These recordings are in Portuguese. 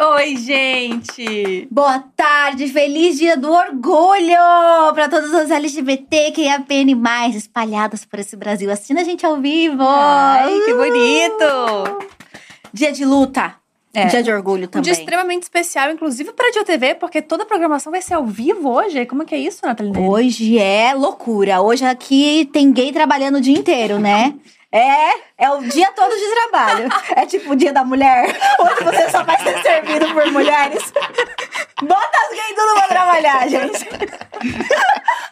Oi, gente! Boa tarde, feliz dia do orgulho para todas as LGBT que APN mais espalhadas por esse Brasil. Assina a gente ao vivo. Ai, que bonito! Dia de luta. É. Dia de orgulho Um também. dia extremamente especial, inclusive para a Dio TV, porque toda a programação vai ser ao vivo hoje. Como é que é isso, Nathalie? Hoje é loucura. Hoje aqui tem gay trabalhando o dia inteiro, né? É, é o dia todo de trabalho. É tipo o dia da mulher, onde você só vai ser servido por mulheres. Bota as gays tudo pra trabalhar, gente.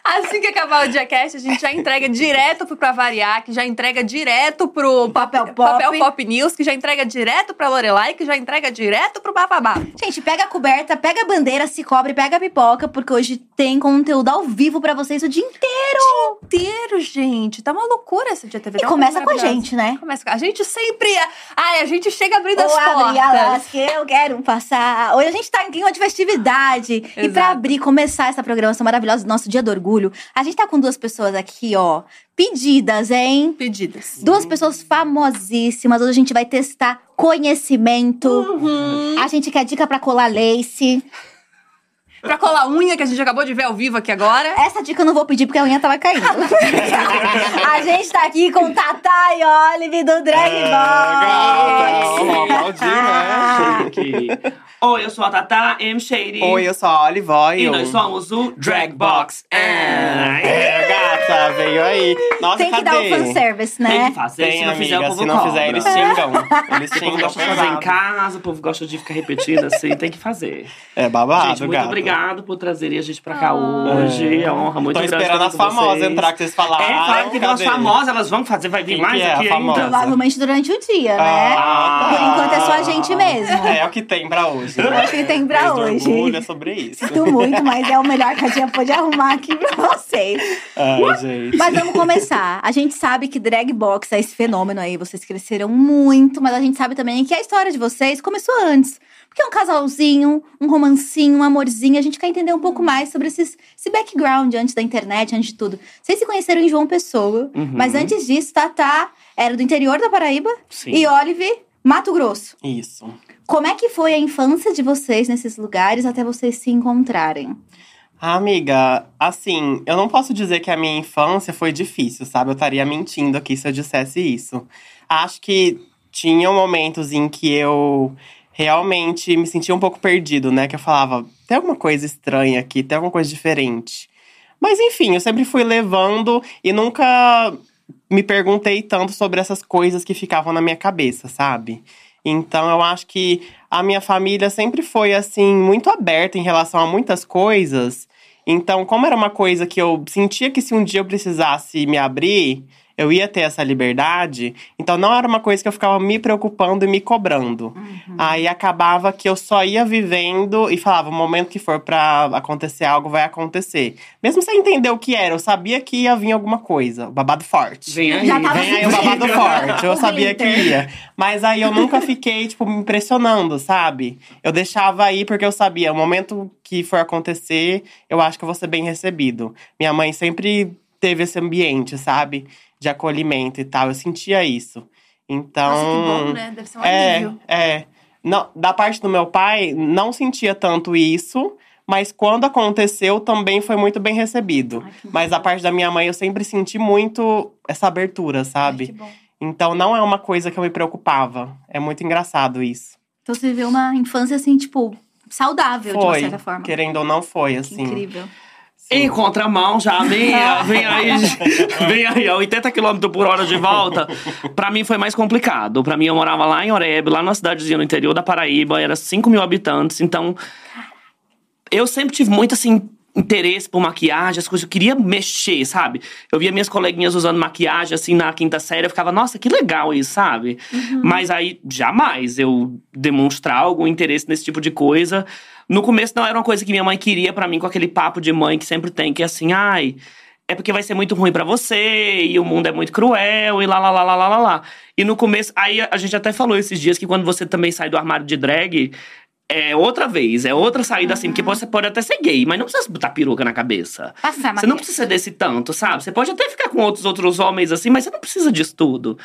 Assim que acabar o Diacast, a gente já entrega direto pro Pra Variar, que já entrega direto pro Papel Pop. Papel Pop News, que já entrega direto pra Lorelai, que já entrega direto pro Bababá. Gente, pega a coberta, pega a bandeira, se cobre, pega a pipoca, porque hoje tem conteúdo ao vivo pra vocês o dia inteiro. Inteiro, gente. Tá uma loucura esse Dia TV. E Tá começa com a gente, né? Começa com... A gente sempre... Ai, a gente chega abrindo as Ou alas portas. que eu quero passar. Hoje a gente tá em clima de festividade. E pra abrir, começar essa programação maravilhosa do nosso Dia do Orgulho, a gente tá com duas pessoas aqui, ó, pedidas, hein? Pedidas. Duas pessoas famosíssimas. Hoje a gente vai testar conhecimento. Uhum. A gente quer dica pra colar lace. Pra colar unha, que a gente acabou de ver ao vivo aqui agora. Essa dica eu não vou pedir porque a unha tava caindo. a gente tá aqui com Tata e Olive do Drag É, gata, Box. vamos aplaudir, né? Oi, eu sou a Tata M. Shady. Oi, eu sou a Olivoy. E nós somos o Drag Box. É. Gata, veio aí. Nossa, Tem que dar cadê? o fanservice, Tem né? que fazer, Tem, se não fizer, o amiga, povo se não cobra. fizer, eles xingam. Eles O povo xingam gosta de fazer em casa, o povo gosta de ficar repetindo assim, tem que fazer. É babado, gente, muito gata. obrigado por trazerem a gente pra cá Ah. hoje. É uma honra muito Tô grande esperando as famosas vocês. entrar, que vocês falaram. É, falaram que Cadê? famosas elas vão fazer, vai vir Quem mais que é aqui ainda. Provavelmente durante o dia, né? Ah, Por enquanto é só a gente mesmo. É, é o que tem pra hoje. É o que tem pra hoje. orgulho é sobre isso. Sinto muito, mas é o melhor que a Tia pôde arrumar aqui pra vocês. Ai, gente. Mas vamos começar. A gente sabe que drag box é esse fenômeno aí, vocês cresceram muito, mas a gente sabe também que a história de vocês começou antes. Porque é um casalzinho, um romancinho, um amorzinho. A gente quer entender um pouco mais sobre esses, esse background antes da internet, antes de tudo. Vocês se conheceram em João Pessoa, Uhum. mas antes disso, Tatá era do interior da Paraíba Sim. e Olive, Mato Grosso. Isso. Como é que foi a infância de vocês nesses lugares até vocês se encontrarem? Amiga, assim, eu não posso dizer que a minha infância foi difícil, sabe? Eu estaria mentindo aqui se eu dissesse isso. Acho que tinham momentos em que eu realmente me sentia um pouco perdido, né? Que eu falava, tem alguma coisa estranha aqui, tem alguma coisa diferente. Mas enfim, eu sempre fui levando e nunca me perguntei tanto sobre essas coisas que ficavam na minha cabeça, sabe? Então eu acho que a minha família sempre foi assim muito aberta em relação a muitas coisas. Então, como era uma coisa que eu sentia que se um dia eu precisasse me abrir, eu ia ter essa liberdade, então não era uma coisa que eu ficava me preocupando e me cobrando. Aí acabava que eu só ia vivendo e falava, o momento que for pra acontecer algo vai acontecer. Mesmo sem entender o que era, eu sabia que ia vir alguma coisa, babado forte. Vem aí. Já tava Vem aí o babado forte, eu O sabia que ia. Mas aí eu nunca fiquei, tipo, me impressionando, sabe? Eu deixava aí porque eu sabia, o momento que for acontecer, eu acho que eu vou ser bem recebido. Minha mãe sempre teve esse ambiente, sabe? De acolhimento e tal, eu sentia isso. Então. Nossa, que bom, né? Deve ser um É, alívio. é. Não, da parte do meu pai, não sentia tanto isso, mas quando aconteceu também foi muito bem recebido. Ai, que Mas bom. a parte da minha mãe eu sempre senti muito essa abertura, Ai, sabe? que bom. Então não é uma coisa que eu me preocupava. É muito engraçado isso. Então você viveu uma infância assim, tipo, saudável, de uma Foi, certa forma. querendo ou não foi, Que assim. incrível. Em contramão, já vem, vem aí, vem aí, a 80 km por hora de volta. Pra mim foi mais complicado. Pra mim, eu morava lá em Oreb, lá numa cidadezinha no interior da Paraíba, era 5 mil habitantes. Então, eu sempre tive muito, assim, interesse por maquiagem, as coisas. Eu queria mexer, sabe? Eu via minhas coleguinhas usando maquiagem, assim, na quinta série. Eu ficava, nossa, que legal isso, sabe? Mas aí, jamais eu demonstrar algum interesse nesse tipo de coisa. No começo não era uma coisa que minha mãe queria pra mim, com aquele papo de mãe que sempre tem, que é assim, ai, é porque vai ser muito ruim pra você, e o mundo é muito cruel, e lá, lá, lá, lá, lá, lá, lá. E no começo, aí a gente até falou esses dias que quando você também sai do armário de drag, é outra vez, é outra saída assim, porque você pode até ser gay, mas não precisa botar peruca na cabeça. Passar Você não precisa desse tanto, sabe? Você pode até ficar com outros outros homens assim, mas você não precisa disso tudo.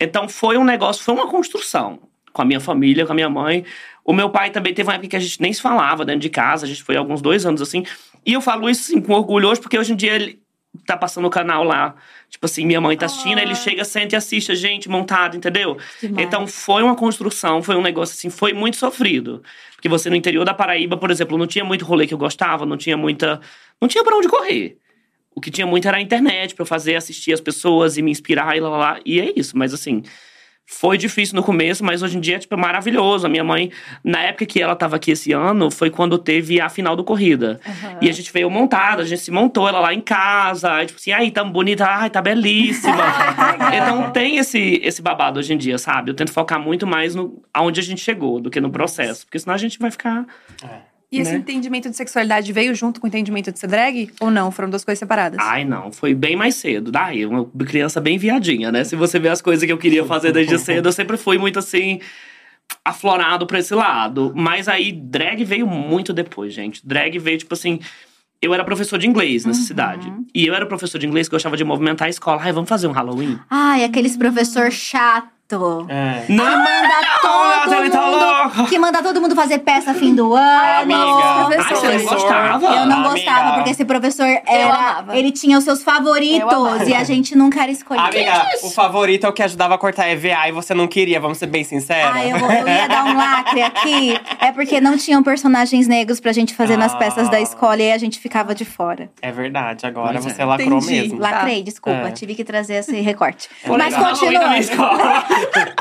Então foi um negócio, foi uma construção com a minha família, com a minha mãe. O meu pai também teve uma época que a gente nem se falava dentro de casa, a gente foi alguns dois anos assim. E eu falo isso assim, com orgulho hoje, porque hoje em dia ele tá passando o canal lá. Tipo assim, minha mãe tá assistindo, aí ele chega, senta e assiste a gente montado, entendeu? Demais. Então foi uma construção, foi um negócio assim, foi muito sofrido. Porque você no interior da Paraíba, por exemplo, não tinha muito rolê que eu gostava, não tinha muita. Não tinha pra onde correr. O que tinha muito era a internet pra eu fazer, assistir as pessoas e me inspirar e lá, lá, lá. E é isso, mas assim. Foi difícil no começo, mas hoje em dia tipo, é maravilhoso. A minha mãe, na época que ela tava aqui esse ano, foi quando teve a final do Corrida. E a gente veio montada, a gente se montou ela lá em casa. Aí, tipo assim, ai, tá bonita, ai, tá belíssima. então tem esse, esse babado hoje em dia, sabe? Eu tento focar muito mais no aonde a gente chegou do que no processo. Porque senão a gente vai ficar. E esse Né? entendimento de sexualidade veio junto com o entendimento de ser drag? Ou não? Foram duas coisas separadas? Ai, não, foi bem mais cedo. Daí, uma criança bem viadinha, né? Se você vê as coisas que eu queria fazer desde cedo, eu sempre fui muito assim. Aflorado pra esse lado. Mas aí, drag veio muito depois, gente. Drag veio, tipo assim. Eu era professor de inglês nessa cidade. E eu era professor de inglês que gostava de movimentar a escola. Ai, vamos fazer um Halloween? Ai, aqueles professor chato. É. Não, Manda todo tá louca. mundo. Que manda todo mundo fazer peça fim do ano. Amiga, Ai, você não gostava? Eu não Amiga. gostava, porque esse professor era. Ele tinha os seus Eu favoritos e a gente nunca era escolher. Amiga, o favorito é o que ajudava a cortar EVA e você não queria, vamos ser bem sinceros. Ah, eu, vou- eu ia dar um lacre aqui. É porque não tinham personagens negros pra gente fazer nas Ah. peças da escola e aí a gente ficava de fora. É verdade, agora é. você lacrou Entendi. mesmo. Lacrei, desculpa, É. tive que trazer esse recorte. Mas continua.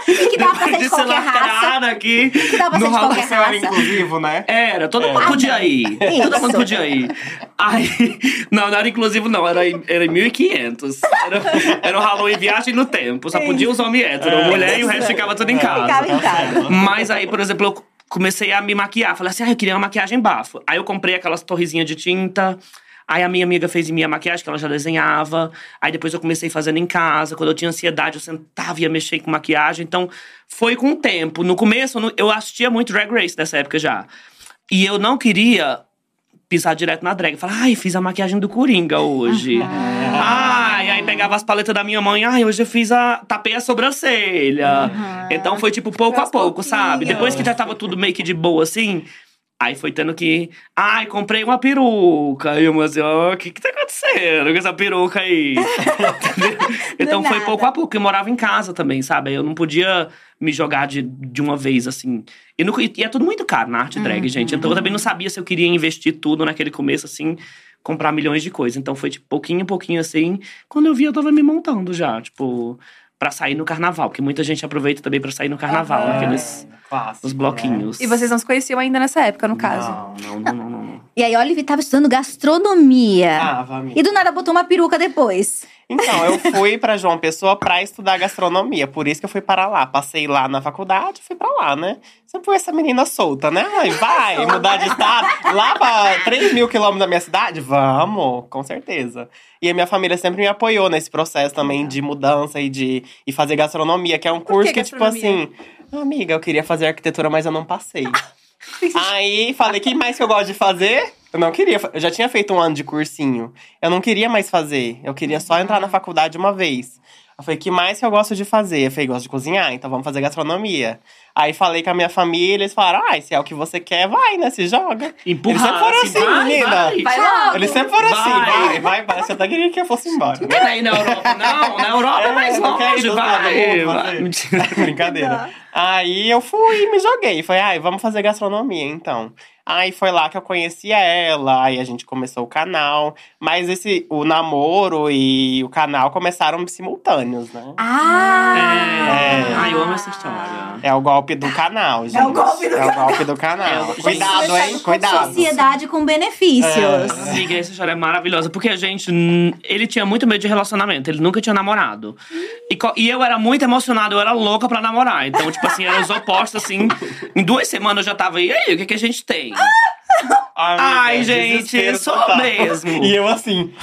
Que dá pra ser de qualquer raça. aqui. Que dá pra ser no de Halloween. qualquer Você era raça. inclusivo, né? Era, todo mundo É. podia ir. Isso. Todo mundo podia ir. Aí, não, não era inclusivo, não. Era, em- era em 1500. Era, era um Halloween viagem no tempo. Só podia os homens héteros. É. Mulher e o resto ficava tudo em casa. Ficava em casa. Mas aí, por exemplo, eu comecei a me maquiar. Falei assim, ah, eu queria uma maquiagem bafo. Aí eu comprei aquelas torrezinhas de tinta. Aí a minha amiga fez em minha maquiagem, que ela já desenhava. Aí depois eu comecei fazendo em casa. Quando eu tinha ansiedade, eu sentava e ia mexer com maquiagem. Então, foi com o tempo. No começo, eu assistia muito Drag Race nessa época já. E eu não queria pisar direto na drag. Falar, ai, fiz a maquiagem do Coringa hoje. Ai, aí pegava as paletas da minha mãe. Ai, hoje eu fiz a. tapei a sobrancelha. Então foi tipo pouco Foi a pouco, sabe? pouquinhos. Depois que já tava tudo meio que de boa assim. Aí foi tendo que. Ai, comprei uma peruca. E eu assim, ó, o que que tá acontecendo com essa peruca aí? Então foi nada. pouco a pouco. Eu morava em casa também, sabe? Eu não podia me jogar de, de uma vez, assim. E, no- e é tudo muito caro na arte drag, gente. Então eu também não sabia se eu queria investir tudo naquele começo, assim, comprar milhões de coisas. Então foi, tipo, pouquinho em pouquinho, assim. Quando eu vi, eu tava me montando já, tipo, pra sair no carnaval. Porque muita gente aproveita também pra sair no carnaval, Aham. naqueles Clássico, os né? bloquinhos. E vocês não se conheciam ainda nessa época, no caso? Não. Não, não, não, não. não. E aí, Olive tava estudando gastronomia. Tava, amiga. E do nada botou uma peruca depois. Então, eu fui pra João Pessoa pra estudar gastronomia. Por isso que eu fui para lá. Passei lá na faculdade, fui pra lá, né? Sempre fui essa menina solta, né? Ai, vai mudar de estado. Lá pra 3 mil quilômetros da minha cidade? Vamos, com certeza. E a minha família sempre me apoiou nesse processo também de mudança e de e fazer gastronomia, que é um Por curso que que, tipo assim. Amiga, eu queria fazer arquitetura, mas eu não passei. Aí falei, que mais que eu gosto de fazer? Eu não queria, eu já tinha feito um ano de cursinho. Eu não queria mais fazer. Eu queria só entrar na faculdade uma vez. Eu falei, que mais que eu gosto de fazer? Eu falei, gosto de cozinhar, então vamos fazer gastronomia. Aí falei com a minha família, eles falaram, ah, se é o que você quer, vai, né? Se joga. Empurrar, Eles sempre foram assim, assim, vai, menina. vai. Vai logo! Eles sempre foram assim, Vai. vai, vai, vai. Você até queria que eu fosse embora. né? Ir na Europa? Não, na Europa é, mais não quer ir longe, do vai. vai. Brincadeira. Aí eu fui e me joguei. Falei, ai, vamos fazer gastronomia então. Aí foi lá que eu conheci ela, aí a gente começou o canal. Mas esse, o namoro e o canal começaram simultâneos, né? Ah! É. Ai, eu amo essa história. É o golpe do canal, gente. o golpe do É o golpe do canal. É, Cuidado, hein? Cuidado. Sociedade com benefícios. Amiga, essa história é maravilhosa. Porque a gente. Ele tinha muito medo de relacionamento. Ele nunca tinha namorado. E, e eu era muito emocionada, eu era louca pra namorar. Então, tipo assim, eram os opostos, assim. Em duas semanas eu já tava. E aí, o que, que a gente tem? Amiga, Ai, gente, sou total. mesmo. E eu assim.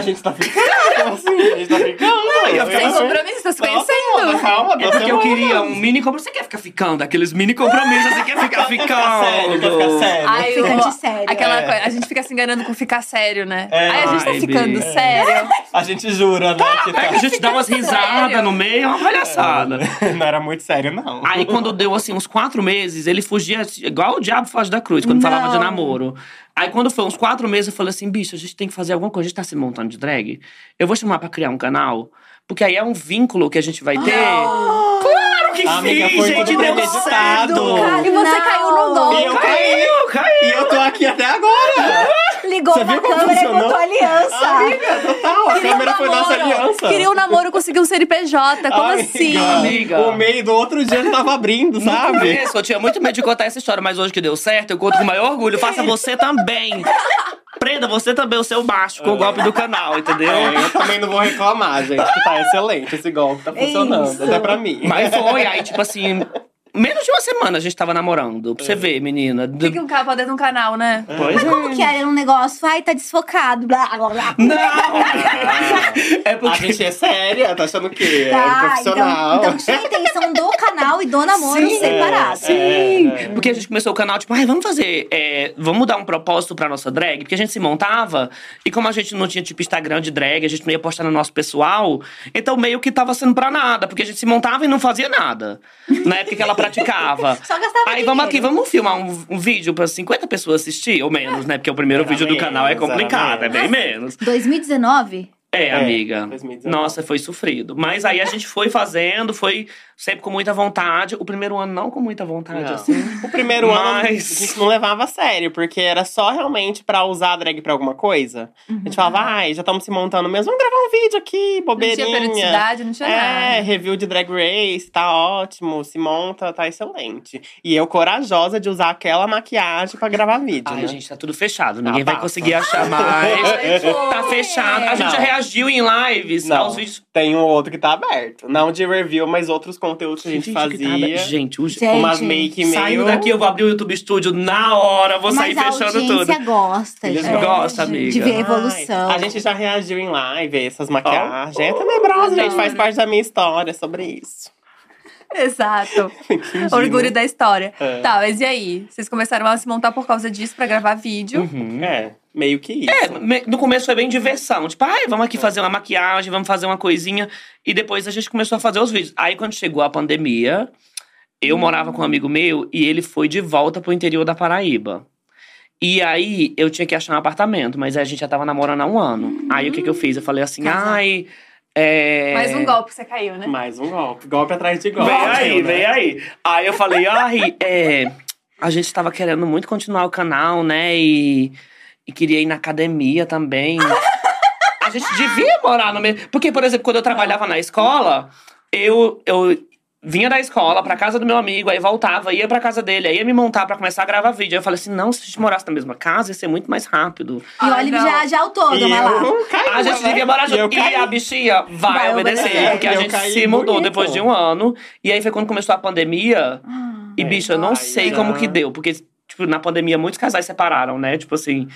A gente tá ficando, assim? A gente tá ficando. eu Sem Eu- compromisso, tá se conhecendo. Amanda, calma, É porque eu semanas. queria um mini compromisso. Você quer ficar ficando? Aqueles mini compromissos, você quer ficar Quer ficar sério, quer ficar ficando. sério. Ai, Fica de sério. Aquela É. coisa, a gente fica se enganando com ficar sério, né? É. Aí a gente tá Ai, ficando Bi. sério. A gente jura, né? que É que a tá... gente dá umas risadas no meio, é uma palhaçada. Não era muito sério, não. Aí quando deu assim uns quatro meses, ele fugia assim, igual o diabo foge da cruz, quando falava de Não. namoro. Aí quando foi uns quatro meses, eu falei assim, bicho, a gente tem que fazer alguma coisa, a gente tá se montando de drag. Eu vou chamar pra criar um canal, porque aí é um vínculo que a gente vai ter. Claro que Amiga, sim, foi gente, deu certo. Cara, E você Não. caiu no E golpe. eu caí. Caiu, caiu. E eu tô aqui até agora. Ligou Você como câmera e botou aliança. Amiga, total. A câmera foi nossa aliança. Queria um namoro, conseguiu um CNPJ. Como Amiga, assim? Amiga. O meio do outro dia já tava abrindo, sabe? começo, eu tinha muito medo de contar essa história, mas hoje que deu certo, eu conto com o maior orgulho. Faça você também. Prenda você também o seu macho com o golpe do canal, entendeu? É, eu também não vou reclamar, gente, que tá excelente esse golpe, tá funcionando. Isso. Até pra mim. Mas foi, aí, tipo assim, menos de uma semana a gente tava namorando. Pra você ver, menina. O que, que um cara pode ter num canal, né? Pois Como que era um negócio? Ai, tá desfocado. Blá, blá, blá. Não! É A porque. gente é séria, tá achando o quê? É Tá, profissional. então, então tinha a intenção do canal e do namoro Sim. separados. Sim! É, é. Porque a gente começou o canal, tipo, ai, vamos fazer. é, vamos dar um propósito pra nossa drag, porque a gente se montava, e como a gente não tinha, tipo, Instagram de drag, a gente não ia postar no nosso pessoal, então meio que tava sendo pra nada, porque a gente se montava e não fazia nada. Na época que ela praticava. Só gastava Aí dinheiro. vamos aqui, vamos filmar um, um vídeo pra 50 pessoas assistir, ou menos, né? Porque o primeiro Era vídeo do menos, canal é complicado, é bem menos. 2019? É, É, amiga. 2019. Nossa, foi sofrido. Mas aí a gente foi fazendo, foi sempre com muita vontade. O primeiro ano não com muita vontade, Não. assim. O primeiro ano a Mas- gente não levava a sério, porque era só realmente pra usar a drag pra alguma coisa. A gente falava, ai, já estamos se montando mesmo, vamos gravar um vídeo aqui, Não bobeirinha. tinha periodicidade, não tinha É, nada. review de Drag Race, tá ótimo, se monta, tá excelente. E eu corajosa de usar aquela maquiagem pra gravar vídeo, Ai, né? gente, tá tudo fechado. Ninguém Ah, vai passa. conseguir achar mais. Ai, foi. tá fechado. A gente Não. já reagiu em lives Não, aos vídeos. tem um outro que tá aberto. Não de review, mas outros conteúdos que a gente que tá fazia. aberto. gente, o Gente, umas make meio... Saindo daqui, eu vou abrir o YouTube Studio na hora, vou sair Mas a fechando audiência tudo. gosta, Eles gente. gostam, amiga. De ver a Ai, evolução. a gente já reagiu em live, essas maquiagens. É tenebrosa, gente. Faz parte da minha história sobre isso. Exato. Fingindo. Orgulho da história. É. Tá, mas e aí? Vocês começaram a se montar por causa disso pra gravar vídeo. Uhum. É, meio que isso. É, no começo foi bem diversão. Tipo, ai, vamos aqui fazer uma maquiagem, vamos fazer uma coisinha. E depois a gente começou a fazer os vídeos. Aí quando chegou a pandemia, eu morava com um amigo meu e ele foi de volta pro interior da Paraíba. E aí eu tinha que achar um apartamento, mas a gente já tava namorando há um ano. Aí o que, que eu fiz? Eu falei assim, Casar. ai. É... Mais um golpe que você caiu, né? Mais um golpe. Golpe atrás de golpe. Vem aí, né? vem aí. Aí eu falei, ai, é, a gente tava querendo muito continuar o canal, né? E, e queria ir na academia também. A gente devia morar no mesmo. Porque, por exemplo, quando eu trabalhava na escola, eu, eu vinha da escola pra casa do meu amigo, aí voltava, ia pra casa dele, aí ia me montar pra começar a gravar vídeo. Aí eu falei assim: não, se a gente morasse na mesma casa, ia ser muito mais rápido. E o Olive já, já autou, E dona eu lá. A gente devia morar E junto. E a bichinha vai, Vai obedecer. obedecer. Porque a gente se mudou bonito. depois de um ano. E aí foi quando começou a pandemia. E, É. bicho, eu não Ai, sei já. como que deu. Porque, tipo, na pandemia, muitos casais separaram, né? Tipo assim.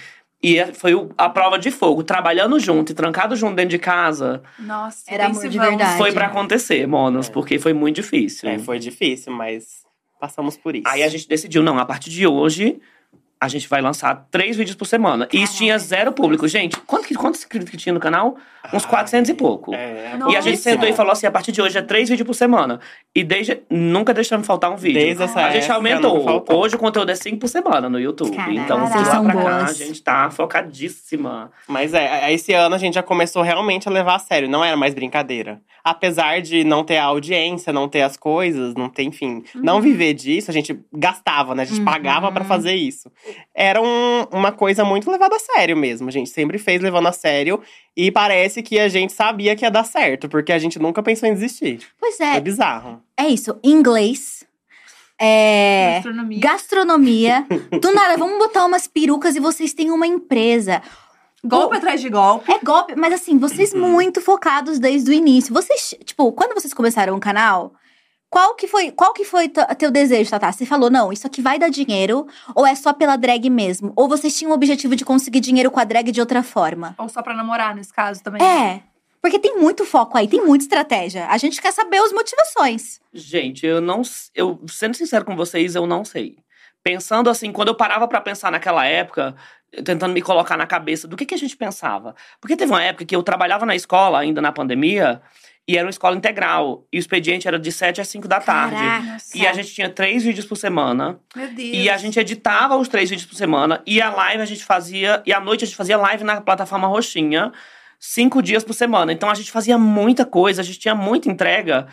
E é- foi a prova de fogo. Trabalhando junto e trancado junto dentro de casa. Nossa, Era amor de verdade. Foi pra acontecer, monos. Porque foi muito difícil. É, foi difícil, mas passamos por isso. Aí a gente decidiu, não, a partir de hoje, a gente vai lançar três vídeos por semana. E isso tinha zero público. Gente, quanto que, quantos inscritos que tinha no canal? Uns 400 e pouco. É. E a gente sentou e falou assim: a partir de hoje é três vídeos por semana. E desde. Nunca deixamos faltar um vídeo. Desde essa a gente época, aumentou. Hoje o conteúdo é cinco por semana no YouTube. Caraca, então, de lá pra cá, a gente tá focadíssima. Mas é, esse ano a gente já começou realmente a levar a sério, não era mais brincadeira. Apesar de não ter a audiência, não ter as coisas, não ter, enfim, não viver disso, a gente gastava, né? A gente Uhum. pagava pra fazer isso. Era um- uma coisa muito levada a sério mesmo, a gente sempre fez levando a sério e parece que a gente sabia que ia dar certo, porque a gente nunca pensou em desistir. Pois É é, bizarro. é isso. Inglês. É. Gastronomia. Gastronomia. Do nada, vamos botar umas perucas e vocês têm uma empresa. Golpe atrás de golpe. É golpe, mas assim, vocês Uhum. muito focados desde o início. Vocês, tipo, quando vocês começaram o canal, Qual que foi, qual que foi teu desejo, Tatá? Você falou, não, isso aqui vai dar dinheiro, ou é só pela drag mesmo? Ou vocês tinham o objetivo de conseguir dinheiro com a drag de outra forma? Ou só pra namorar, nesse caso também. É, porque tem muito foco aí, tem muita estratégia. A gente quer saber as motivações. Gente, eu não. Eu, sendo sincero com vocês, eu não sei. Pensando assim, quando eu parava pra pensar naquela época, tentando me colocar na cabeça do que, que a gente pensava. Porque teve uma época que eu trabalhava na escola, ainda na pandemia, e era uma escola integral. E o expediente era de 7 às 5 da tarde. Caraca. E a gente tinha três vídeos por semana. Meu Deus. E a gente editava os três vídeos por semana. E a live a gente fazia. E à noite a gente fazia live na plataforma Roxinha. Cinco dias por semana. Então a gente fazia muita coisa, a gente tinha muita entrega.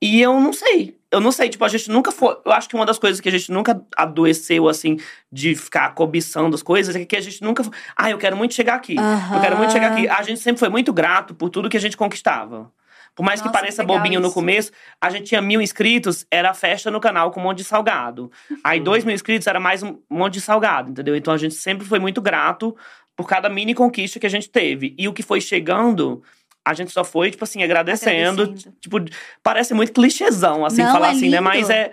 E eu não sei. Eu não sei, tipo, a gente nunca foi. Eu acho que uma das coisas que a gente nunca adoeceu, assim, de ficar cobiçando as coisas, é que a gente nunca. foi, Ah, eu quero muito chegar aqui. Eu quero muito chegar aqui. A gente sempre foi muito grato por tudo que a gente conquistava. Por mais que Nossa, pareça que bobinho no isso. começo, a gente tinha mil inscritos, era festa no canal com um monte de salgado. Aí dois mil inscritos era mais um monte de salgado, entendeu? Então a gente sempre foi muito grato por cada mini conquista que a gente teve. E o que foi chegando, a gente só foi, tipo assim, agradecendo. Agradecendo. Tipo, parece muito clichêzão, assim, Não, falar é assim, né? Mas é.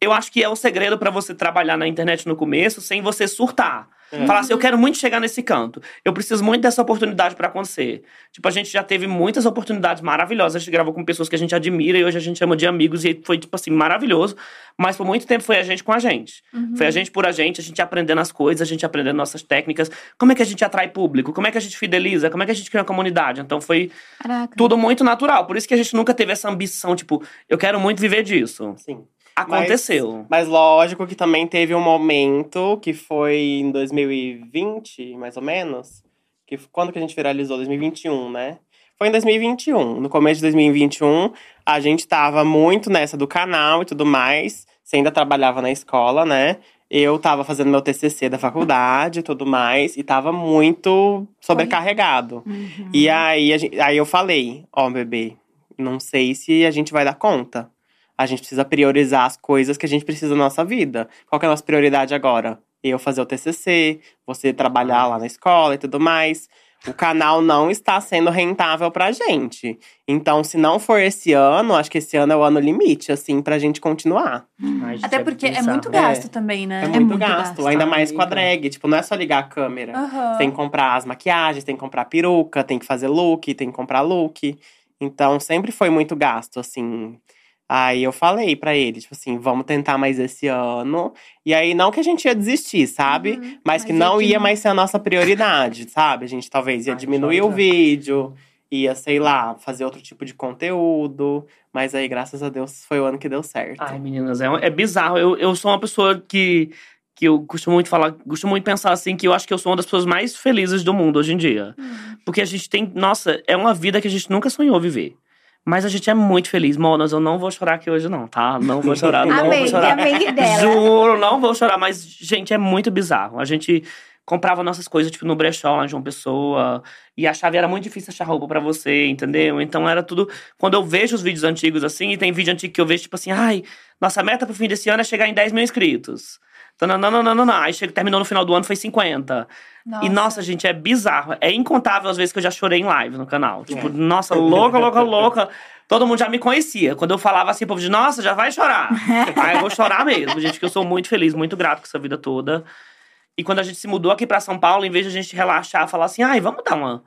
Eu acho que é o segredo pra você trabalhar na internet no começo sem você surtar. É. Falar assim, eu quero muito chegar nesse canto. Eu preciso muito dessa oportunidade pra acontecer. Tipo, a gente já teve muitas oportunidades maravilhosas. A gente gravou com pessoas que a gente admira e hoje a gente chama de amigos e foi, tipo assim, maravilhoso. Mas por muito tempo foi a gente com a gente. Uhum. Foi a gente por a gente, a gente aprendendo as coisas, a gente aprendendo nossas técnicas. Como é que a gente atrai público? Como é que a gente fideliza? Como é que a gente cria uma comunidade? Então foi Caraca. tudo muito natural. Por isso que a gente nunca teve essa ambição, tipo, eu quero muito viver disso. Sim. Aconteceu. Mas lógico que também teve um momento que foi em 2020, mais ou menos. Que quando que a gente viralizou? 2021, né? Foi em 2021. No começo de 2021, a gente tava muito nessa do canal e tudo mais. Você ainda trabalhava na escola, né? Eu tava fazendo meu TCC da faculdade e tudo mais. E tava muito sobrecarregado. Uhum. E aí, a gen- aí eu falei, ó, bebê, não sei se a gente vai dar conta. A gente precisa priorizar as coisas que a gente precisa na nossa vida. Qual que é a nossa prioridade agora? Eu fazer o TCC, você trabalhar lá na escola e tudo mais. O canal não está sendo rentável pra gente. Então, se não for esse ano, acho que esse ano é o ano limite, assim, pra gente continuar. Ai, gente, Até porque é bizarro. muito gasto também, né? É muito, muito gasto, gasto, ainda mais com a drag. Tipo, não é só ligar a câmera. Aham. Tem que comprar as maquiagens, tem que comprar peruca, tem que fazer look, tem que comprar look. Então, sempre foi muito gasto, assim. Aí eu falei pra ele, tipo assim, vamos tentar mais esse ano. E aí, não que a gente ia desistir, sabe? Uhum. Mas que Mas não ia ia mais ser a nossa prioridade, sabe? A gente talvez ia Ai, diminuir o vídeo, ia, sei lá, fazer outro tipo de conteúdo. Mas aí, graças a Deus, foi o ano que deu certo. Ai, meninas, é, é bizarro. Eu, eu sou uma pessoa que, que eu costumo muito falar, costumo muito pensar assim, que eu acho que eu sou uma das pessoas mais felizes do mundo hoje em dia. Hum. Porque a gente tem, nossa, é uma vida que a gente nunca sonhou viver. Mas a gente é muito feliz. Monas, eu não vou chorar aqui hoje, não, tá? Não vou chorar, não Amém, vou chorar. amém dela. Juro, não vou chorar, mas, gente, é muito bizarro. A gente comprava nossas coisas, tipo, no brechó lá de uma pessoa, e a chave era muito difícil achar roupa pra você, entendeu? Então era tudo. Quando eu vejo os vídeos antigos assim, e tem vídeo antigo que eu vejo, tipo assim, ai, nossa meta pro fim desse ano é chegar em 10 mil inscritos. Não, não, não, não, não, não. Aí chega, terminou no final do ano, foi 50. E, nossa, gente, é bizarro. É incontável as vezes que eu já chorei em live no canal. Tipo, nossa, louca, louca, louca. Todo mundo já me conhecia. Quando eu falava assim, o povo de, nossa, já vai chorar. Aí eu vou chorar mesmo, gente, que eu sou muito feliz, muito grato com essa vida toda. E quando a gente se mudou aqui pra São Paulo, em vez de a gente relaxar, falar assim, ai, vamos dar uma,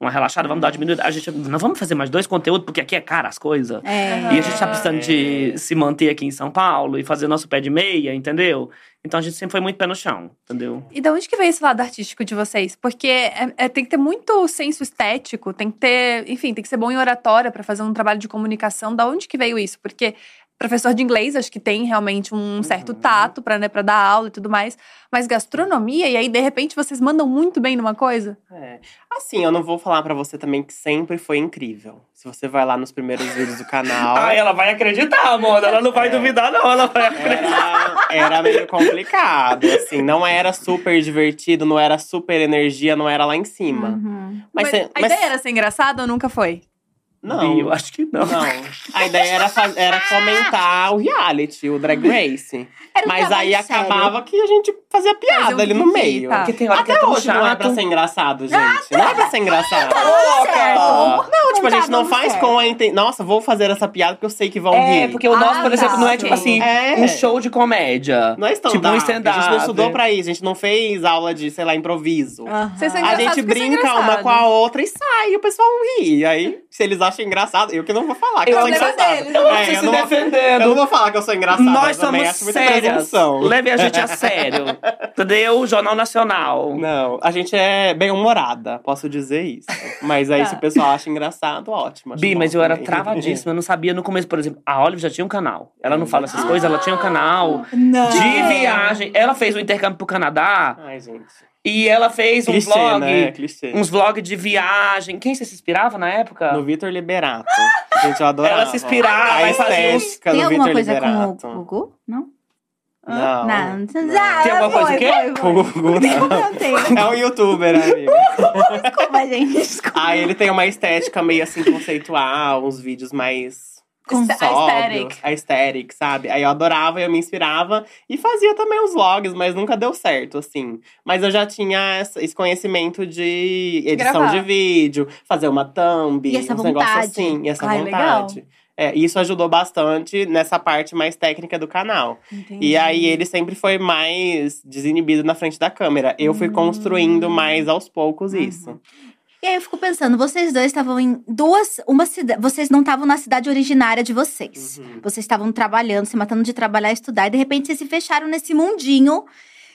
uma relaxada, vamos dar uma diminuída. A gente, não vamos fazer mais dois conteúdos, porque aqui é cara as coisas. É. E a gente tá precisando de se manter aqui em São Paulo e fazer nosso pé de meia, entendeu? Então a gente sempre foi muito pé no chão, entendeu? E de onde que veio esse lado artístico de vocês? Porque é- é- tem que ter muito senso estético, tem que ter, enfim, tem que ser bom em oratória pra fazer um trabalho de comunicação. Da onde que veio isso? Porque professor de inglês, acho que tem realmente um certo Uhum. tato pra, né, pra dar aula e tudo mais. Mas gastronomia, e aí, de repente, vocês mandam muito bem numa coisa? É. Assim, eu não vou falar pra você também que sempre foi incrível. Se você vai lá nos primeiros vídeos do canal. Ah, ela vai acreditar, amor. Ela não vai É. duvidar, não. Ela vai acreditar. Era, era meio complicado, assim. Não era super divertido, não era super energia, não era lá em cima. Uhum. Mas, cê- a mas- ideia era ser engraçada ou nunca foi? Não, Eu acho que não. não. A ideia era, faz- era comentar o reality, o Drag Race. Era um Mas aí sério. acabava que a gente fazia piada um ali no meio. tá. Porque tem hora que é Até tão hoje não é pra chato. ser engraçado, gente. Não é pra ser engraçado. certo. Não, tipo tipo, a gente não faz com a intenção. Nossa, vou fazer essa piada porque eu sei que vão É, rir. porque o nosso, Ah, por exemplo, não é tá, tipo assim, É. um show de comédia. Não é stand-up. Tipo um stand-up. A gente não estudou pra isso, a gente não fez aula de, sei lá, improviso. Vocês são A gente brinca uma com a outra e sai, e o pessoal ri. E aí, se eles acham engraçado, eu que não vou falar que Eu eu sou engraçado. deles. Eu não É, sei eu não vou- defendendo. Eu não vou falar que eu sou engraçado, Nós também somos presunção. Leve a gente a sério. Entendeu? Jornal Nacional. Não, a gente é bem humorada, posso dizer isso. Mas aí, Tá. se o pessoal acha engraçado, ótimo. Bi, mas eu era travadíssima. Eu não sabia no começo, por exemplo. A Olive já tinha um canal. Ela não fala essas coisas, ela tinha um canal Não. de viagem. Ela fez um intercâmbio pro Canadá Ai, gente. E ela fez um Clichê, vlog. né? Clichê. Uns vlogs de viagem. Quem você se inspirava na época? No Vitor Liberato. Gente, eu adorava. Ela se inspirava A estética Tem do alguma Vitor coisa Liberato. com o Gugu? Não? Não. Não. Não. Ah, Tem alguma coisa foi, o quê? foi, Com o foi. Gugu, não. Não tem. É um youtuber, amigo. Desculpa, gente. Desculpa. Aí ele tem uma estética meio assim conceitual, uns vídeos mais Com- aesthetic. aesthetic, sabe? Aí eu adorava, eu me inspirava e fazia também os vlogs, mas nunca deu certo, assim. Mas eu já tinha esse conhecimento de edição Gravar. de vídeo, fazer uma thumb, E essa uns negócios vontade. assim, e essa Ai, legal. vontade. É, isso ajudou bastante nessa parte mais técnica do canal. Entendi. E aí ele sempre foi mais desinibido na frente da câmera. Eu fui construindo mais aos poucos isso. E aí eu fico pensando, vocês dois estavam em duas. Uma cidade. Vocês não estavam na cidade originária de vocês. Uhum. Vocês estavam trabalhando, se matando de trabalhar e estudar, e de repente vocês se fecharam nesse mundinho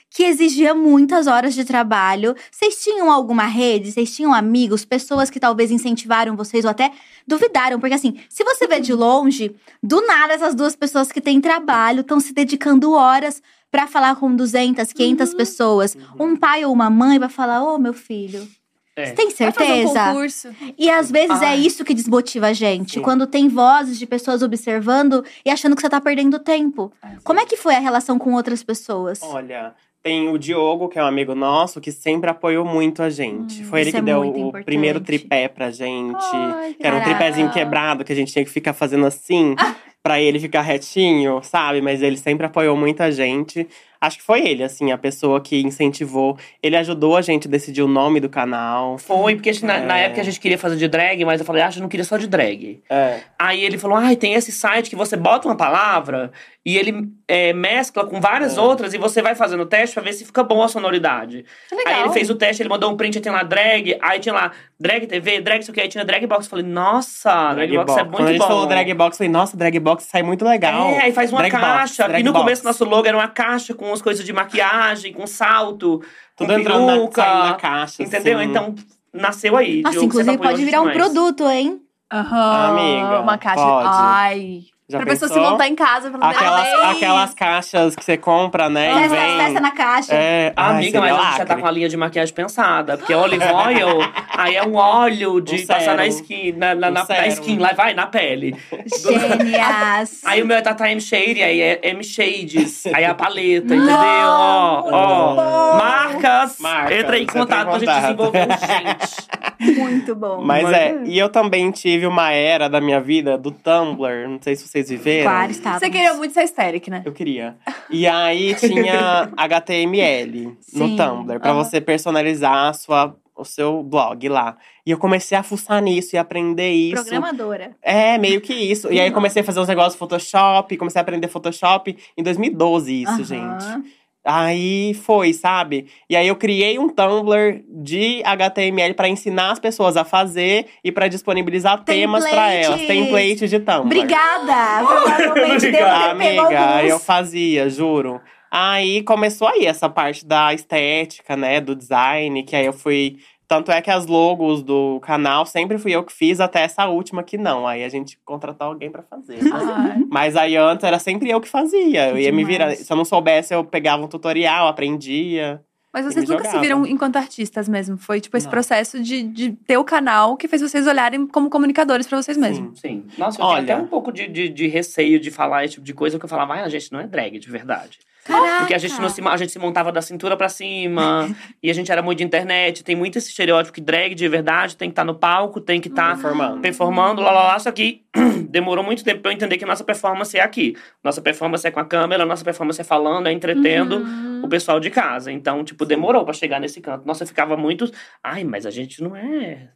que exigia muitas horas de trabalho. Vocês tinham alguma rede? Vocês tinham amigos, pessoas que talvez incentivaram vocês ou até duvidaram? Porque assim, se você vê de longe, do nada essas duas pessoas que têm trabalho estão se dedicando horas pra falar com 200, 500 pessoas. Uhum. Um pai ou uma mãe vai falar: Ô, meu filho. É. Você tem um certeza? concurso. E às vezes é Ai. isso que desmotiva a gente. Sim. Quando tem vozes de pessoas observando e achando que você tá perdendo tempo. Como é que foi a relação com outras pessoas? Olha, tem o Diogo, que é um amigo nosso, que sempre apoiou muito a gente. Foi ele que é deu o importante. primeiro tripé pra gente. Ai, que era um tripézinho quebrado, que a gente tinha que ficar fazendo assim, pra ele ficar retinho, sabe? Mas ele sempre apoiou muita gente. Acho que foi ele, assim, a pessoa que incentivou. Ele ajudou a gente a decidir o nome do canal. Foi, porque na, na É. época a gente queria fazer de drag, mas eu falei, ah, eu não queria só de drag. É. Aí ele falou, ai, tem esse site que você bota uma palavra e ele é, mescla com várias É. outras e você vai fazendo o teste pra ver se fica bom a sonoridade. Que legal. Aí ele fez o teste, ele mandou um print, aí tem lá drag, aí tinha lá drag TV, drag isso aqui, aí tinha drag box. Eu falei, nossa, drag, box é muito Quando a gente bom. falou drag box, eu falei, nossa, drag box sai muito legal. É, aí faz uma Drag box, caixa. drag e no box. começo nosso logo era uma caixa com as coisas de maquiagem, com salto, Tudo com entrando na, peruca. saindo na caixa. Entendeu? assim. Então, nasceu aí. Nossa, você inclusive pode virar um produto, hein? Aham. Amiga, Uma caixa. pode. Ai. Já pra pessoa se montar em casa. Pra Aquelas, aquelas caixas que você compra, né? e Festa, vem. festa na caixa. É, ai, amiga, mas a gente já tá lacre. com a linha de maquiagem pensada. Porque olive oil, aí é um óleo de Um passar na skin, na, na, na, na skin, lá vai, na pele. Gênias. Aí o meu é Tata M Shade, aí é M Shades, aí é a paleta, entendeu? Ó, ó. Marcas, Marcas, entra em você tem contato pra gente desenvolver um gente. Muito bom. Mas Mas é, é. e eu também tive uma era da minha vida do Tumblr. Não sei se vocês viveram. Claro, estávamos. Você queria muito ser histérica, né? Eu queria. E aí tinha HTML no Sim. Tumblr, pra Aham. você personalizar a sua, o seu blog lá. E eu comecei a fuçar nisso e aprender isso. Programadora. É, meio que isso. E aí comecei a fazer uns negócios de Photoshop, comecei a aprender Photoshop em 2012, isso, Aham. gente. Aí foi, sabe? E aí eu criei um Tumblr de HTML pra ensinar as pessoas a fazer e pra disponibilizar temas pra Templates. elas, templates de Tumblr. Obrigada! Provavelmente Obrigada, Amiga, eu fazia, juro. Aí começou aí essa parte da estética, né, do design, que aí eu fui tanto é que as logos do canal sempre fui eu que fiz, até essa última que não. Aí a gente contratou alguém pra fazer. né? Ai. Mas aí antes era sempre eu que fazia. Eu ia me virar. Se eu não soubesse, eu pegava um tutorial, aprendia. Mas vocês nunca se jogava. viram enquanto artistas mesmo. Foi tipo esse Não. processo de, de ter o canal que fez vocês olharem como comunicadores pra vocês mesmos. Sim. Sim. Nossa, eu Olha. tinha até um pouco de, de, de receio de falar esse tipo de coisa, porque eu falava, ah, a gente não é drag de verdade. Caraca. Porque a gente, não se, a gente se montava da cintura pra cima, e a gente era muito de internet. Tem muito esse estereótipo que drag de verdade tem que estar no palco, tem que estar Performando. performando, lá, lá, lá. Só que demorou muito tempo pra eu entender que nossa performance é aqui. Nossa performance é com a câmera, nossa performance é falando, é entretendo Uhum. o pessoal de casa. Então, tipo, demorou pra chegar nesse canto. Nossa, eu ficava muito. Ai, mas a gente não é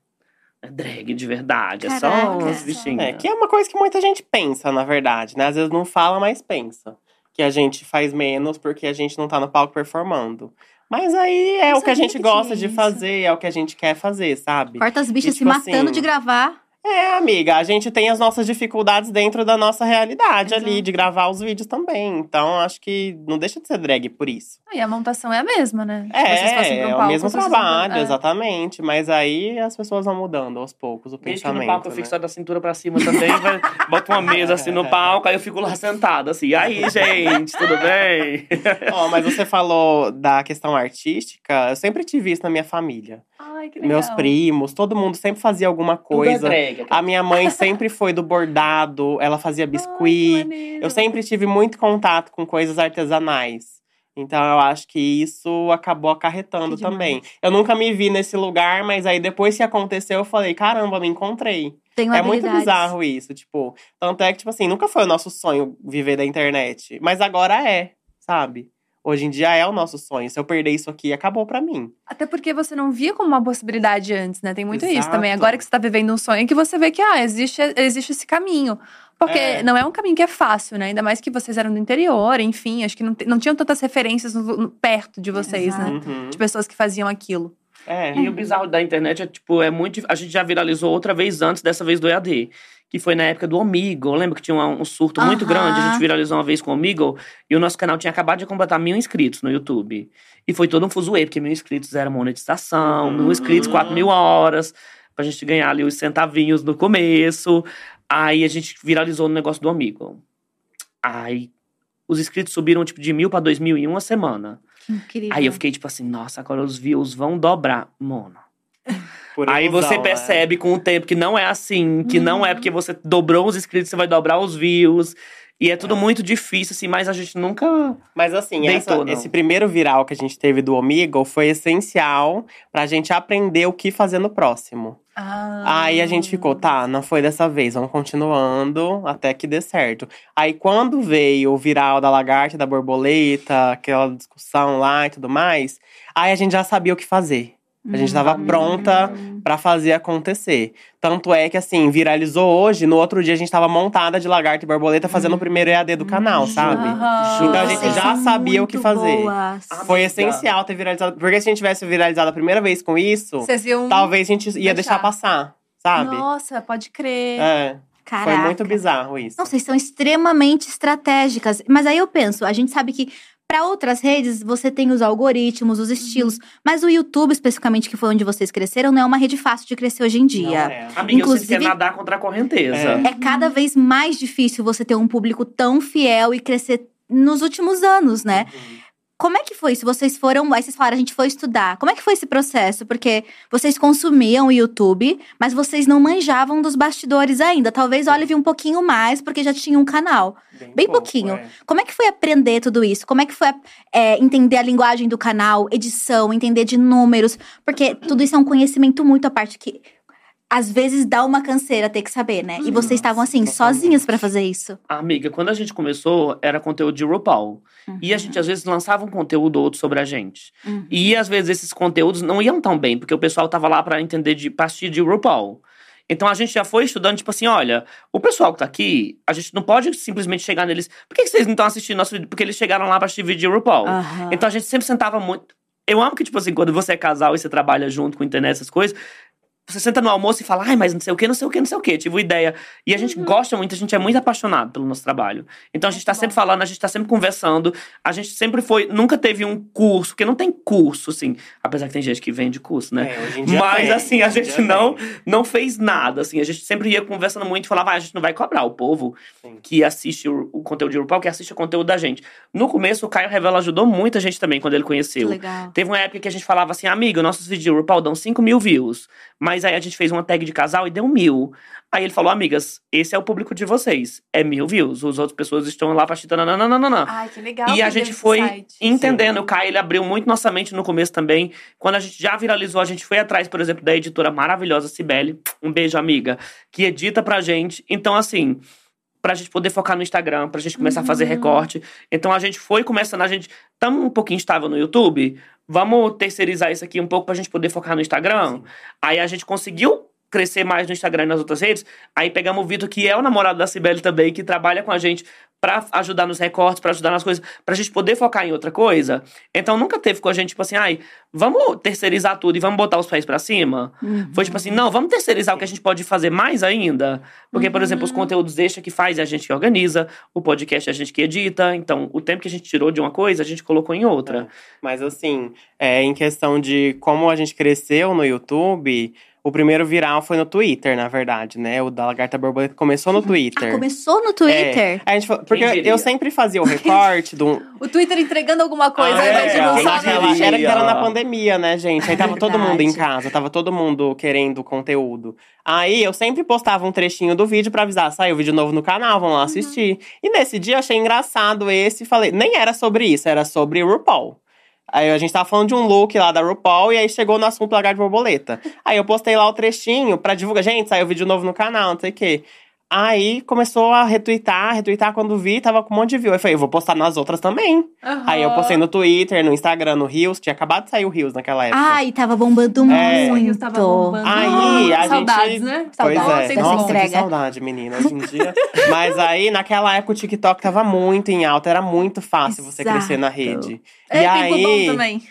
É drag de verdade, é só Caraca. uns bichinhos. É, que é uma coisa que muita gente pensa, na verdade, né? Às vezes não fala, mas pensa. Que a gente faz menos porque a gente não tá no palco performando. Mas aí é Não o que a gente que gosta de fazer, é o que a gente quer fazer, sabe? Corta as bichas E, se tipo matando assim, de gravar. É, amiga, a gente tem as nossas dificuldades dentro da nossa realidade ali, Exato. de gravar os vídeos também. Então, acho que não deixa de ser drag por isso. E a montação é a mesma, né? Fossem É, pra um é o palco, mesmo vocês- trabalho, é. exatamente. Mas aí as pessoas vão mudando aos poucos o Desde que no pensamento. palco eu né? fico só da cintura pra cima também, vai, bota uma mesa assim no palco, aí eu fico lá sentada assim. Aí, gente, tudo bem? Ó, mas você falou da questão artística, eu sempre tive isso na minha família. Ai, que legal. Meus primos, todo mundo sempre fazia alguma Tudo é coisa. drag. A minha mãe sempre foi do bordado, ela fazia Ai, biscuit. maneiro. Eu sempre tive muito contato com coisas artesanais. Então eu acho que isso acabou acarretando Que demais. também. Eu nunca me vi nesse lugar, mas aí depois que aconteceu, eu falei: caramba, me encontrei. Tenho É muito bizarro isso, tipo. Tanto é que, tipo assim, nunca foi o nosso sonho viver da internet. Mas agora é, sabe? Hoje em dia é o nosso sonho. Se eu perder isso aqui, acabou pra mim. Até porque você não via como uma possibilidade antes, né? Tem muito isso Exato. também. Agora que você tá vivendo um sonho, que você vê que, ah, existe, existe esse caminho. Porque É. não é um caminho que é fácil, né? Ainda mais que vocês eram do interior, enfim. Acho que não, não tinham tantas referências no- no- perto de vocês, Exato. né? Uhum. De pessoas que faziam aquilo. É. E o bizarro da internet é, tipo, é muito. A gente já viralizou outra vez antes, dessa vez do EAD. Que foi na época do Omigo. Lembra que tinha um, um surto muito Aham. grande? A gente viralizou uma vez com o Omigo. E o nosso canal tinha acabado de completar mil inscritos no YouTube. E foi todo um fuzuê, porque mil inscritos era monetização, Uhum. mil inscritos, quatro mil horas. Pra gente ganhar ali os centavinhos no começo. Aí a gente viralizou no negócio do Omigo. Aí os inscritos subiram, tipo, de mil pra dois mil em uma semana. Que incrível. Aí eu fiquei, tipo assim, nossa, agora os views vão dobrar. Mano. Por Aí você percebe com o tempo que não é assim, que não é porque você dobrou os inscritos, você vai dobrar os views. E é tudo muito difícil, assim, mas a gente nunca. Mas assim, Deitou, essa- esse primeiro viral que a gente teve do Omegle foi essencial pra gente aprender o que fazer no próximo. Ah. Aí a gente ficou, tá, não foi dessa vez, vamos continuando até que dê certo. Aí quando veio o viral da lagarta, da borboleta, aquela discussão lá e tudo mais, aí a gente já sabia o que fazer. A gente tava Hum. pronta pra fazer acontecer. Tanto é que, assim, viralizou hoje, no outro dia a gente tava montada de lagarta e borboleta fazendo o primeiro EAD do canal, sabe? Aham. Então a gente Vocês já são sabia o que muito fazer. boas. Foi essencial ter viralizado. Porque se a gente tivesse viralizado a primeira vez com isso, Vocês iam. talvez a gente ia deixar. deixar passar, sabe? Nossa, pode crer. É. Caraca. Foi muito bizarro isso. Não, vocês são extremamente estratégicas. Mas aí eu penso, a gente sabe que para outras redes você tem os algoritmos, os estilos, mas o YouTube especificamente, que foi onde vocês cresceram, não é uma rede fácil de crescer hoje em Não dia. é. Amiga, Inclusive- você quer nadar contra a correnteza. É. É cada vez mais difícil você ter um público tão fiel e crescer nos últimos anos, né? Uhum. Como é que foi? Se vocês foram, aí vocês falaram, a gente foi estudar. Como é que foi esse processo? Porque vocês consumiam o YouTube, mas vocês não manjavam dos bastidores ainda. Talvez o Olive um pouquinho mais, porque já tinha um canal. Bem pouco, pouquinho. é. Como é que foi aprender tudo isso? Como é que foi é, entender a linguagem do canal, edição, entender de números? Porque tudo isso é um conhecimento muito à parte que às vezes dá uma canseira ter que saber, né? E vocês estavam assim, sozinhas pra fazer isso. Amiga, quando a gente começou, era conteúdo de RuPaul. E a gente, às vezes, lançava um conteúdo ou outro sobre a gente. Uhum. E, às vezes, esses conteúdos não iam tão bem, porque o pessoal tava lá pra entender de partir de RuPaul. Então, a gente já foi estudando, tipo assim, olha, o pessoal que tá aqui, a gente não pode simplesmente chegar neles. Por que, que vocês não estão assistindo nosso vídeo? Porque eles chegaram lá pra assistir vídeo de RuPaul. Aham. Então a gente sempre sentava muito. Eu amo que, tipo assim, quando você é casal e você trabalha junto com internet, essas coisas. Você senta no almoço e fala, ai, mas não sei o que, não sei o que, não sei o que. Tive uma ideia. E a gente gosta muito, a gente é muito apaixonado pelo nosso trabalho. Então a gente tá sempre falando, a gente tá sempre conversando. A gente sempre foi, nunca teve um curso, porque não tem curso, assim. Apesar que tem gente que vende curso, né? É, Mas tem, assim, a gente não, tem. não fez nada, assim. A gente sempre ia conversando muito e falava, ah, a gente não vai cobrar o povo Sim. que assiste o, o conteúdo de RuPaul, que assiste o conteúdo da gente. No começo, o Caio Revela ajudou muita gente também, quando ele conheceu. legal. Teve uma época que a gente falava assim, amigo, nossos vídeos de RuPaul dão 5 mil views. Mas aí a gente fez uma tag de casal e deu mil. Aí ele falou, amigas, esse é o público de vocês. É mil views. As outras pessoas estão lá nananana. Ai, que legal. E a gente foi insight. entendendo. O Caio, ele abriu muito nossa mente no começo também. Quando a gente já viralizou, a gente foi atrás, por exemplo, da editora maravilhosa Cibele. Um beijo, amiga. Que edita pra gente. Então, assim, pra gente poder focar no Instagram, pra gente começar a fazer Uhum. recorte. Então, a gente foi começando, a gente... Estamos um pouquinho estável no YouTube. Vamos terceirizar isso aqui um pouco pra gente poder focar no Instagram. Aí a gente conseguiu crescer mais no Instagram e nas outras redes, aí pegamos o Vitor, que é o namorado da Cibele também, que trabalha com a gente pra ajudar nos recortes, pra ajudar nas coisas, pra gente poder focar em outra coisa. Então nunca teve com a gente, tipo assim, ai, vamos terceirizar tudo e vamos botar os pés pra cima. Foi tipo assim, não, vamos terceirizar o que a gente pode fazer mais ainda. Porque, por exemplo, os conteúdos extra que faz é a gente que organiza, o podcast é a gente que edita. Então, o tempo que a gente tirou de uma coisa, a gente colocou em outra. Mas assim, é, em questão de como a gente cresceu no YouTube, o primeiro viral foi no Twitter, na verdade, né? O da Lagarta Borboleta começou no Twitter. Ah, começou no Twitter? É, a gente, fa- porque eu sempre fazia o recorte do. O Twitter entregando alguma coisa Ah, ao invés de é, lançar naquela- vídeo. era que era na pandemia, né, gente? Aí tava todo mundo em casa, tava todo mundo querendo conteúdo. Aí eu sempre postava um trechinho do vídeo pra avisar, saiu vídeo novo no canal, vão lá assistir. E nesse dia eu achei engraçado esse, falei, nem era sobre isso, era sobre RuPaul. Aí a gente tava falando de um look lá da RuPaul e aí chegou no assunto lagar de borboleta. Aí eu postei lá o trechinho pra divulgar, gente, saiu vídeo novo no canal, não sei o quê. Aí começou a retweetar, retweetar quando vi, tava com um monte de view. Aí eu falei, eu vou postar nas outras também. Aham. Aí eu postei no Twitter, no Instagram, no Reels. Tinha acabado de sair o Reels naquela época. Ai, tava bombando É. muito. Rios tava bombando. Aí, a Saudades, gente- né? Pois Saudades, é. sempre Nossa, bom. que entrega. saudade, menina, hoje em dia. Mas aí, naquela época, o TikTok tava muito em alta. Era muito fácil você Exato. crescer na rede. É, e tempo bom aí, também.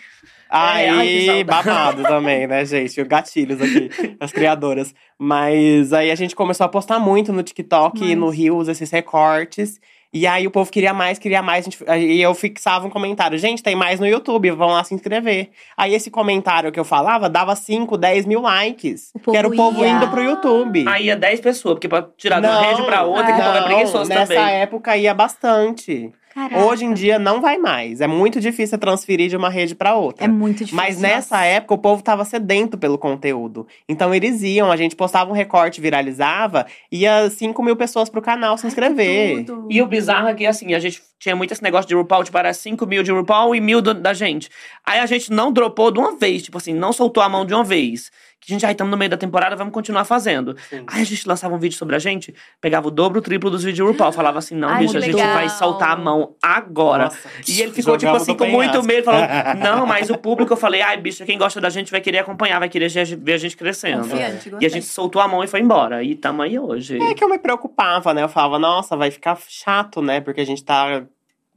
Aí saudade. babado também, né, gente? Gatilhos aqui, as criadoras. Mas aí a gente começou a postar muito no TikTok e no Reels, esses recortes. E aí o povo queria mais, queria mais. gente- E eu fixava um comentário. Gente, tem mais no YouTube, vão lá se inscrever. Aí esse comentário que eu falava dava 5, 10 mil likes. O que era o povo ia. indo pro YouTube. Aí ia 10 pessoas, porque pra tirar de uma rede pra outra, que o povo é não, preguiçoso nessa também. época ia bastante. Caraca. Hoje em dia não vai mais. É muito difícil transferir de uma rede pra outra. É muito difícil. Mas nessa época o povo tava sedento pelo conteúdo. Então eles iam, a gente postava um recorte, viralizava, ia 5 mil pessoas pro canal se inscrever. Tudo. E o bizarro é que, assim, a gente tinha muito esse negócio de RuPaul, tipo, era 5 mil de RuPaul e mil do- da gente. Aí a gente não dropou de uma vez, tipo assim, não soltou a mão de uma vez. Que a gente, aí estamos no meio da temporada, vamos continuar fazendo. Sim. Aí a gente lançava um vídeo sobre a gente, pegava o dobro, o triplo dos vídeos de RuPaul. Falava assim, não, Ai, bicho, a gente legal. vai soltar a mão agora. Nossa, E ele ficou, tipo jogava assim, do com muito medo, falando, não, mas o público, eu falei, ai, bicho, quem gosta da gente vai querer acompanhar, vai querer ver a gente crescendo. Confiante, E a gente soltou a mão e foi embora. E tamo aí hoje. É que eu me preocupava, né? Eu falava, nossa, vai ficar chato, né? Porque a gente tá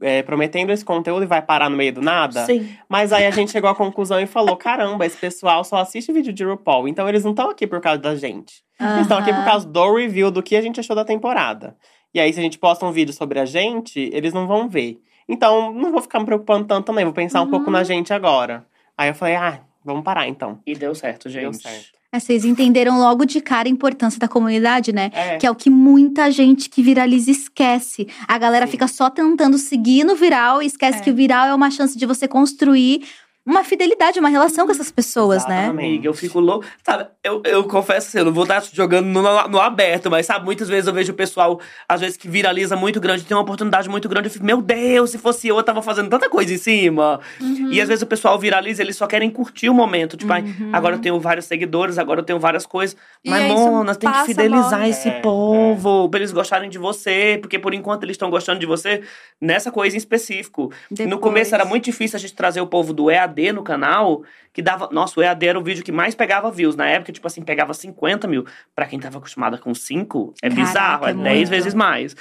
é, prometendo esse conteúdo e vai parar no meio do nada. Sim. Mas aí a gente chegou à conclusão e falou: caramba, esse pessoal só assiste vídeo de RuPaul. Então eles não estão aqui por causa da gente. Eles estão aqui por causa do review do que a gente achou da temporada. E aí, se a gente posta um vídeo sobre a gente, eles não vão ver. Então, não vou ficar me preocupando tanto também. Vou pensar um pouco na gente agora. Aí eu falei, ah, vamos parar então. E deu certo, gente. Deu certo. É, vocês entenderam logo de cara a importância da comunidade, né? É. Que é o que muita gente que viraliza esquece. A galera Sim. fica só tentando seguir no viral e esquece É. que o viral é uma chance de você construir uma fidelidade, uma relação com essas pessoas, né? Exatamente. Amiga, eu fico louco. Sabe, eu, eu confesso assim, eu não vou estar jogando no, no aberto, mas sabe, muitas vezes eu vejo o pessoal, às vezes, que viraliza muito grande, tem uma oportunidade muito grande. Eu fico, meu Deus, se fosse eu, eu tava fazendo tanta coisa em cima. E às vezes o pessoal viraliza, eles só querem curtir o momento. Tipo, ai, agora eu tenho vários seguidores, agora eu tenho várias coisas. E Mas, é Mona, tem que fidelizar bola. esse É, povo, pra eles gostarem de você, porque por enquanto eles estão gostando de você nessa coisa em específico. No Depois. começo era muito difícil a gente trazer o povo do EAD no canal, que dava. Nossa, o EAD era o vídeo que mais pegava views. Na época, tipo assim, pegava 50 mil. Pra quem tava acostumada com 5, é Caraca, bizarro, é é 10 muito. vezes mais.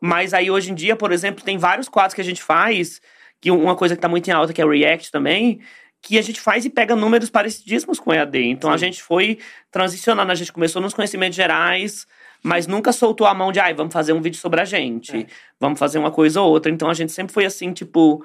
Mas aí, hoje em dia, por exemplo, tem vários quadros que a gente faz, que uma coisa que tá muito em alta, que é o React também. Que a gente faz e pega números parecidíssimos com o EAD. Então a Sim. gente foi transicionando. A gente começou nos conhecimentos gerais, mas nunca soltou a mão de, ai, vamos fazer um vídeo sobre a gente. É. Vamos fazer uma coisa ou outra. Então a gente sempre foi assim, tipo.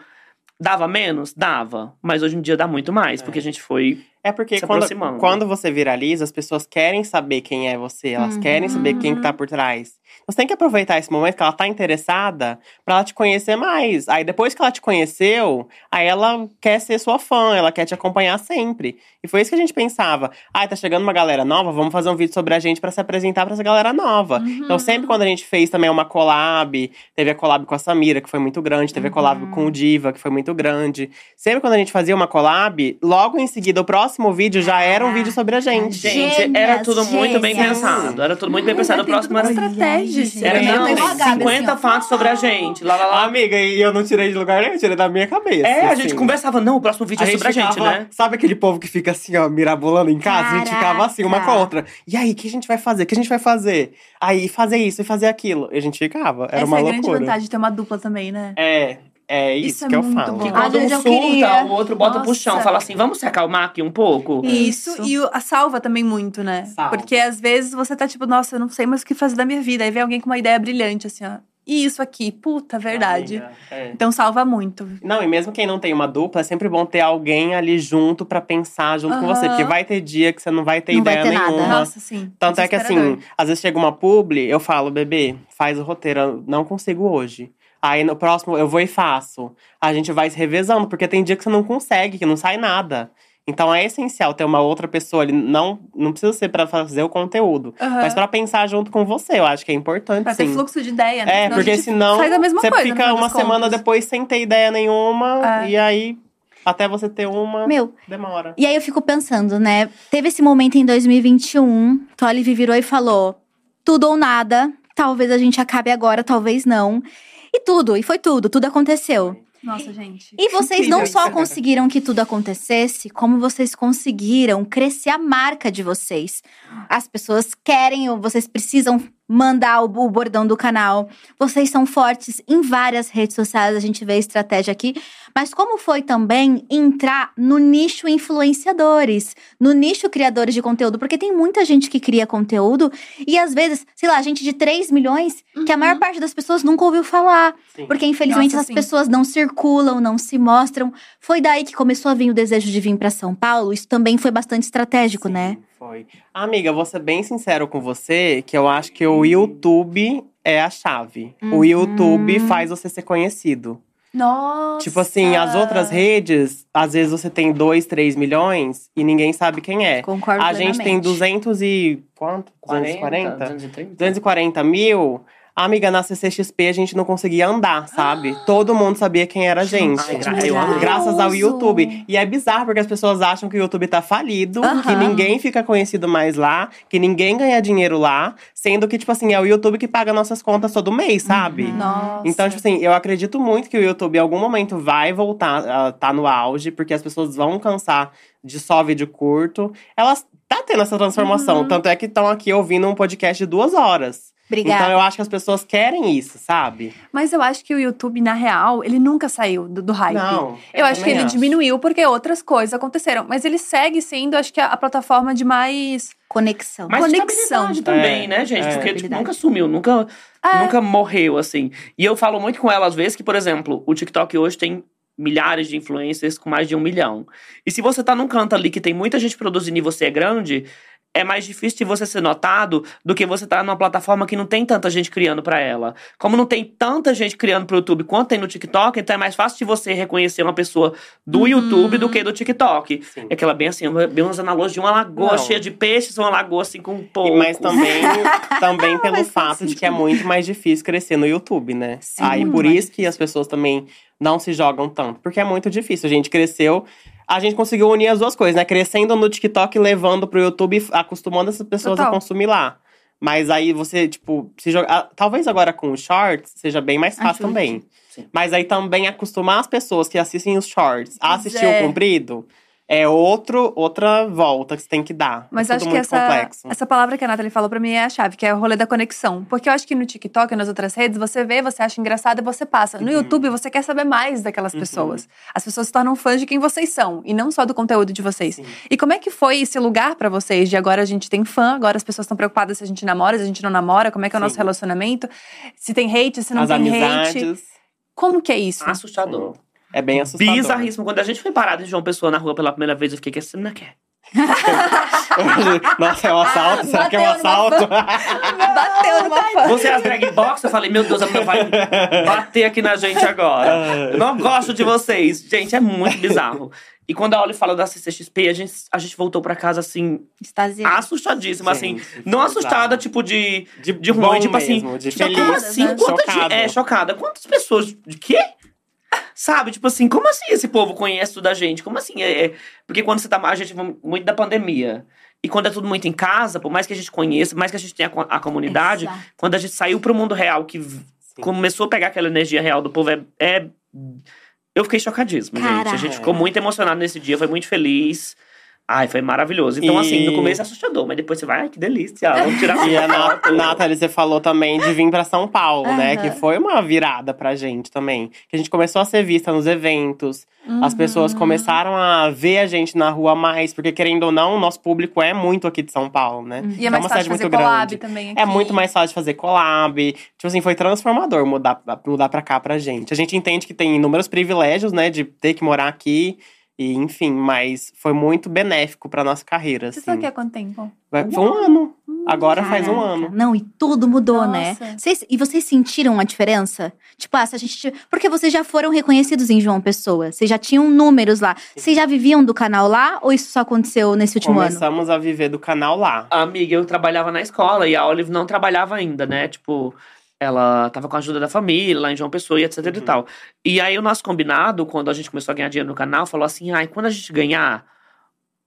Dava menos? Dava. Mas hoje em dia dá muito mais, É. porque a gente foi. É porque se quando, aproximando. quando você viraliza, as pessoas querem saber quem é você, elas querem saber quem que tá por trás. Você tem que aproveitar esse momento que ela tá interessada pra ela te conhecer mais. Aí depois que ela te conheceu, aí ela quer ser sua fã, ela quer te acompanhar sempre. E foi isso que a gente pensava. Ah, tá chegando uma galera nova, vamos fazer um vídeo sobre a gente pra se apresentar pra essa galera nova. Então sempre quando a gente fez também uma collab, teve a collab com a Samira, que foi muito grande, teve a collab com o Diva, que foi muito grande. Sempre quando a gente fazia uma collab, logo em seguida o próximo vídeo já era um vídeo sobre a gente. Gente, era tudo muito bem pensado. Era tudo muito bem pensado. O próximo era. Gente. Era, não, tenho uma gabi, 50 assim, fatos sobre a gente. Lá, lá, lá. Amiga, e eu não tirei de lugar nenhum, eu tirei da minha cabeça. É, a assim. gente conversava. Não, o próximo vídeo A é sobre a gente, ficava- né? Sabe aquele povo que fica assim, ó, mirabolando em casa? A gente ficava assim, uma com a outra. E aí, o que a gente vai fazer? O que a gente vai fazer? Aí, fazer isso e fazer aquilo. E a gente ficava. Era Essa uma é a grande loucura. vantagem de ter uma dupla também, né? É, é isso, Isso é que eu muito falo. bom. Que quando um eu surta, queria. o outro bota pro chão. Nossa. Fala assim, vamos se acalmar aqui um pouco? Isso, e o- a salva também muito, né? Salva. Porque às vezes você tá tipo, nossa, eu não sei mais o que fazer da minha vida. Aí vem alguém com uma ideia brilhante, assim, ó. E isso aqui, puta, verdade. Amiga, é. Então salva muito. Não, e mesmo quem não tem uma dupla, é sempre bom ter alguém ali junto pra pensar junto com você. Porque vai ter dia que você não vai ter Não vai ideia ter nada. nenhuma. Nossa, sim. Tanto é que assim, às vezes chega uma publi, eu falo, bebê, faz o roteiro, eu não consigo hoje. Aí no próximo eu vou e faço. A gente vai se revezando, porque tem dia que você não consegue, que não sai nada. Então é essencial ter uma outra pessoa ali. Não, não precisa ser pra fazer o conteúdo, Aham. mas pra pensar junto com você. Eu acho que é importante, Pra sim. ter fluxo de ideia, né? É, Senão a porque gente senão faz a mesma você coisa, fica uma semana contas. depois sem ter ideia nenhuma. É. E aí, até você ter uma, Meu, demora. E aí eu fico pensando, né? Teve esse momento em 2021, Tolive virou e falou: tudo ou nada, talvez a gente acabe agora, talvez não. Tudo, e foi tudo, tudo aconteceu. Nossa, gente. E vocês não só conseguiram que tudo acontecesse, como vocês conseguiram crescer a marca de vocês. As pessoas querem, ou vocês precisam mandar o, o bordão do canal. Vocês são fortes em várias redes sociais, a gente vê a estratégia aqui. Mas como foi também entrar no nicho influenciadores, no nicho criadores de conteúdo? Porque tem muita gente que cria conteúdo e às vezes, sei lá, gente de 3 milhões, que a maior parte das pessoas nunca ouviu falar. Sim. Porque infelizmente Nossa, as sim. pessoas não circulam, não se mostram. Foi daí que começou a vir o desejo de vir pra São Paulo. Isso também foi bastante estratégico, Sim, né? Foi. Amiga, vou ser bem sincero com você, que eu acho que o YouTube é a chave. O Uhum. YouTube faz você ser conhecido. Nossa. Tipo assim, as outras redes, às vezes você tem 2, 3 milhões e ninguém sabe quem é. Concordo A gente tem plenamente. 200 e… quanto? 40, 240? 230. 240 mil. Amiga, na CCXP a gente não conseguia andar, sabe? Todo mundo sabia quem era a gente. Ai, gra- eu amo. Graças ao YouTube. E é bizarro, porque as pessoas acham que o YouTube tá falido, Aham. que ninguém fica conhecido mais lá, que ninguém ganha dinheiro lá, sendo que, tipo assim, é o YouTube que paga nossas contas todo mês, sabe? Nossa. Então, tipo assim, eu acredito muito que o YouTube em algum momento vai voltar a tá no auge, porque as pessoas vão cansar de só vídeo curto. Elas tá tendo essa transformação. Uhum. Tanto é que estão aqui ouvindo um podcast de duas horas. Obrigada. Então eu acho que as pessoas querem isso, sabe? Mas eu acho que o YouTube, na real, ele nunca saiu do, do hype. Não. Eu acho que ele diminuiu porque outras coisas aconteceram. Mas ele segue sendo, acho que, a, a plataforma de mais. Conexão. Mas Conexão. estabilidade também, É, né, gente? é. Porque tipo, nunca sumiu, nunca, É. nunca morreu, assim. E eu falo muito com ela, às vezes, que, por exemplo, o TikTok hoje tem milhares de influencers com mais de um milhão. E se você tá num canto ali que tem muita gente produzindo e você é grande, é mais difícil de você ser notado do que você tá numa plataforma que não tem tanta gente criando pra ela. Como não tem tanta gente criando pro YouTube quanto tem no TikTok, então é mais fácil de você reconhecer uma pessoa do Uhum. YouTube do que do TikTok. Sim. É aquela bem assim, bem umas analogias de uma lagoa Não. cheia de peixes, uma lagoa assim com um pouco. Mas também, também pelo Mas fato de que é muito mais difícil crescer no YouTube, né? Sim, Aí por isso que as pessoas também não se jogam tanto. Porque é muito difícil. A gente cresceu. A gente conseguiu unir as duas coisas, né? Crescendo no TikTok, levando pro YouTube, acostumando essas pessoas Total. a consumir lá. Mas aí você, tipo, se jogar. Talvez agora com os shorts seja bem mais fácil Ajude. também. Sim. Mas aí também acostumar as pessoas que assistem os shorts a assistir é. o comprido é outro, outra volta que você tem que dar. Mas é acho que muito essa, complexo. essa palavra que a Nathalie falou pra mim é a chave, que é o rolê da conexão. Porque eu acho que no TikTok e nas outras redes, você vê, você acha engraçado e você passa. No Uhum. YouTube, você quer saber mais daquelas pessoas. As pessoas se tornam fãs de quem vocês são, e não só do conteúdo de vocês. Sim. E como é que foi esse lugar pra vocês? De agora a gente tem fã, agora as pessoas estão preocupadas se a gente namora, se a gente não namora, como é que é o nosso Sim. relacionamento, se tem hate, se não As tem hate. amizades. Como que é isso? Assustador. É bem assustador. Bizarríssimo. Quando a gente foi parado em João Pessoa na rua pela primeira vez, eu fiquei, que essa menina quer? Nossa, é um assalto? Será que é um Bateu assalto? Bateu numa fã. Você é as drag box? Eu falei, meu Deus, a menina vai bater aqui na gente agora. Eu não gosto de vocês. Gente, é muito bizarro. E quando a Oli fala da CCXP, a gente, a gente voltou pra casa, assim, Extasiado. assustadíssima, assim. Gente, Não foi assustada, tipo, de, De, de bom ruim, tipo assim. mesmo, de tipo, feliz. como assim? né? Quantas Chocada. É, chocada. Quantas pessoas. De quê? Sabe? Tipo assim, como assim esse povo conhece tudo da gente? Como assim? É, é- Porque quando você tá. A gente muito da pandemia. E quando é tudo muito em casa, por mais que a gente conheça, por mais que a gente tenha a co- a comunidade, Exato. quando a gente saiu pro mundo real, que Sim. começou a pegar aquela energia real do povo, é. é- Eu fiquei chocadíssimo, gente. A Caraca. gente ficou muito emocionado nesse dia, foi muito feliz. Ai, foi maravilhoso. Então, E- assim, no começo é assustador, mas depois você vai, ai, que delícia, vamos tirar E a. Nat- Nathalie, você falou também de vir pra São Paulo, né? Aham. Que foi uma virada pra gente também. Que a gente começou a ser vista nos eventos. As pessoas começaram a ver a gente na rua mais. Porque, querendo ou não, o nosso público é muito aqui de São Paulo, né? E é É mais uma fácil cidade fazer muito collab grande. também aqui. É muito mais fácil de fazer collab. Tipo assim, foi transformador mudar, mudar pra cá pra gente. A gente entende que tem inúmeros privilégios, né? De ter que morar aqui. E, enfim, mas foi muito benéfico pra nossa carreira. Você Assim. sabe aqui há quanto tempo? Vai- Foi um ano. Agora faz um Caraca. ano. Não, e tudo mudou, né? Nossa. Vocês- e vocês sentiram a diferença? Tipo, ah, se a gente. Porque vocês já foram reconhecidos em João Pessoa. Vocês já tinham números lá. Vocês já viviam do canal lá ou isso só aconteceu nesse último ano? Começamos a viver do canal lá. Amiga, eu trabalhava na escola e a Olive não trabalhava ainda, né? Tipo, ela tava com a ajuda da família lá em João Pessoa e etc e Uhum. tal. E aí o nosso combinado, quando a gente começou a ganhar dinheiro no canal, falou assim: ai, quando a gente ganhar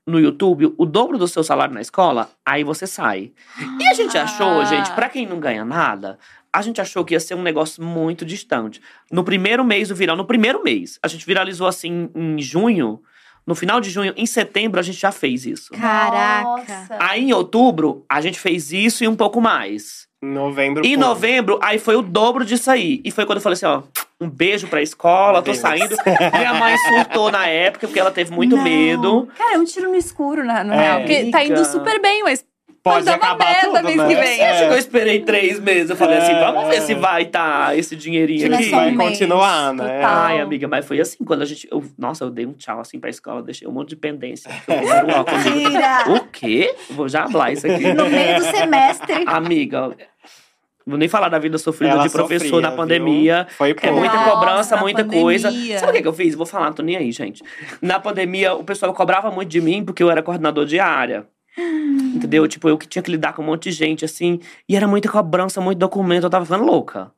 no YouTube o dobro do seu salário na escola, aí você sai. E a gente achou, Ah. gente, pra quem não ganha nada, a gente achou que ia ser um negócio muito distante. No primeiro mês do viral, no primeiro mês, a gente viralizou assim em junho. No final de junho, em setembro, a gente já fez isso. Caraca. Aí em outubro, a gente fez isso e um pouco mais. Em novembro. Em novembro, aí foi o dobro disso aí. E foi quando eu falei assim, ó, um beijo pra escola, tô Deus. saindo. Minha mãe surtou na época, porque ela teve muito Não. medo. Cara, é um tiro no escuro, na, no É. real. Porque tá indo super bem, mas Pode dar uma acabar tudo, mês né? que vem. Você acha É. que eu esperei três meses? Eu falei assim, É. vamos ver se vai tá esse dinheirinho Tira aqui. um Vai mês, continuar, né? total. Ai, amiga, mas foi assim, quando a gente. eu- nossa, eu dei um tchau assim pra escola, deixei um monte de pendência. Mentira! O quê? Vou já falar isso aqui. No meio do semestre. Amiga, vou nem falar da vida sofrida Ela de professor sofria, na viu? pandemia. Foi É muita Nossa, cobrança, na muita pandemia. coisa. Sabe o que, que eu fiz? Vou falar, não tô nem aí, gente. Na pandemia, o pessoal cobrava muito de mim porque eu era coordenador de área. Entendeu? Tipo, eu que tinha que lidar com um monte de gente, assim. E era muita cobrança, muito documento, eu tava ficando louca.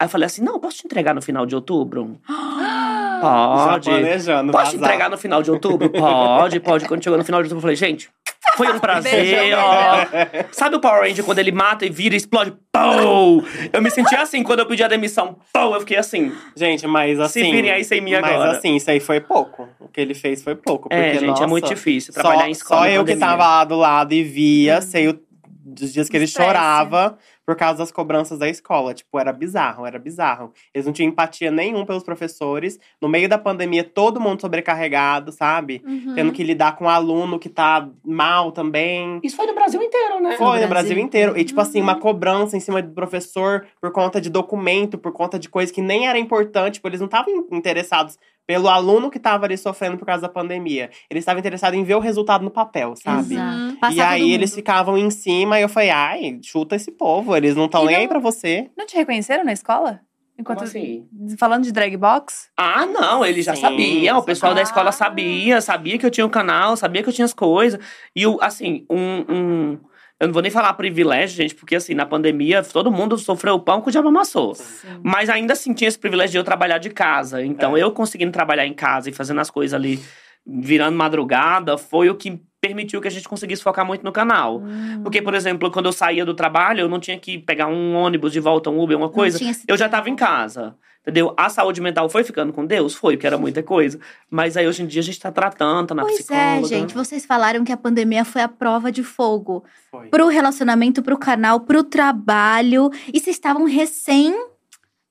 Aí eu falei assim: não, posso te entregar no final de outubro? Pode. planejando. Posso vazar. entregar no final de outubro? Pode, pode. Quando chegou no final de outubro, eu falei, gente, foi um prazer, ó. Sabe o Power Ranger quando ele mata e vira e explode? Pum! Eu me senti assim quando eu pedi a demissão. Pum! Eu fiquei assim. Gente, mas assim. virem aí sem mim mas agora. assim, isso aí foi pouco. O que ele fez foi pouco. É, porque, gente, nossa, é muito difícil trabalhar só, em escola. Só eu que pandemia. tava lá do lado e via, sei o, dos dias que ele Estresse. chorava por causa das cobranças da escola. Tipo, era bizarro, era bizarro. Eles não tinham empatia nenhum pelos professores. No meio da pandemia, todo mundo sobrecarregado, sabe? Uhum. Tendo que lidar com um aluno que tá mal também. Isso foi no Brasil inteiro, né? Foi no Brasil. Brasil inteiro. E, tipo assim, Uhum. uma cobrança em cima do professor por conta de documento, por conta de coisa que nem era importante. Tipo, eles não estavam interessados pelo aluno que tava ali sofrendo por causa da pandemia. Eles estavam interessados em ver o resultado no papel, sabe? Exato. Uhum. Passar E aí eles ficavam em cima e eu falei, ai, chuta esse povo, eles não estão nem não- aí pra você. Não te reconheceram na escola? Enquanto Como assim? falando de drag box? Ah, não, ele já Sim, sabia. O pessoal da Ah. escola sabia, sabia que eu tinha um canal, sabia que eu tinha as coisas. E, o- assim, um, um- Eu não vou nem falar privilégio, gente, porque, assim, na pandemia, todo mundo sofreu o pão que o diabo amassou. Mas ainda assim tinha esse privilégio de eu trabalhar de casa. Então, É. eu conseguindo trabalhar em casa e fazendo as coisas ali, virando madrugada, foi o que permitiu que a gente conseguisse focar muito no canal. Hum. Porque, por exemplo, quando eu saía do trabalho, eu não tinha que pegar um ônibus de volta, um Uber, uma coisa. Eu já tempo. tava em casa. Entendeu? A saúde mental foi ficando com Deus? Foi, porque era muita coisa. Mas aí hoje em dia a gente tá tratando, tá na Pois psicóloga. é, gente. Vocês falaram que a pandemia foi a prova de fogo. Foi. Pro relacionamento, pro canal, pro trabalho. E vocês estavam recém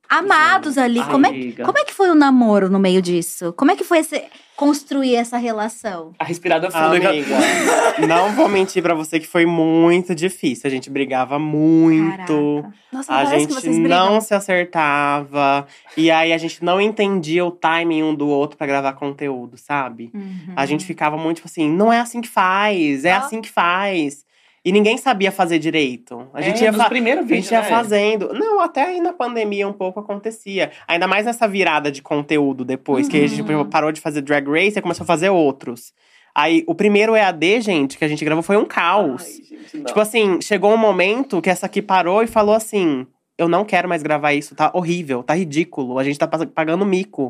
amados ali. Ai, Como é, amiga. como é que foi o namoro no meio disso? Como é que foi esse, construir essa relação? A respirada funda. Amiga, não vou mentir pra você que foi muito difícil. A gente brigava muito. Caraca. Nossa, A parece gente que vocês brigam. não se acertava. E aí a gente não entendia o timing um do outro pra gravar conteúdo, sabe? Uhum. A gente ficava muito tipo assim, não é assim que faz, é Ah. assim que faz. E ninguém sabia fazer direito. A gente é, ia nos fa- primeiros a gente ia né? fazendo. Não, até aí na pandemia um pouco acontecia. Ainda mais nessa virada de conteúdo depois, que a gente Uhum. parou de fazer Drag Race e começou a fazer outros. Aí, o primeiro EAD, gente, que a gente gravou foi um caos. Ai, gente. Tipo assim, chegou um momento que essa aqui parou e falou assim: Eu não quero mais gravar isso, tá horrível, tá ridículo. A gente tá pagando mico.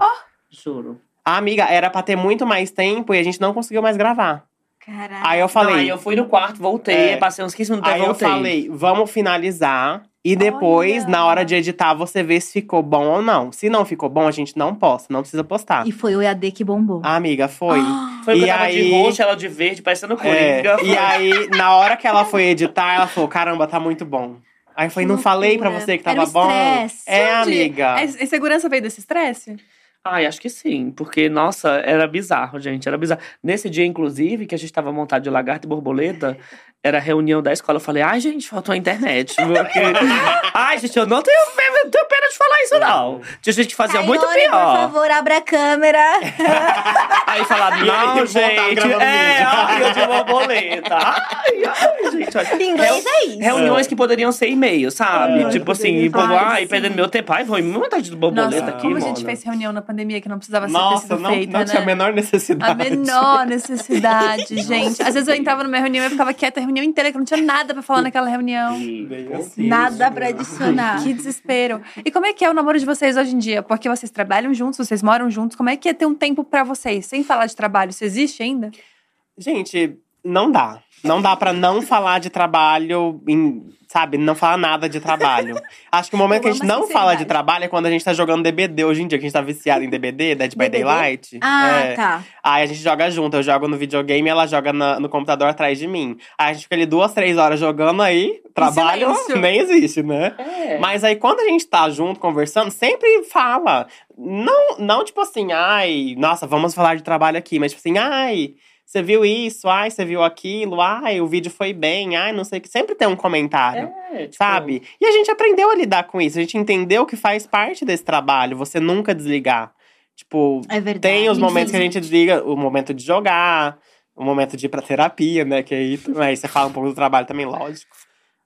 Juro. A amiga, era pra ter muito mais tempo e a gente não conseguiu mais gravar. Caraca. Aí eu Não, falei. aí eu fui no quarto, voltei, É. passei uns 15 minutos Aí eu voltei. falei, vamos finalizar. E depois, Olha. na hora de editar, você vê se ficou bom ou não. Se não ficou bom, a gente não posta, não precisa postar. E foi o EAD que bombou. A amiga foi. Ah, Foi porque E eu tava aí- de roxo, ela de verde, parecendo É, coringa. e aí, na hora que ela foi editar, ela falou: caramba, tá muito bom. Aí eu falei, não falei pra você que Era tava o bom? É, amiga. A insegurança veio desse estresse? Ai, acho que sim, porque, nossa, era bizarro, gente, era bizarro. Nesse dia, inclusive, que a gente tava montado de lagarto e borboleta, era a reunião da escola. Eu falei, ai, gente, faltou a internet. Porque... ai, gente, eu não tenho, eu tenho pena de falar isso, não. Tinha gente que fazia muito pior. Por favor, abra a câmera. Aí falava, aí, não, gente, gravando é, ai, eu de borboleta. Ai, ai, gente, olha. Inglês é isso. Reuniões que poderiam ser e-mail, sabe? Ai, tipo assim, e povo, ser. ai, Sim. perdendo meu tempo. Ai, vou muita de borboleta Nossa, aqui, como a mano. gente fez reunião na pandemia que não precisava ser ter Nossa, sido não, feita, não tinha a né? menor necessidade. A menor necessidade, gente. Às vezes eu entrava numa reunião e eu ficava quieta a reunião inteira, que eu não tinha nada pra falar naquela reunião. Bem assim. Nada pra adicionar. Que desespero. E como é que é o namoro de vocês hoje em dia? Porque vocês trabalham juntos, vocês moram juntos. Como é que é ter um tempo pra vocês? Sem falar de trabalho, isso existe ainda? Gente, não dá. Não dá pra não falar de trabalho, em- sabe? Não falar nada de trabalho. Acho que o momento Eu que a gente não fala de trabalho é quando a gente tá jogando DBD hoje em dia, que a gente tá viciado em DBD, Dead by DBD? Daylight. Ah, É. tá. Aí a gente joga junto. Eu jogo no videogame e ela joga na- no computador atrás de mim. Aí a gente fica ali duas, três horas jogando aí. Trabalho silêncio. nem existe, né? É. Mas aí, quando a gente tá junto, conversando, sempre fala. Não, não tipo assim, ai, nossa, vamos falar de trabalho aqui. Mas tipo assim, ai, você viu isso? Ai, você viu aquilo? Ai, o vídeo foi bem. Ai, não sei o que. Sempre tem um comentário. É, tipo, Sabe? E a gente aprendeu a lidar com isso. A gente entendeu que faz parte desse trabalho. Você nunca desligar. Tipo, É verdade. tem os momentos que a gente desliga, o momento de jogar, o momento de ir pra terapia, né? Que aí, aí você fala um pouco do trabalho também, lógico.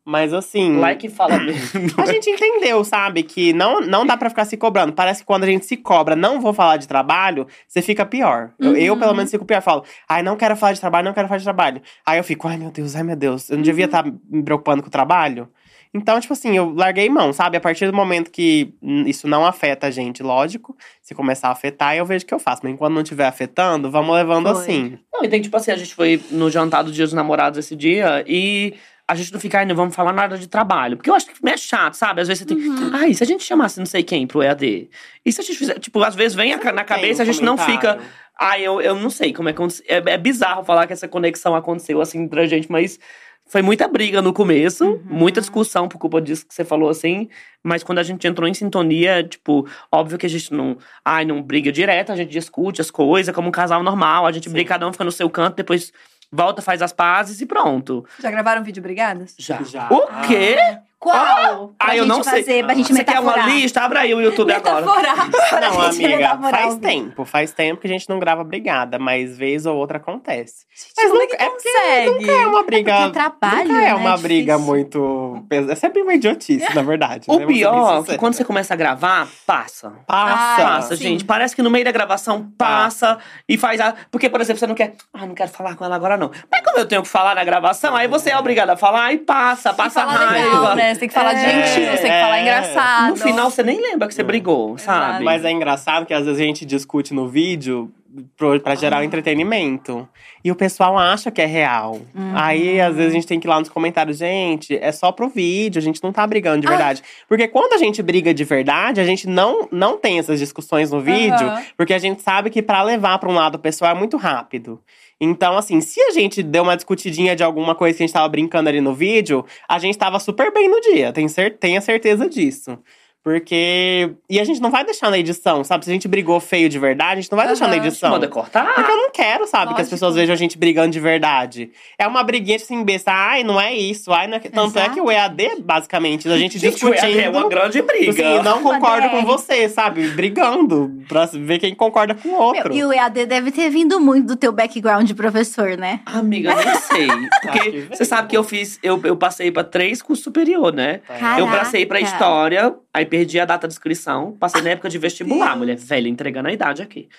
Mas assim. Like fala mesmo. A gente entendeu, sabe? Que não, não dá pra ficar se cobrando. Parece que quando a gente se cobra, não vou falar de trabalho, você fica pior. Eu, eu, Uhum. pelo menos, fico pior. Falo, ai, não quero falar de trabalho, não quero falar de trabalho. Aí eu fico, ai, meu Deus, ai, meu Deus. Eu não devia Uhum. estar me preocupando com o trabalho. Então, tipo assim, eu larguei mão, sabe? A partir do momento que isso não afeta a gente, lógico. Se começar a afetar, eu vejo o que eu faço. Mas enquanto não estiver afetando, vamos levando Foi. assim. Não, e tem tipo assim, a gente foi no jantar do Dia dos Namorados esse dia e a gente não fica, ai, não vamos falar nada de trabalho. Porque eu acho que é chato, sabe? Às vezes você tem. Uhum. Ai, se a gente chamasse não sei quem pro EAD. E se a gente fizer. Tipo, às vezes vem a na cabeça, a Tem um gente não fica. comentário. Ai, eu, eu não sei como é que aconte- é, é bizarro falar que essa conexão aconteceu assim entre a gente, mas. Foi muita briga no começo, Uhum. muita discussão por culpa disso que você falou assim. Mas quando a gente entrou em sintonia, tipo, óbvio que a gente não. Ai, não briga direto, a gente discute as coisas como um casal normal. A gente Sim. briga, cada um fica no seu canto, depois volta, faz as pazes e pronto. Já gravaram vídeo brigadas? Já. Já. O quê? Qual? Pra Ah, eu gente não sei. fazer, pra gente Você quer uma lista? Abra aí o YouTube agora. Pra Não, amiga, faz tempo. Faz tempo que a gente não grava brigada, mas vez ou outra acontece. Gente, como é que nunca- é consegue? É uma briga. porque é trabalho, nunca é né? uma É briga difícil. muito. É sempre uma idiotice, na verdade. O né? Pior é que quando você começa a gravar, passa. Passa. Passa, sim. gente. Parece que no meio da gravação passa e faz a. Porque, por exemplo, você não quer. Ah, não quero falar com ela agora, não. Mas como eu tenho que falar na gravação, aí você é obrigado a falar e passa, passa falar raiva. legal, né? Você tem que falar É, gentil, você tem que falar é. engraçado. No final, você nem lembra que você brigou, sabe? Mas é engraçado que às vezes a gente discute no vídeo pro, pra gerar Ah. um entretenimento. E o pessoal acha que é real. Uhum. Aí, às vezes, a gente tem que ir lá nos comentários, gente, é só pro vídeo, a gente não tá brigando de Ah. verdade. Porque quando a gente briga de verdade, a gente não, não tem essas discussões no vídeo, Aham. porque a gente sabe que pra levar pra um lado pessoal é muito rápido. Então, assim, se a gente deu uma discutidinha de alguma coisa que a gente tava brincando ali no vídeo, a gente tava super bem no dia. Tenho, cer tenha certeza disso. Porque. E a gente não vai deixar na edição, sabe? Se a gente brigou feio de verdade, a gente não vai deixar na edição. Manda cortar. Porque eu não quero, sabe, que as Lógico. pessoas vejam a gente brigando de verdade. É uma briguinha assim, besta. Ai, não é isso. Ai, não é... que- Tanto é que o EAD, basicamente, a gente, Gente, o discutindo. EAD é uma grande briga. Assim, não concordo com você, sabe? Brigando. Pra ver quem concorda com o outro. Meu, e o EAD deve ter vindo muito do teu background de professor, né? Amiga, nem sei. Acho que Porque você sabe que eu fiz. Eu, eu passei pra três cursos superior, né? Caraca. Eu passei pra história, aí perdi a data de inscrição. Passei na época de vestibular, mulher velha, entregando a idade aqui.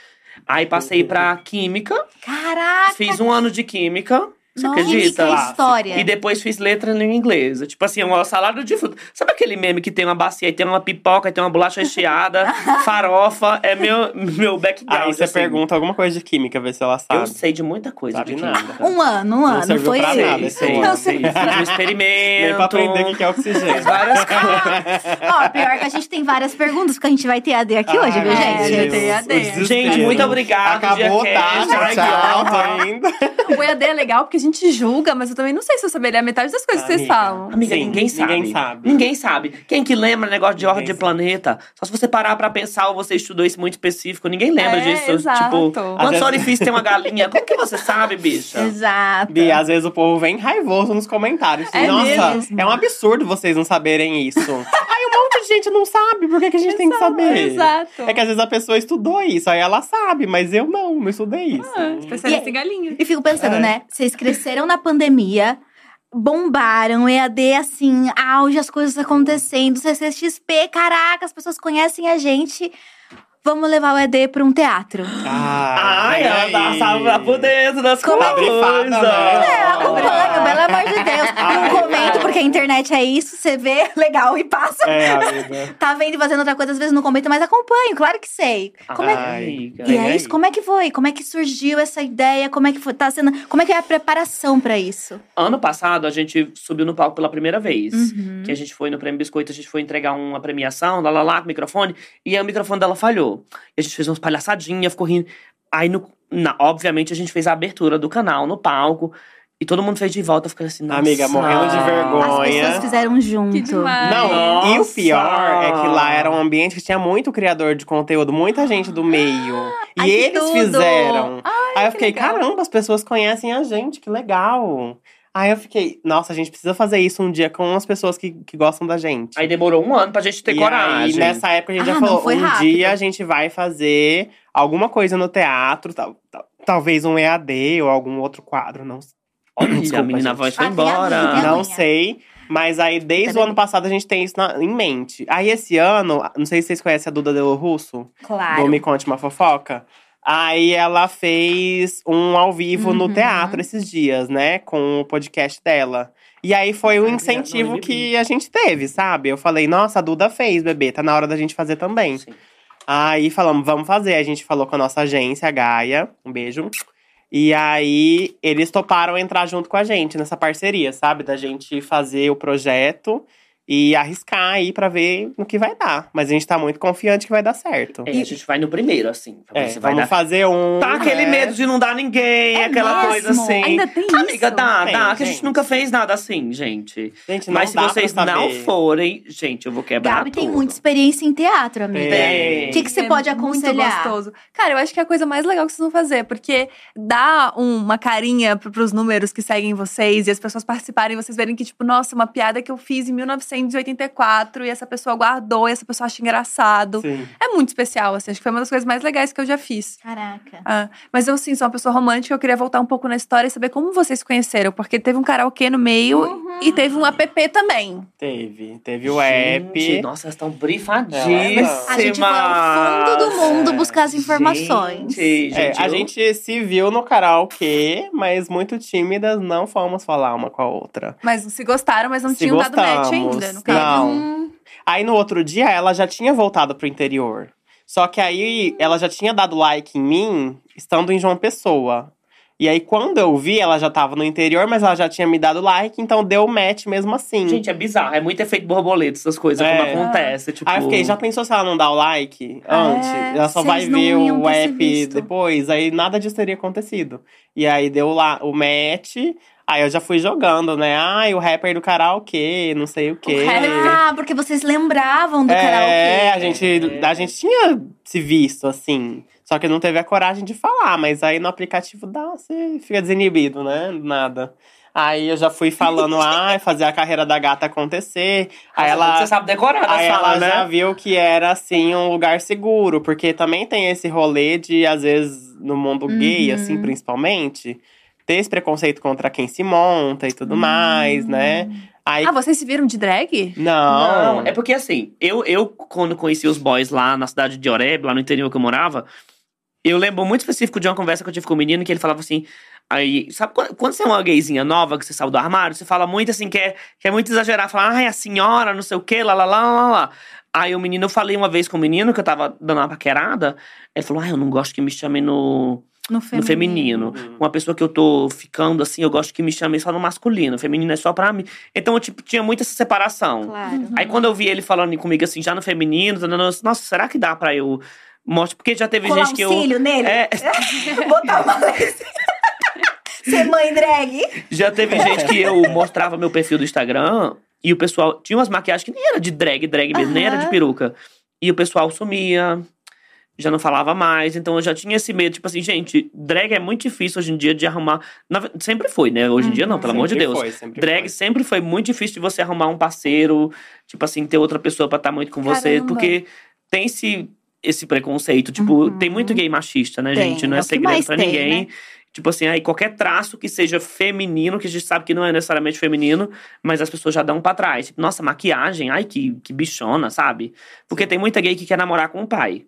Aí passei pra química, Caraca! fiz um ano de química. Você Nossa, acredita? que história. E depois fiz letra em inglês. Tipo assim, uma salada de fruta. Sabe aquele meme que tem uma bacia e tem uma pipoca e tem uma bolacha recheada, farofa? É meu, meu background. Aí você assim. pergunta alguma coisa de química, ver se ela sabe. Eu sei de muita coisa Sabe de nada. química. Um ano, um Não ano. serviu Foi pra nada Sei, esse sei, ano. sei. Fiz um experimento. Nem pra aprender o que é oxigênio. Fiz várias coisas. Ó, pior que a gente tem várias perguntas, porque a gente vai ter AD aqui hoje, viu, Ai, gente? É, AD. Gente, muito obrigado. Acabou, tá? Ai, Tchau, indo. O EAD é legal porque gente julga, mas eu também não sei se eu saberia a metade das coisas que vocês Amiga. falam. Amiga, Sim, ninguém sabe. ninguém sabe. Ninguém sabe. Quem que lembra negócio de ordem Ninguém de planeta? Só se você parar pra pensar ou você estudou isso muito específico. Ninguém lembra É, disso. exato. Tipo, quantos vezes- orifícios tem uma galinha? Como que você sabe, bicha? Exato. Bi, às vezes o povo vem raivoso nos comentários. É Nossa, mesmo? é um absurdo vocês não saberem isso. aí um monte de gente não sabe, por que, que a gente tem que saber? Exato. É que às vezes a pessoa estudou isso, aí ela sabe, mas eu não, não estudei isso. Ah, especialista E- em galinha. E fico pensando, É. né? Vocês cresceram na pandemia, bombaram, EAD assim, auge, as coisas acontecendo, CCXP, caraca, as pessoas conhecem a gente. Vamos levar o EAD pra um teatro. Ah, Ai, vem ela pra por dentro das Como coisas. brifada, né? É, acompanho, pelo amor de Deus. Ai, Não comento, porque a internet é isso, você vê, legal, e passa. É. Tá vendo e fazendo outra coisa, às vezes não comento, mas acompanho, claro que sei. Como é que... Ai. E é isso, como é que foi? Como é que surgiu essa ideia? Como é que foi, tá sendo, como é que é a preparação pra isso? Ano passado, a gente subiu no palco pela primeira vez. Uhum. Que a gente foi no Prêmio Biscoito, a gente foi entregar uma premiação, lá, lá, lá, com o microfone. E aí o microfone dela falhou. E a gente fez umas palhaçadinhas, ficou rindo. Aí, no, na- obviamente, a gente fez a abertura do canal no palco. E todo mundo fez de volta, ficando assim, nossa. Amiga, morrendo de vergonha. As pessoas fizeram junto. Não, e o Nossa! pior é que lá era um ambiente que tinha muito criador de conteúdo, muita gente do meio. e ai, que eles tudo! fizeram. Aí eu que fiquei, legal. caramba, as pessoas conhecem a gente, que legal. Aí eu fiquei, nossa, a gente precisa fazer isso um dia com as pessoas que, que gostam da gente. Aí demorou um ano pra gente ter e coragem. aí, nessa época, a gente Ah, já falou: foi um rápido. dia a gente vai fazer alguma coisa no teatro, tal, tal- talvez um EAD ou algum outro quadro, não Olha, Desculpa, a menina gente. voz foi a embora. minha, Não minha. sei. Mas aí, desde Tá o ano passado, a gente tem isso na- em mente. Aí, esse ano, não sei se vocês conhecem a Duda Delo Russo, Claro. do Me Conte Uma Fofoca. Aí, ela fez um ao vivo no Uhum. teatro esses dias, né? Com o podcast dela. E aí, foi um Ai, incentivo que a gente teve, sabe? Eu falei, nossa, a Duda fez, bebê. Tá na hora da gente fazer também. Sim. Aí, falamos, vamos fazer. A gente falou com a nossa agência, a Gaia. Um beijo. E aí, eles toparam entrar junto com a gente nessa parceria, sabe? Da gente fazer o projeto e arriscar aí pra ver no que vai dar. Mas a gente tá muito confiante que vai dar certo. É, a gente vai no primeiro, assim. pra ver É, se vai vamos dar. fazer um. Tá aquele né? medo de não dar ninguém, É aquela mesmo? coisa assim. Ainda tem isso? Amiga, dá, Tem, dá. Que a gente gente. nunca fez nada assim, gente. Gente, não Mas se dá vocês pra não forem, gente, eu vou quebrar Gabi tem tudo. muita experiência em teatro, amiga. Tem. O que, que você É pode Muito aconselhar? gostoso. Cara, eu acho que é a coisa mais legal que vocês vão fazer, porque dá um- uma carinha pro, pros números que seguem vocês e as pessoas participarem e vocês verem que, tipo, nossa, uma piada que eu fiz em 1984 e essa pessoa guardou e essa pessoa acha engraçado. Sim. É muito especial, assim. Acho que foi uma das coisas mais legais que eu já fiz. Caraca. Ah, mas eu, sim, sou uma pessoa romântica. Eu queria voltar um pouco na história e saber como vocês se conheceram. Porque teve um karaokê no meio Uhum. e teve um app também. Teve. Teve o Gente, app. nossa, elas estão brifadíssimas. A gente vai ao fundo do mundo buscar as informações. Gente, É, gente, a eu- gente se viu no karaokê, mas muito tímidas, não fomos falar uma com a outra. Mas se gostaram, mas não Se tinham dado match gostamos. Ainda. No caso. Não. Hum, Aí no outro dia ela já tinha voltado pro interior. Só que aí ela já tinha dado like em mim, estando em João Pessoa. E aí quando eu vi, ela já tava no interior, mas ela já tinha me dado like, então deu match mesmo assim. Gente, é bizarro. É muito efeito borboleta, essas coisas, É. como acontece. Tipo... Aí eu fiquei, já pensou se ela não dá o like antes? É, ela só vai ver o app depois, aí nada disso teria acontecido. E aí deu lá o match, aí eu já fui jogando, né? Ai, o rapper do karaokê, não sei o quê. Ah, porque vocês lembravam do É, karaokê. a gente, a gente tinha se visto, assim. Só que não teve a coragem de falar, mas aí no aplicativo dá, você fica desinibido, né? Nada. Aí eu já fui falando, ai, fazer a carreira da gata acontecer. Aí ela. Você sabe decorar Aí ela falas, já né? viu que era, assim, um lugar seguro. Porque também tem esse rolê de, às vezes, no mundo gay, Uhum. assim, principalmente… Ter esse preconceito contra quem se monta e tudo mais, né? Aí, Ah, vocês se viram de drag? não… Não, é porque assim, eu, eu quando conheci os boys lá na cidade de Oreb, lá no interior que eu morava, Eu lembro muito específico de uma conversa que eu tive com o um menino que ele falava assim. Aí, sabe quando, quando, você é uma gayzinha nova que você saiu do armário, você fala muito assim, quer, quer muito exagerar, fala, ai, a senhora, não sei o quê, lá, lá, lá, lá, lá. Aí o menino, eu falei uma vez com o menino que eu tava dando uma paquerada, ele falou, ai, eu não gosto que me chamem no. No No feminino. feminino. Uma pessoa que eu tô ficando assim, eu gosto que me chamem só no masculino. Feminino é só pra mim. Então, eu, tipo, tinha muito essa separação. Claro. Aí quando eu vi ele falando comigo assim, já no feminino, nossa, será que dá pra eu mostrar? Porque já teve Colar gente um que eu. cílio nele? É, Botar uma. Ser mãe drag. já teve gente que eu mostrava meu perfil do Instagram e o pessoal tinha umas maquiagens que nem era de drag, drag mesmo, nem era de peruca. E o pessoal sumia, já não falava mais. Então eu já tinha esse medo, tipo assim, gente, drag é muito difícil hoje em dia de arrumar. Na sempre foi, né? Hoje em dia não, pelo amor de Sempre Deus. foi, sempre Drag foi. sempre foi muito difícil de você arrumar um parceiro, tipo assim, ter outra pessoa pra estar muito com você, Caramba. porque tem esse, esse preconceito. Tipo, Uhum. tem muito gay machista, né, Tem, gente? Não é é, segredo pra tem, ninguém. né? Tipo assim, aí qualquer traço que seja feminino, que a gente sabe que não é necessariamente feminino, mas as pessoas já dão pra trás. Tipo, nossa, maquiagem, ai que, que bichona, sabe? Porque tem muita gay que quer namorar com o pai.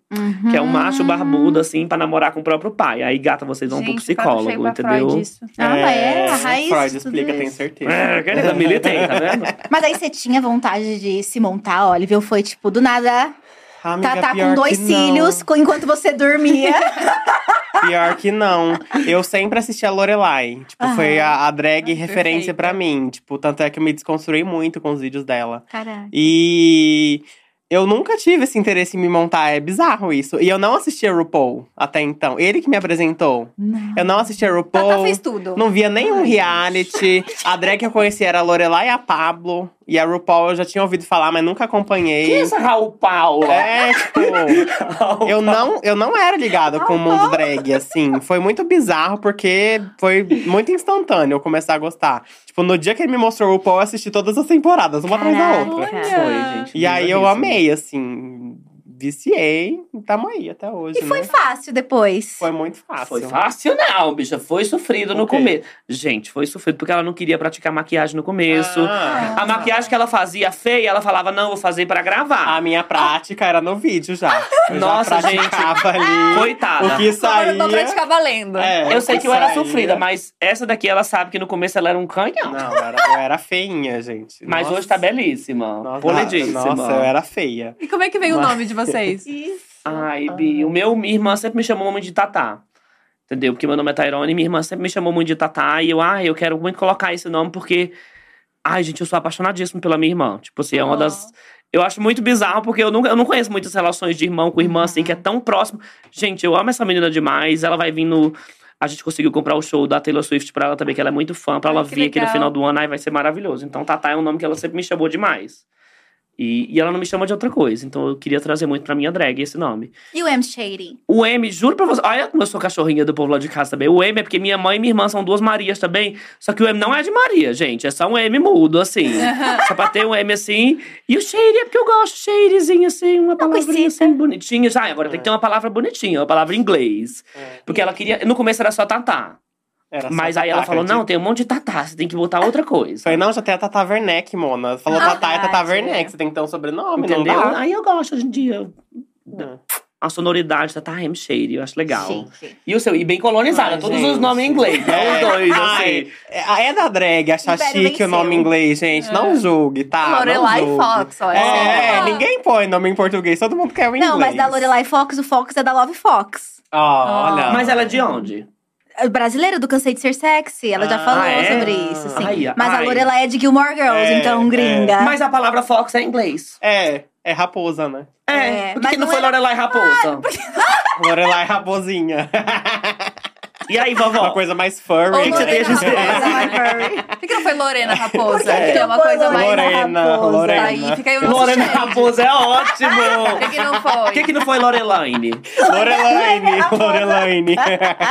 Que é um macho barbudo, assim, pra namorar com o próprio pai. Aí, gata, vocês vão pro Gente, cheio psicólogo, pra entendeu? Freud isso. Ah, mas é a raiz Freud explica, isso. tenho certeza. É, querida, militei, tá vendo? Mas aí você tinha vontade de se montar, Oliver? Foi tipo, do nada, Amiga, tá, tá pior com dois não. cílios co- enquanto você dormia. Pior que não. Eu sempre assisti a Lorelai. Tipo, foi a, a drag referência perfeita. pra mim. Tipo, tanto é que eu me desconstruí muito com os vídeos dela. Caralho. E eu nunca tive esse interesse em me montar. É bizarro isso. E eu não assistia RuPaul até então. Ele que me apresentou. Não. Eu não assistia Tata RuPaul. fez tudo. Não via nenhum Ai, reality. A drag que eu conhecia era a Lorelai e a Pablo. E a RuPaul eu já tinha ouvido falar, mas nunca acompanhei. Que é essa Raul Paula? É, tipo, eu não, eu não era ligada com o mundo drag, assim. Foi muito bizarro, porque foi muito instantâneo eu começar a gostar. Tipo, no dia que ele me mostrou o RuPaul, eu assisti todas as temporadas, uma atrás da outra. Foi, gente. E aí eu amei, assim. Viciei, e tamo aí até hoje, E foi né? fácil depois. Foi muito fácil. Foi fácil, não, bicha. Foi sofrido no O quê? começo. Gente, foi sofrido porque ela não queria praticar maquiagem no começo. Ah, A maquiagem que ela fazia feia, ela falava, não, vou fazer pra gravar. a minha prática era no vídeo já. Eu Nossa, já gente. ali. Coitada. O que saía. eu tô praticava lendo. É, Eu sei o que eu era sofrida, mas essa daqui ela sabe que no começo ela era um canhão. Não, eu era, eu era feinha, gente. Mas Nossa. hoje tá belíssima. Nossa, Polidíssima. Nossa, eu era feia. E como é que veio Mas- o nome de vocês? Isso. Ai, Bi, o meu, minha irmã sempre me chamou muito de Tatá. Entendeu? Porque meu nome é Tairone e minha irmã sempre me chamou muito de Tatá. E eu, ai, eu quero muito colocar esse nome porque. Ai, gente, eu sou apaixonadíssimo pela minha irmã. Tipo assim, é uma das. Eu acho muito bizarro, porque eu, nunca, eu não conheço muitas relações de irmão com irmã, assim, que é tão próximo. Gente, eu amo essa menina demais. Ela vai vir no. A gente conseguiu comprar o show da Taylor Swift pra ela também, que ela é muito fã, pra Ai, ela que vir aqui no legal. final do ano. Ai, vai ser maravilhoso. Então, Tatá é um nome que ela sempre me chamou demais. E, e ela não me chama de outra coisa. Então, eu queria trazer muito pra minha drag esse nome. E o M Shady? O M, juro pra você. Olha como eu sou cachorrinha do povo lá de casa também. O M é porque minha mãe e minha irmã são duas Marias também. Só que o M não é de Maria, gente. É só um M mudo, assim. só pra ter um M assim. E o Shady é porque eu gosto. Shadyzinho, assim, uma palavrinha assim, bonitinha. Já, agora tem que ter uma palavra bonitinha, uma palavra em inglês. Porque ela queria. No começo era só Tatá. Era Mas aí ela Tatá, falou: acredita? não, tem um monte de Tatá, você tem que botar outra coisa. Falei, não, já tem a Tata Werneck, Mona. Falou Ah, Tatá é Tata Werneck. Você tem que ter um sobrenome, Entendeu? não dá? Aí eu gosto hoje em dia. Hum. A sonoridade Tatá M Shady, eu acho legal. Gente. E o seu? E bem colonizada, Ai, todos gente. os nomes em inglês. Não os dois, ai, assim. é, é da drag achar Império chique o nome em inglês, gente. Não julgue, tá? Lorelai julgue. Fox, ó. É, ninguém põe nome em português, todo mundo quer o inglês. Não, mas da Lorelai Fox, o Fox é da Love Fox. Ó, olha. Mas ela é de onde? É Brasileira do Cansei de Ser Sexy. Ela já Ah, falou é? sobre isso, sim. Ai, mas a ai. Lorelai é de Gilmore Girls, É, então gringa. Mas a palavra Fox é em inglês. É, é raposa, né? É, por que mas que não não foi é- Lorelai Raposa? Lorelai Raposinha. E aí, Uma vovó? coisa mais furry. Ou que que você tem a? Por que, que não foi Lorena Raposa? Por que que é uma coisa mais. Lorena, Raposa? Lorena. Aí fica aí o nosso Lorena. Raposa é ótimo! Por que, que não foi? Por que, que não foi Lorelaine? Lorelaine, Lorelaine.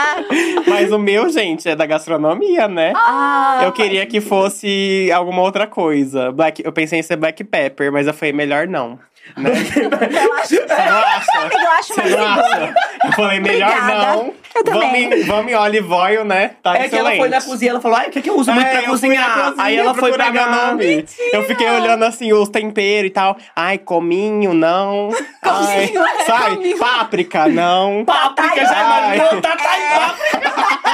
Mas o meu, gente, é da gastronomia, né? Ah, eu queria que fosse alguma outra coisa. Black, eu pensei em ser Black Pepper, mas eu falei, melhor não. Né? eu acho, não acha? eu acho Você mais não seguro. acha? Eu falei, melhor Obrigada. não. Eu também. Vamos em, vamos em olive oil, né? Tá É que ela foi na excelente. cozinha, ela falou, ai, o que, que eu uso muito É, pra cozinhar? cozinha Aí ela foi meu pegar. nome. Eu fiquei olhando assim os temperos e tal. Ai, cominho, não. Ai, Cominho, é, sabe? cominho. Páprica, não. Páprica, já Ai. imaginou? Tá, tá páprica.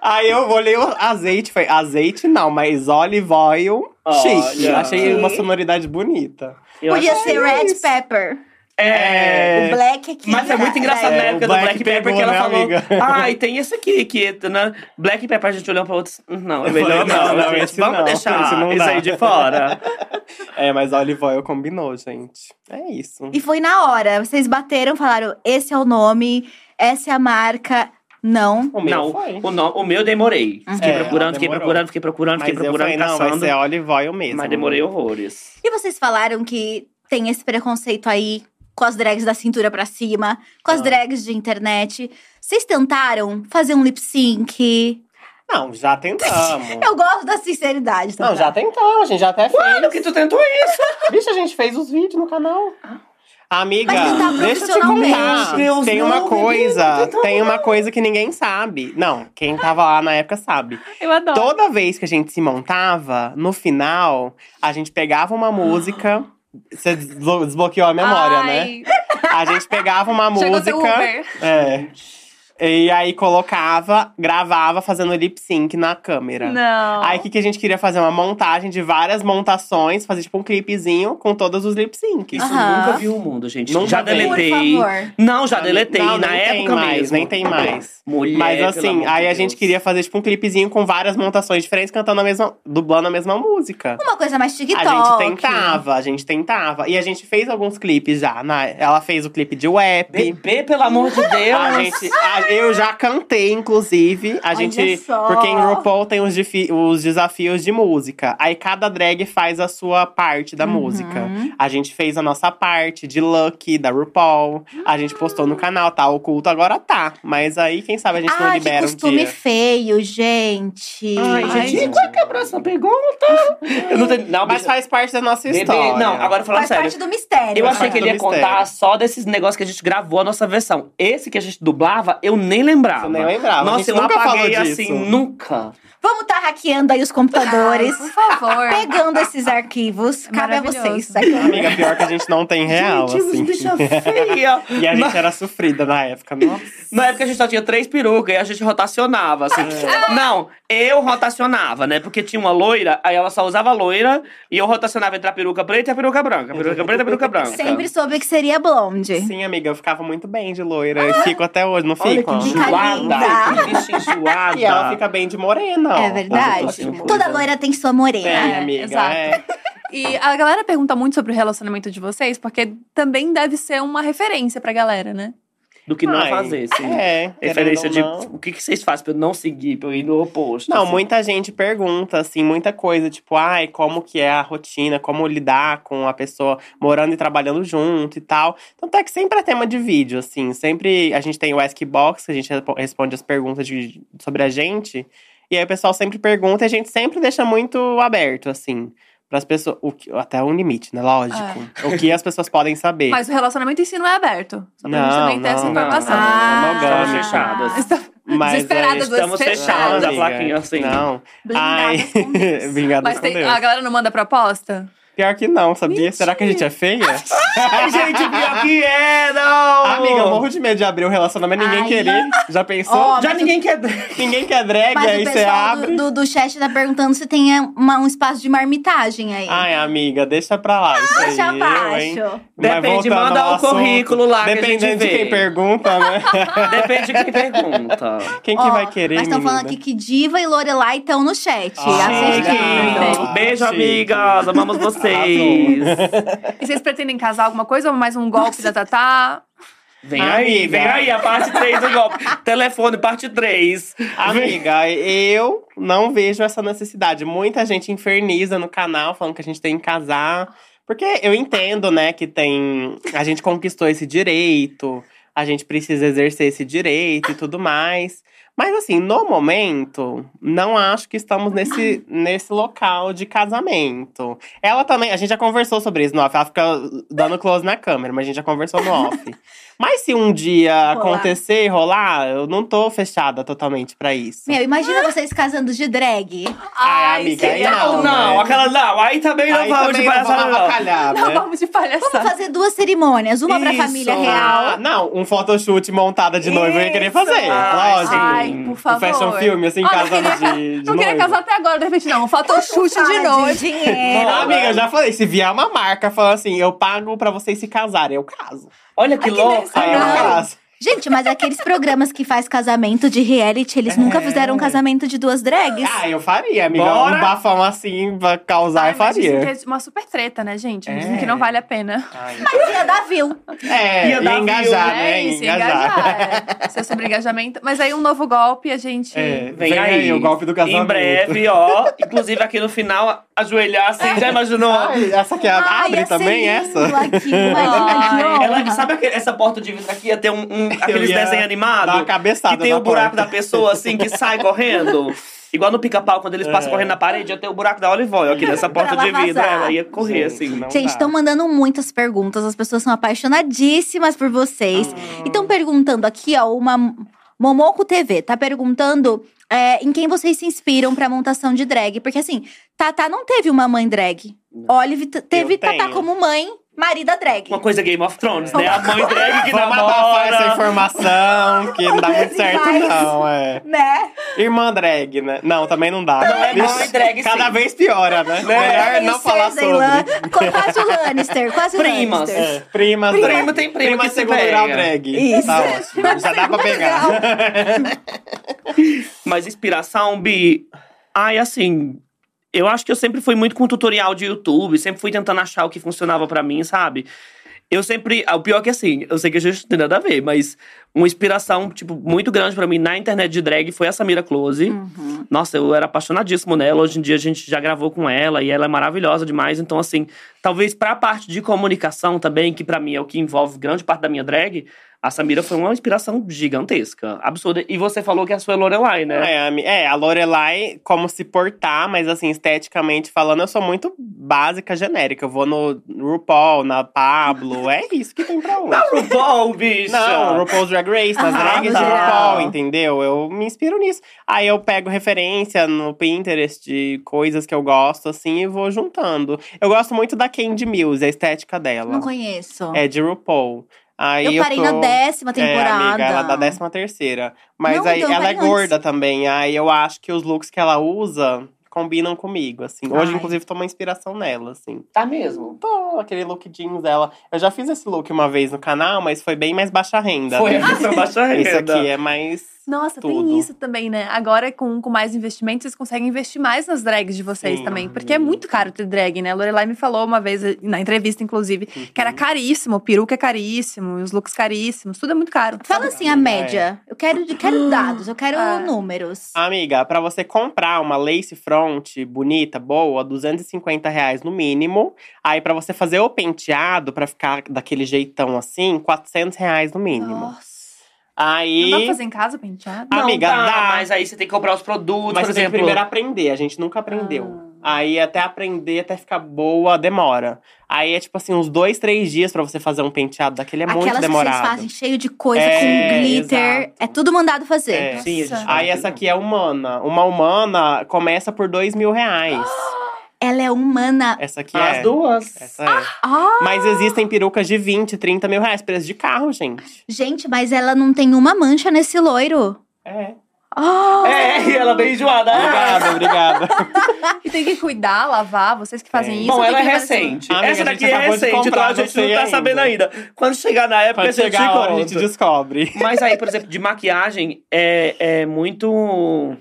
Aí eu olhei o azeite, foi azeite não, mas olive oil, chique. Olha. Achei uma sonoridade bonita. Eu Podia ser red pepper. É. O black aqui. Mas é muito engraçado É, na o época do Black Black Pepper pegou, que ela né, falou. amiga? Ai, tem esse aqui, que né? Black Pepper, a gente olhou pra outros. Não, é melhor falei, não. não, gente, Vamos não, deixar esse não isso aí de fora. É, mas olive oil combinou, gente. É isso. E foi na hora. Vocês bateram, falaram: esse é o nome, essa é a marca. Não. O meu não, foi. o, no- o meu eu demorei. Fiquei É, procurando, fiquei procurando, fiquei procurando, Mas fiquei eu procurando, falei, não, vai caçando. ser olive oil mesmo. Mas demorei horrores. E vocês falaram que tem esse preconceito aí com as drags da cintura pra cima, com as Ah. drags de internet. Vocês tentaram fazer um lip sync? Não, já tentamos. Eu gosto da sinceridade, tá? Não, já tentamos, a gente já até fez. Quando que tu tentou isso? Bicho, a gente fez os vídeos no canal. Amiga, deixa eu te contar. Deus, tem uma coisa, tem uma coisa que ninguém sabe. Não, quem tava lá na época sabe. Eu adoro. Toda vez que a gente se montava, no final, a gente pegava uma música. Você desblo- desbloqueou a memória, né? Ai, A gente pegava uma Chegou música. Uber. É. E aí colocava, gravava fazendo lip sync na câmera. Não. Aí o que, que a gente queria fazer? Uma montagem de várias montações, fazer tipo um clipezinho com todos os lip syncs. Isso Aham. nunca viu o mundo, gente. Nunca já deletei. Por favor. Não, já deletei. Não, na nem tem época mais, mesmo. nem tem mais. Mulher, Mas pelo assim, amor aí a gente queria fazer tipo um clipezinho com várias montações diferentes, cantando a mesma. dublando a mesma música. Uma coisa mais TikTok. A gente tentava, a gente tentava. E a gente fez alguns clipes já. Na, ela fez o clipe de WAP. Bebê, pelo amor de Deus. A gente, a- eu já cantei, inclusive. A Olha gente. só. Porque em RuPaul tem os, os desafios de música. Aí cada drag faz a sua parte da Uhum. música. A gente fez a nossa parte de Lucky, da RuPaul. A gente postou no canal, tá oculto, agora tá. Mas aí, quem sabe a gente não Ai, que libera um costume dia. feio, gente. Ai, Ai, gente, gente. qual que é a próxima pergunta? Eu não tenho. Não, Mas faz parte da nossa bebê, história. Não, agora falando Faz sério. parte do mistério. Eu Faz achei que ele ia mistério. contar só desses negócios que a gente gravou a nossa versão. Esse que a gente dublava, eu nem lembrava. Você nem lembrava. Nossa, eu nunca falou apaguei disso. assim, nunca. Vamos estar hackeando aí os computadores. Por favor. Pegando esses arquivos. Cabe a vocês. Aqui. Amiga, pior que a gente não tem real, gente, assim. bicha feia. E a gente era sofrida na época. Nossa. Na época a gente só tinha três perucas e a gente rotacionava, assim. Não, eu rotacionava, né? Porque tinha uma loira, aí ela só usava loira e eu rotacionava entre a peruca preta e a peruca branca. Peruca preta e a peruca branca. Sempre soube que seria blonde. Sim, amiga, eu ficava muito bem de loira. E fico até hoje, não Olha fico? que Fica enjoada. linda. Que bicha enjoada. E ela fica bem de morena. ó. É verdade. assim, Toda loira tem sua morena. Tem, É, amiga. exato. É. E a galera pergunta muito sobre o relacionamento de vocês, porque também deve ser uma referência pra galera, né? Do que não Ai, fazer, sim. É, Referência de não. o que, que vocês fazem pra eu não seguir, pra eu ir no oposto. Não, assim. muita gente pergunta, assim, muita coisa, tipo, ai, como que é a rotina, como lidar com a pessoa morando e trabalhando junto e tal. Tanto é que sempre é tema de vídeo, assim, sempre a gente tem o Ask Box, que a gente respo- responde as perguntas de- sobre a gente, e aí o pessoal sempre pergunta e a gente sempre deixa muito aberto, assim, pras pessoas, o que- até um limite, né, lógico, o que as pessoas podem saber. Mas o relacionamento em si não é aberto. Só pra gente Não, também ter essa não, informação. não, Ah. Estamos monogâmico. fechadas. Mas aí- duas estamos fechadas. fechadas, a plaquinha assim. Não. Blindadas Ai, com Mas tem, a galera não manda proposta? Pior que não, sabia? Será que a gente é feia? Ai, gente, pior que é, não! Amiga, eu morro de medo de abrir um relacionamento e ninguém Ai. querer. Já pensou? Ó, Já ninguém quer. Ninguém quer drag, Mas aí o você abre. do, do, do chat tá perguntando se tem uma- um espaço de marmitagem aí. Ai, amiga, deixa pra lá. Isso Deixa aí, eu, hein? abaixo. Depende, manda o assunto, currículo lá que a gente Dependendo de quem pergunta, né? Depende de quem pergunta. Quem que vai querer, Mas estão falando aqui que Diva e Lorelai estão no chat. Ah. Beijo, amigas. Amamos vocês. E vocês pretendem casar alguma coisa ou mais um golpe da Tatá? Vem aí, Amiga. vem aí, a parte 3 do golpe. Telefone, parte 3. Amiga, eu não vejo essa necessidade. Muita gente inferniza no canal falando que a gente tem que casar. Porque eu entendo, né, que tem. A gente conquistou esse direito, a gente precisa exercer esse direito e tudo mais. Mas assim, no momento, não acho que estamos nesse, nesse local de casamento. Ela também, a gente já conversou sobre isso no off. Ela fica dando close na câmera, mas a gente já conversou no off. Mas se um dia Rolar. acontecer e rolar, eu não tô fechada totalmente pra isso. Meu, imagina vocês casando de drag. Ai, amiga, aí Não, não. não, né? aquela não. Aí também não Aí vamos também de não palhaçada, vamos não. avacalhar, Não, né? vamos de palhaçada. Vamos fazer duas cerimônias. Uma pra Isso. família Ah, real. não, um photoshoot montada de noiva eu ia querer fazer, Ai, lógico. Ai, por Um favor. fashion filme, assim, casando de, de Não queria noiva. casar até agora, de repente não. Um photoshoot de dinheiro. Não, amiga, eu já falei, se vier uma marca falando assim, eu pago pra vocês se casarem, eu caso. Olha que Ai, que louco. Aí. Gente, mas aqueles programas que faz casamento de reality, eles nunca fizeram um casamento de duas drags. Ah, eu faria, amiga. Bora. Um bafão assim pra causar, Ai, eu mas dizem faria. que é uma super treta, né, gente? É. Dizem que não vale a pena. Ai. Mas ia dar view. É, Ia ia, dar engajar, view, né? é isso, Ia engajar. É. Sobre engajamento. Mas aí um novo golpe, a gente. É, Vem, aí, o golpe do casamento. Em breve, ó. Inclusive aqui no final, ajoelhar assim, já imaginou? Ai, essa aqui é a Ai, abre ia também, essa? Aqui, que. Ela, sabe aquele- essa porta de vidro aqui ia ter um, um- aqueles desenhos animados? Que tem o buraco porta. da pessoa assim que sai correndo. Igual no pica-pau, quando eles passam É. correndo na parede, ia ter o buraco da Olive Oil aqui nessa porta de vidro. Ela ia correr Gente, assim. não Gente, estão mandando muitas perguntas. As pessoas são apaixonadíssimas por vocês. E estão perguntando aqui, ó, uma Momoco TV tá perguntando é, em quem vocês se inspiram pra montação de drag. Porque assim, Tata não teve uma mãe drag. Olive teve Eu Tata tenho. como mãe, marida drag. Uma coisa Game of Thrones, né? A mãe drag que Vamos abafar essa informação, que não dá muito certo, Vai. não, é. Né? Irmã drag, né? Não, também não dá. Não, é Vixe, mãe drag, Cada sim. vez piora, né? Melhor não falar sobre. Quase o Lannister, quase o Primas. Lannister. É, primas Prima, drag. tem prima que de se segundo grau drag. Isso. Tá ótimo. Já dá pra pegar. Mas inspiração, Bi. Ai, assim. Eu acho que eu sempre fui muito com tutorial de YouTube, sempre fui tentando achar o que funcionava pra mim, sabe? Eu sempre. O pior é que assim, eu sei que a gente não tem nada a ver, mas uma inspiração, tipo, muito grande pra mim na internet de drag foi a Samira Close. Uhum. Nossa, eu era apaixonadíssimo nela. Hoje em dia a gente já gravou com ela e ela é maravilhosa demais. Então, assim, talvez pra parte de comunicação também, que pra mim é o que envolve grande parte da minha drag, a Samira foi uma inspiração gigantesca, absurda. E você falou que a sua é Lorelai, né? É, é, a Lorelai, como se portar, mas assim, esteticamente falando, eu sou muito básica, genérica. Eu vou no RuPaul, na Pablo, é isso que tem pra hoje. Não, RuPaul, bicho! Não, RuPaul's Drag Race, nas Ah, drags tá. de RuPaul, entendeu? Eu me inspiro nisso. Aí eu pego referência no Pinterest de coisas que eu gosto, assim, e vou juntando. Eu gosto muito da Candy Mills, a estética dela. Não conheço. É de RuPaul. Aí eu parei tô... na décima É, temporada. amiga, ela é da décima terceira. Mas Não, aí então, ela é parei gorda também. Aí eu acho que os looks que ela usa combinam comigo, assim. Hoje, Ai. inclusive, tô uma inspiração nela, assim. Tá mesmo? Tô, aquele look jeans dela. Eu já fiz esse look uma vez no canal, mas foi bem mais baixa renda. Foi né? baixa renda. Esse aqui é mais. Nossa, Tudo. tem isso também, né? Agora, com, com mais investimentos, vocês conseguem investir mais nas drags de vocês Sim. também. Porque é muito caro ter drag, né? A Lorelai me falou uma vez, na entrevista, inclusive, que Uhum. era caríssimo. O peruca é caríssimo, os looks caríssimos. Tudo é muito caro. Fala assim, a É. média. Eu quero, eu quero dados, eu quero Ah. números. Amiga, pra você comprar uma lace front bonita, boa, 250 reais no mínimo. Aí, pra você fazer o penteado, pra ficar daquele jeitão assim, 400 reais no mínimo. Nossa. Aí. Não dá pra fazer em casa penteado? Ah, Amiga, não dá, dá. mas aí você tem que comprar os produtos, Mas por você tem que exemplo. primeiro aprender, a gente nunca aprendeu. Aí até aprender, até ficar boa, demora. Aí é tipo assim, uns dois, três dias pra você fazer um penteado daquele é muito Aquelas que demorado. vocês fazem cheio de coisa É, com glitter. exato. É tudo mandado fazer. É. Sim, a gente Nossa. Aí essa aqui é humana. Uma humana começa por dois mil reais. Ela é humana. Essa aqui As é. duas. Essa é. Ah, Mas existem perucas de 20, 30 mil reais, preço de carro, gente. gente, mas ela não tem uma mancha nesse loiro. É. Ah, É, e ela bem enjoada. Obrigada, obrigada. E tem que cuidar, lavar, vocês que fazem É. isso. Bom, ela é recente. Amiga, Essa daqui é recente, comprar, então a gente não tá ainda. sabendo ainda. Quando chegar na época, a Quando gente chegar a hora, a gente descobre. Mas aí, por exemplo, de maquiagem é, é muito.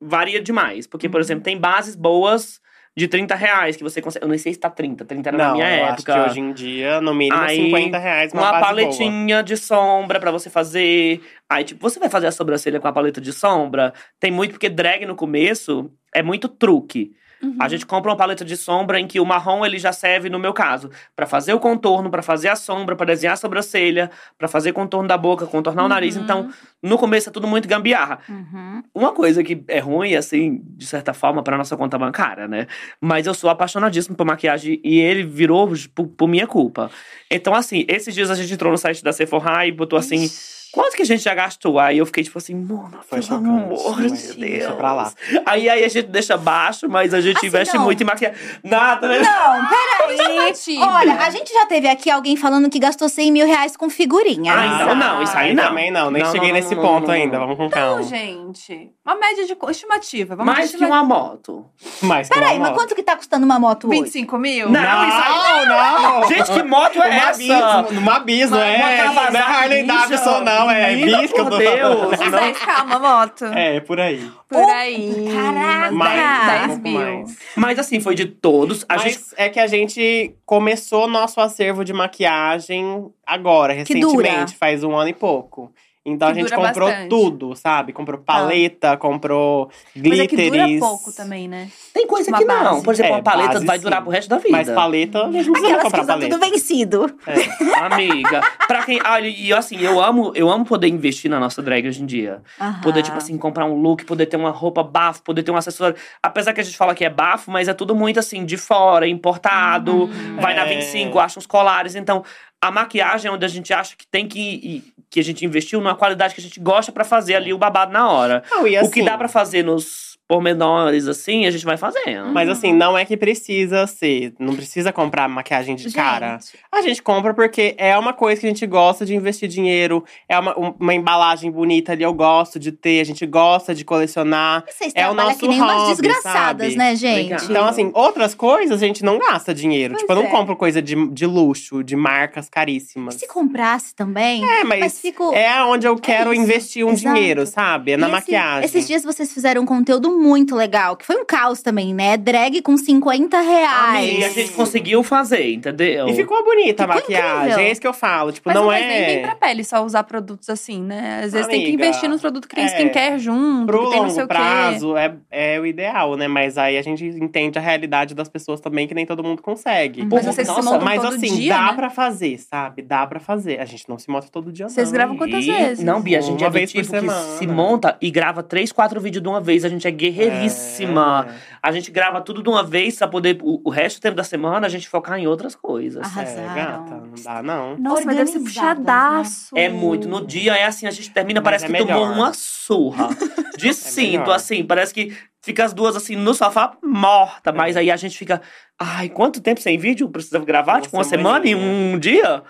varia demais. Porque, por exemplo, tem bases boas de 30 reais que você consegue. Eu nem sei se tá 30, 30 era na Não, minha eu época. acho que hoje em dia, no mínimo, Aí, 50 reais uma, uma paletinha de sombra pra você fazer. Aí, tipo, você vai fazer a sobrancelha com a paleta de sombra. Tem muito, porque drag no começo é muito truque. Uhum. A gente compra uma paleta de sombra em que o marrom ele já serve, no meu caso, pra fazer o contorno, pra fazer a sombra, pra desenhar a sobrancelha, pra fazer contorno da boca, contornar o nariz. Uhum. Então, no começo é tudo muito gambiarra. Uhum. Uma coisa que é ruim, assim, de certa forma, pra nossa conta bancária, né? Mas eu sou apaixonadíssimo por maquiagem e ele virou por, por minha culpa. Então, assim, esses dias a gente entrou no site da Sephora e botou assim. Quanto que a gente já gastou? Aí eu fiquei tipo assim, mano, Foi pelo chocante, amor de deixa Deus. pra lá. Aí, aí a gente deixa baixo, mas a gente Assim, investe não. muito em maquiagem. Nada, né? Não, peraí. Olha, a gente já teve aqui alguém falando que gastou 100 mil reais com figurinha. Ah, então não, isso aí não. Também não, nem Não, cheguei não, nesse não, ponto ainda. não. Vamos com Não, calma. gente. Uma média de estimativa. Vamos Mais de que uma moto. Que Peraí, uma mas moto. quanto que tá custando uma moto hoje? 25 mil? Não, Não, isso aí não! Gente, que moto é Uma essa? abismo, uma abismo, Uma- é. uma não é Harley Ninja. Davidson, não, é bis que eu tô Deus. falando. Mas aí, calma, moto. É, por aí. Por Oh, aí. caraca! 10, Mais, 10 um pouco mil. mais. Mas assim, foi de todos. A Mas gente. é que a gente começou nosso acervo de maquiagem agora, Que dura. recentemente, faz um ano e pouco. Então Que a gente comprou bastante. tudo, sabe? Comprou paleta, comprou Mas glitters. é que dura pouco também, né? Tem coisa Uma que não. Por exemplo, É, uma paleta base, vai sim. durar pro resto da vida. Mas paleta, a gente não precisa comprar paleta. tudo vencido. É. Amiga, pra quem. Olha, e assim, eu amo, eu amo poder investir na nossa drag hoje em dia. Poder, tipo assim, comprar um look, poder ter uma roupa bafo, poder ter um acessório. Apesar que a gente fala que é bafo, mas é tudo muito assim, de fora, importado. Vai na É. 25, acha uns colares. Então, a maquiagem é onde a gente acha que tem que. que a gente investiu numa qualidade que a gente gosta pra fazer ali o babado na hora. Não, e o que assim, dá pra fazer nos pormenores, assim, a gente vai fazendo. Mas assim, não é que precisa ser. Não precisa comprar maquiagem de cara. Gente, A gente compra porque é uma coisa que a gente gosta de investir dinheiro. É uma, um- uma embalagem bonita ali, eu gosto de ter. A gente gosta de colecionar. vocês É o nosso que nem umas hobby, desgraçadas, sabe? né, gente? Obrigada. Então, assim, outras coisas a gente não gasta dinheiro. Pois tipo, eu não é. compro coisa de, de luxo, de marcas caríssimas. Se comprasse também, É, mas, mas fico... é onde eu quero isso, investir um exato. dinheiro, sabe? É na E esse- maquiagem. Esses dias vocês fizeram um conteúdo muito legal, que foi um caos também, né? Drag com 50 reais. E a gente conseguiu fazer, entendeu? E ficou bonita a Ficou maquiagem. incrível. É isso que eu falo. Tipo, Mas não, não faz nem bem é. pra pele só usar produtos assim, né? Às vezes tem que Amiga, investir nos produtos que tem é. skincare junto, Pro que tem não sei longo o quê. prazo é, é o ideal, né? Mas aí a gente entende a realidade das pessoas também, que nem todo mundo consegue. Mas Pô, vocês nossa, se montam Mas todo assim, dia, dá né? pra fazer, sabe? Dá pra fazer. A gente não se monta todo dia, Vocês não. gravam quantas E- vezes? Não, Bia, a gente Uma é vez por tipo que semana. se monta e grava três, quatro vídeos de uma vez. A gente é guerreiríssima. É. A gente grava tudo de uma vez pra poder, o, o resto do tempo da semana, a gente focar em outras coisas. Ah, É, Arrasaram. gata, não dá não. Nossa, mas deve ser puxadaço. É muito. No dia é assim, a gente termina, Mas parece é que tomou melhor. uma surra. De cinto, melhor. assim. Parece que fica as duas assim no sofá morta. Mas aí a gente fica. Ai, quanto tempo sem vídeo? Precisa gravar? Uma tipo, uma semana e um dia?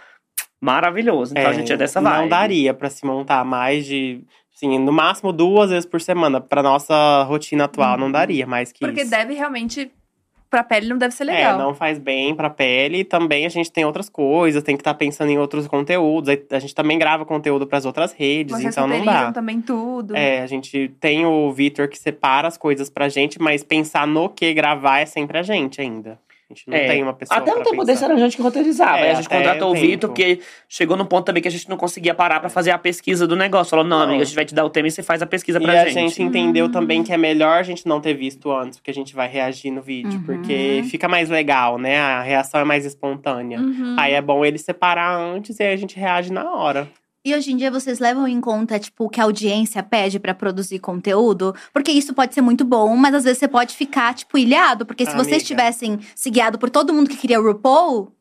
Maravilhoso. Então a gente é dessa vibe. Não daria pra se montar mais de. Assim, no máximo duas vezes por semana. Pra nossa rotina atual, não daria mais que Porque isso. deve realmente. Pra pele não deve ser É, legal. não faz bem pra pele. Também a gente tem outras coisas, tem que estar pensando em outros conteúdos. A gente também grava conteúdo pras outras redes, Vocês então não dá. também tudo. É, a gente tem o Vitor que separa as coisas pra gente, mas pensar no que gravar é sempre a gente ainda. A gente não É. tem uma pessoa Até um tempo desse pensar. era a gente que roteirizava. É, Aí a gente contratou o Vitor, porque chegou num ponto também que a gente não conseguia parar pra fazer a pesquisa do negócio. Falou, não, Não. amiga, a gente vai te dar o tema e você faz a pesquisa E pra a gente. gente entendeu também que é melhor a gente não ter visto antes, porque a gente vai reagir no vídeo. Uhum. Porque fica mais legal, né? A reação é mais espontânea. Uhum. Aí é bom ele separar antes e aí a gente reage na hora. E hoje em dia vocês levam em conta, tipo, o que a audiência pede pra produzir conteúdo? Porque isso pode ser muito bom, mas às vezes você pode ficar, tipo, ilhado. Porque se vocês Amiga. tivessem se guiado por todo mundo que queria RuPaul,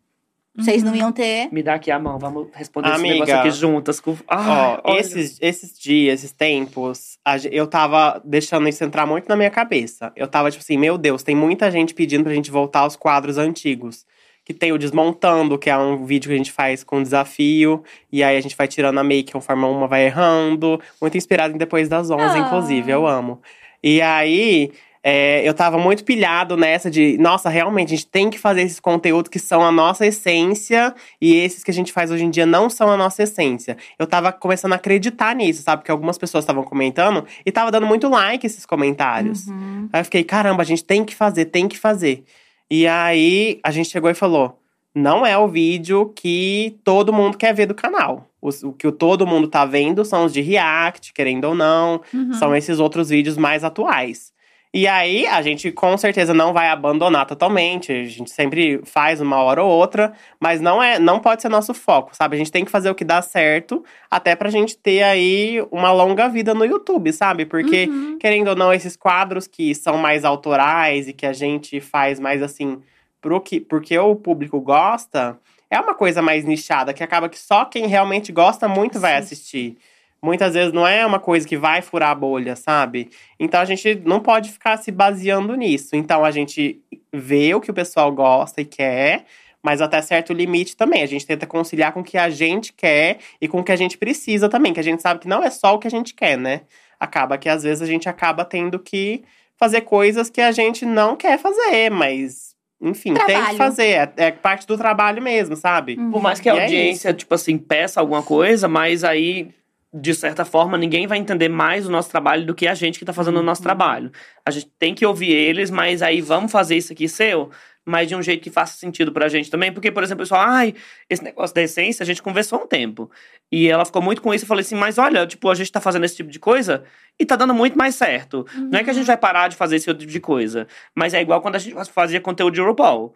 vocês não iam ter. Me dá aqui a mão, vamos responder esse Amiga. negócio aqui juntas. Com... Ai, Ó, olha. esses, esses dias, esses tempos, eu tava deixando isso entrar muito na minha cabeça. Eu tava tipo assim, meu Deus, tem muita gente pedindo pra gente voltar aos quadros antigos. Que tem o Desmontando, que é um vídeo que a gente faz com desafio. E aí a gente vai tirando a make conforme uma vai errando. Muito inspirado em Depois das 11, Ah. inclusive, eu amo. E aí, é, eu tava muito pilhado nessa de, nossa, realmente, a gente tem que fazer esses conteúdos que são a nossa essência e esses que a gente faz hoje em dia não são a nossa essência. Eu tava começando a acreditar nisso, sabe? Porque algumas pessoas estavam comentando e tava dando muito like esses comentários. Uhum. Aí eu fiquei, caramba, a gente tem que fazer, tem que fazer. E aí a gente chegou e falou: não é o vídeo que todo mundo quer ver do canal. Os- o que todo mundo tá vendo são os de react, querendo ou não. Uhum. São esses outros vídeos mais atuais. E aí, a gente com certeza não vai abandonar totalmente. A gente sempre faz uma hora ou outra, mas não é, não pode ser nosso foco, sabe? A gente tem que fazer o que dá certo, até pra gente ter aí uma longa vida no YouTube, sabe? Porque, Uhum. querendo ou não, esses quadros que são mais autorais e que a gente faz mais assim, pro que, porque o público gosta, é uma coisa mais nichada, que acaba que só quem realmente gosta muito vai assistir. Muitas vezes não é uma coisa que vai furar a bolha, sabe? Então a gente não pode ficar se baseando nisso. Então a gente vê o que o pessoal gosta e quer, mas até certo limite também. A gente tenta conciliar com o que a gente quer e com o que a gente precisa também, que a gente sabe que não é só o que a gente quer, né? Acaba que às vezes a gente acaba tendo que fazer coisas que a gente não quer fazer, mas enfim, tem Trabalho. que fazer. É, é parte do trabalho mesmo, sabe? Por mais que a E é audiência, tipo assim, peça alguma coisa, mas aí, de certa forma, ninguém vai entender mais o nosso trabalho do que a gente que tá fazendo o nosso trabalho. A gente tem que ouvir eles, mas aí vamos fazer isso aqui seu, mas de um jeito que faça sentido pra gente também. Porque, por exemplo, pessoal, ai, esse negócio da essência, a gente conversou um tempo. E ela ficou muito com isso. Eu falei assim, mas olha, tipo, a gente tá fazendo esse tipo de coisa e tá dando muito mais certo. Não é que a gente vai parar de fazer esse outro tipo de coisa, mas é igual quando a gente fazia conteúdo de RuPaul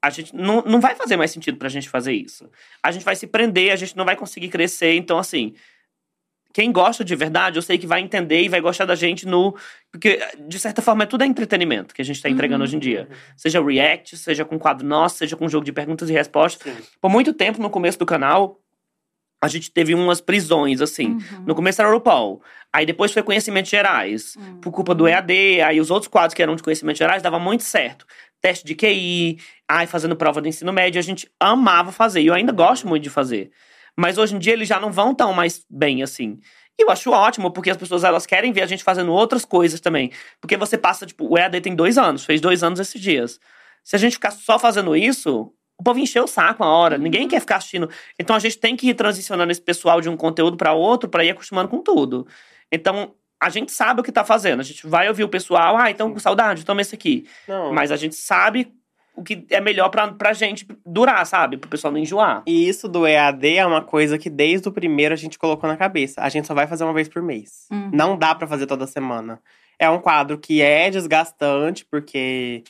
a gente não, não vai fazer mais sentido pra gente fazer isso. A gente vai se prender, a gente não vai conseguir crescer. Então, assim, quem gosta de verdade, eu sei que vai entender e vai gostar da gente no. Porque, de certa forma, é tudo é entretenimento que a gente tá entregando hoje em dia. Seja react, seja com quadro nosso, seja com jogo de perguntas e respostas. Sim. Por muito tempo, no começo do canal, a gente teve umas prisões, assim. Uhum. No começo era o RuPaul. Aí depois foi conhecimentos gerais. Uhum. Por culpa do EAD. Aí os outros quadros que eram de conhecimentos gerais dava muito certo. Teste de QI, ai, fazendo prova do ensino médio. A gente amava fazer. E eu ainda gosto muito de fazer. Mas hoje em dia eles já não vão tão mais bem assim. E eu acho ótimo, porque as pessoas elas querem ver a gente fazendo outras coisas também. Porque você passa, tipo, o EAD tem dois anos, fez dois anos esses dias. Se a gente ficar só fazendo isso, o povo encheu o saco uma hora. Ninguém quer ficar assistindo. Então a gente tem que ir transicionando esse pessoal de um conteúdo para outro para ir acostumando com tudo. Então a gente sabe o que tá fazendo. A gente vai ouvir o pessoal, ah, então com saudade, toma esse aqui. Não. Mas a gente sabe o que é melhor pra, pra gente durar, sabe? Pro pessoal não enjoar. E isso do EAD é uma coisa que desde o primeiro a gente colocou na cabeça. A gente só vai fazer uma vez por mês. Hum. Não dá pra fazer toda semana. É um quadro que é desgastante, porque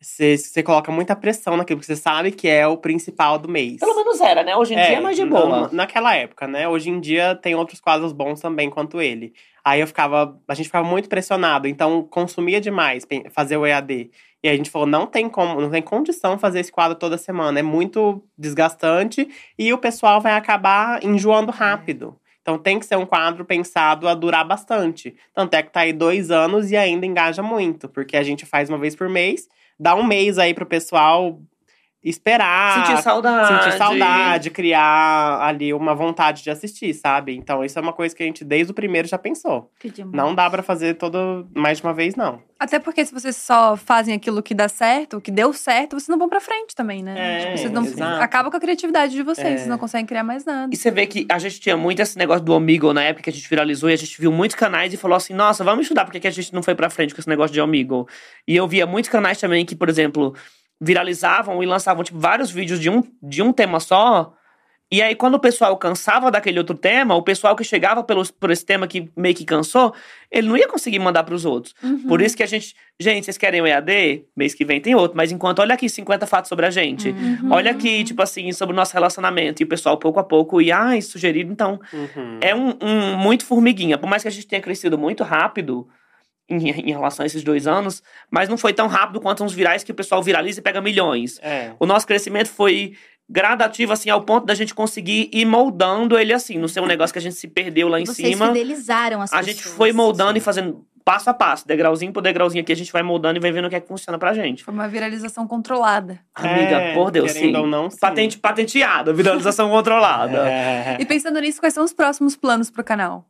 você você coloca muita pressão naquilo, porque você sabe que é o principal do mês. Pelo menos era, né? Hoje em dia é mais de boa. na- naquela época, né? Hoje em dia tem outros quadros bons também quanto ele. Aí eu ficava, a gente ficava muito pressionado, então consumia demais fazer o EAD. E a gente falou, não tem como, não tem condição fazer esse quadro toda semana, é muito desgastante e o pessoal vai acabar enjoando rápido. Então tem que ser um quadro pensado a durar bastante. Tanto é que tá aí dois anos e ainda engaja muito, porque a gente faz uma vez por mês, dá um mês aí pro pessoal esperar, Sentir saudade. sentir saudade, criar ali uma vontade de assistir, sabe? Então, isso é uma coisa que a gente, desde o primeiro, já pensou. Que demais. Não dá pra fazer todo mais de uma vez, não. Até porque se vocês só fazem aquilo que dá certo, o que deu certo, vocês não vão pra frente também, né? É, Tipo, vocês não exato. acaba com a criatividade de vocês, É. vocês não conseguem criar mais nada. E você vê que a gente tinha muito esse negócio do Omegle na época que a gente viralizou e a gente viu muitos canais e falou assim: nossa, vamos estudar porque que a gente não foi pra frente com esse negócio de Omegle. E eu via muitos canais também que, por exemplo, viralizavam e lançavam tipo, vários vídeos de um, de um tema só. E aí, quando o pessoal cansava daquele outro tema, o pessoal que chegava pelos, por esse tema que meio que cansou, ele não ia conseguir mandar pros outros. Uhum. Por isso que a gente. Gente, vocês querem o EAD? Mês que vem tem outro. Mas enquanto, olha aqui 50 fatos sobre a gente. Uhum. Olha aqui, tipo assim, sobre o nosso relacionamento. E o pessoal, pouco a pouco, e ai, sugerido. Então, Uhum. é um, um muito formiguinha. Por mais que a gente tenha crescido muito rápido em, em relação a esses dois anos, mas não foi tão rápido quanto uns virais que o pessoal viraliza e pega milhões. É. O nosso crescimento foi gradativo, assim, ao ponto da gente conseguir ir moldando ele assim. Não ser um negócio que a gente se perdeu lá em Vocês cima. fidelizaram as A pessoas. gente foi moldando e fazendo passo a passo, degrauzinho por degrauzinho aqui, a gente vai moldando e vai vendo o que é que funciona pra gente. Foi uma viralização controlada. Amiga, É, por Deus, sim. ou não, sim. Patente patenteada, viralização controlada. É. E pensando nisso, quais são os próximos planos pro canal?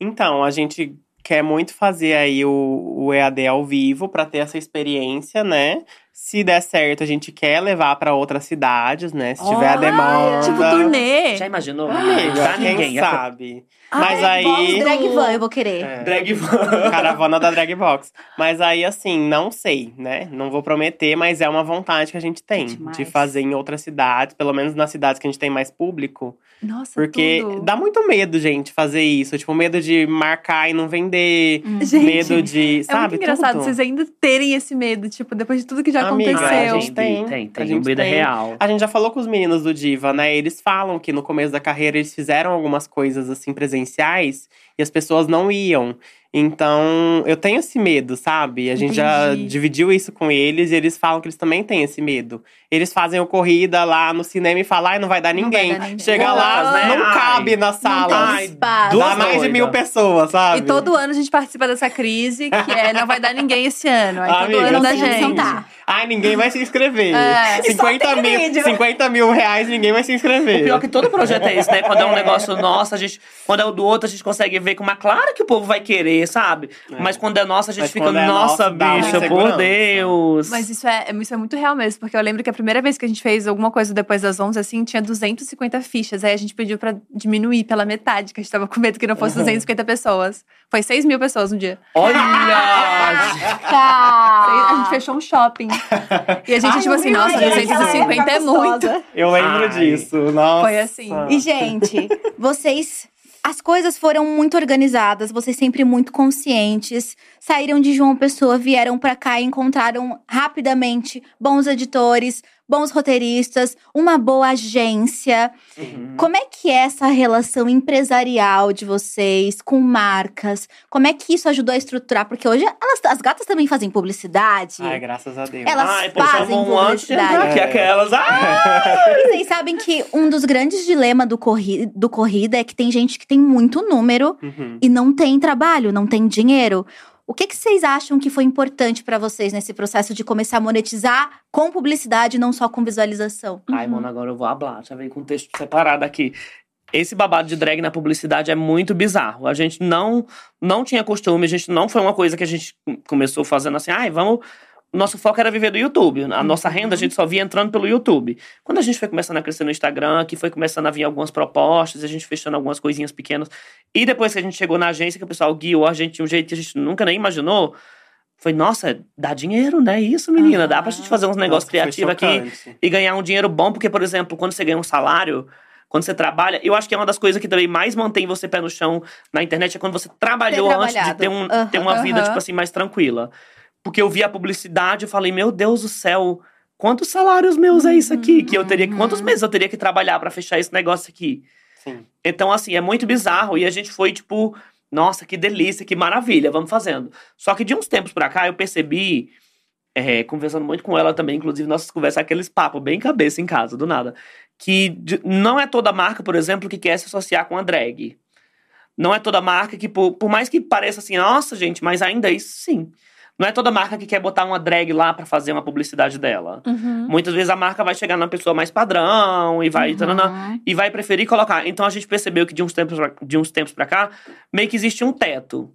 Então, a gente quer muito fazer aí o, o EAD ao vivo pra ter essa experiência, né? Se der certo, a gente quer levar pra outras cidades, né? Se tiver a Olha, demanda. Tipo turnê. Já imaginou? Amiga, quem ninguém. sabe? Mas Ai, aí. Drag van, eu vou querer. É. Drag Caravana da Drag Box. Mas aí, assim, não sei, né? Não vou prometer, mas é uma vontade que a gente tem Demais. de fazer em outras cidades, pelo menos nas cidades que a gente tem mais público. Nossa, Porque tudo. dá muito medo, gente, fazer isso. Tipo, medo de marcar e não vender. Gente, medo de. é Sabe? muito engraçado tudo. vocês ainda terem esse medo, tipo, depois de tudo que já Amiga, aconteceu. a gente tem. Tem, A tem. gente o medo é tem. real. A gente já falou com os meninos do Diva, né? Eles falam que no começo da carreira eles fizeram algumas coisas assim presenciais e as pessoas não iam. Então, eu tenho esse medo, sabe? A gente já Entendi. dividiu isso com eles e eles falam que eles também têm esse medo. Eles fazem o corrida lá no cinema e falam, ai, não vai dar Não ninguém. vai dar ninguém. Chega lá, né? não Ai, cabe na Não sala. tem Ai, espaço. Dá Duas mais de mil pessoas, sabe? E todo ano a gente participa dessa crise, que é não vai dar ninguém esse ano. Aí todo Amiga, ano da não tem gente. tá. Ai, ninguém vai se inscrever. É. 50, tem mil, vídeo. 50 mil reais, ninguém vai se inscrever. O pior é que todo projeto é isso, né? Quando é um negócio nosso, a gente. Quando é o do outro, a gente consegue ver como é claro que o povo vai querer, sabe? Mas quando é nosso, a gente Mas fica, é nossa, uma bicha, por. Deus. Mas isso é, isso é muito real mesmo, porque eu lembro que a primeira vez que a gente fez alguma coisa depois das 11, assim, tinha 250 fichas. Aí a gente pediu pra diminuir pela metade, que a gente tava com medo que não fosse 250 pessoas. Foi 6 mil pessoas no dia. Olha! Tá. A gente fechou um shopping. E a gente, Ai, tipo assim, nossa, lembro daquela 250 é muito. Eu lembro Ai. disso. Nossa. Foi assim. E, gente, vocês. As coisas foram muito organizadas, vocês sempre muito conscientes. Saíram de João Pessoa, vieram pra cá e encontraram rapidamente bons editores, bons roteiristas, uma boa agência. Uhum. Como é que é essa relação empresarial de vocês com marcas? Como é que isso ajudou a estruturar? Porque hoje elas, as gatas também fazem publicidade. Ai, graças a Deus. Elas Ai, fazem publicidade. É. aquelas. Ah! Vocês sabem que um dos grandes dilemas do, corri do corrida é que tem gente que tem muito número Uhum. e não tem trabalho, não tem dinheiro. O que, que vocês acham que foi importante pra vocês nesse processo de começar a monetizar com publicidade, não só com visualização? Ai, mano, agora eu vou hablar. Já veio com o texto separado aqui. Esse babado de drag na publicidade é muito bizarro. A gente não não tinha costume, a gente não foi uma coisa que a gente começou fazendo assim, ai, vamos. Nosso foco era viver do YouTube. A nossa renda a gente só via entrando pelo YouTube. Quando a gente foi começando a crescer no Instagram, que foi começando a vir algumas propostas, a gente fechando algumas coisinhas pequenas. E depois que a gente chegou na agência, que o pessoal guiou a gente de um jeito que a gente nunca nem imaginou. Foi, nossa, dá dinheiro, né? Isso, menina. Dá pra gente fazer uns negócios Nossa, foi criativos aqui e ganhar um dinheiro bom, porque, por exemplo, quando você ganha um salário, quando você trabalha, eu acho que é uma das coisas que também mais mantém você pé no chão na internet é quando você trabalhou antes de ter, um, ter uma vida, tipo assim, mais tranquila. Porque eu vi a publicidade e falei, meu Deus do céu, quantos salários meus é isso aqui? Que eu teria que. Quantos meses eu teria que trabalhar pra fechar esse negócio aqui? Sim. Então, assim, é muito bizarro. E a gente foi, tipo, nossa, que delícia, que maravilha, vamos fazendo. Só que de uns tempos pra cá, eu percebi, é, conversando muito com ela também, inclusive, nossas conversas, aqueles papos bem cabeça em casa, do nada. Que de- não é toda marca, por exemplo, que quer se associar com a drag. Não é toda marca que, por, por mais que pareça assim, nossa, gente, mas ainda isso sim. Não é toda marca que quer botar uma drag lá pra fazer uma publicidade dela. Uhum. Muitas vezes a marca vai chegar na pessoa mais padrão e vai. Uhum. e vai preferir colocar. Então a gente percebeu que de uns tempos pra, de uns tempos pra cá, meio que existe um teto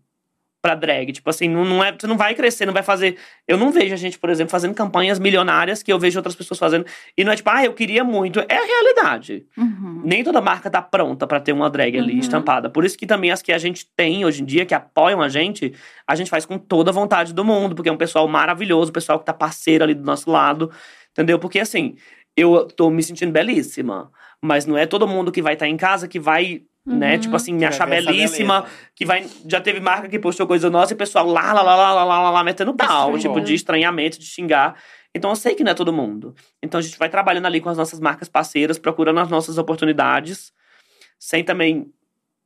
pra drag. Tipo assim, não, não é, você não vai crescer, não vai fazer. Eu não vejo a gente, por exemplo, fazendo campanhas milionárias que eu vejo outras pessoas fazendo. E não é tipo, ah, eu queria muito. É a realidade. Uhum. Nem toda marca tá pronta pra ter uma drag ali Uhum. estampada. Por isso que também as que a gente tem hoje em dia, que apoiam a gente, a gente faz com toda a vontade do mundo, porque é um pessoal maravilhoso, pessoal que tá parceiro ali do nosso lado. Entendeu? Porque assim, eu tô me sentindo belíssima. Mas não é todo mundo que vai estar em casa que vai, né, Uhum. tipo assim, me achar belíssima. Que vai. Já teve marca que postou coisa nossa e o pessoal lá, lá, lá, lá, lá, lá, lá, lá metendo pau. Tipo, de estranhamento, de xingar. Então eu sei que não é todo mundo. Então a gente vai trabalhando ali com as nossas marcas parceiras, procurando as nossas oportunidades, sem também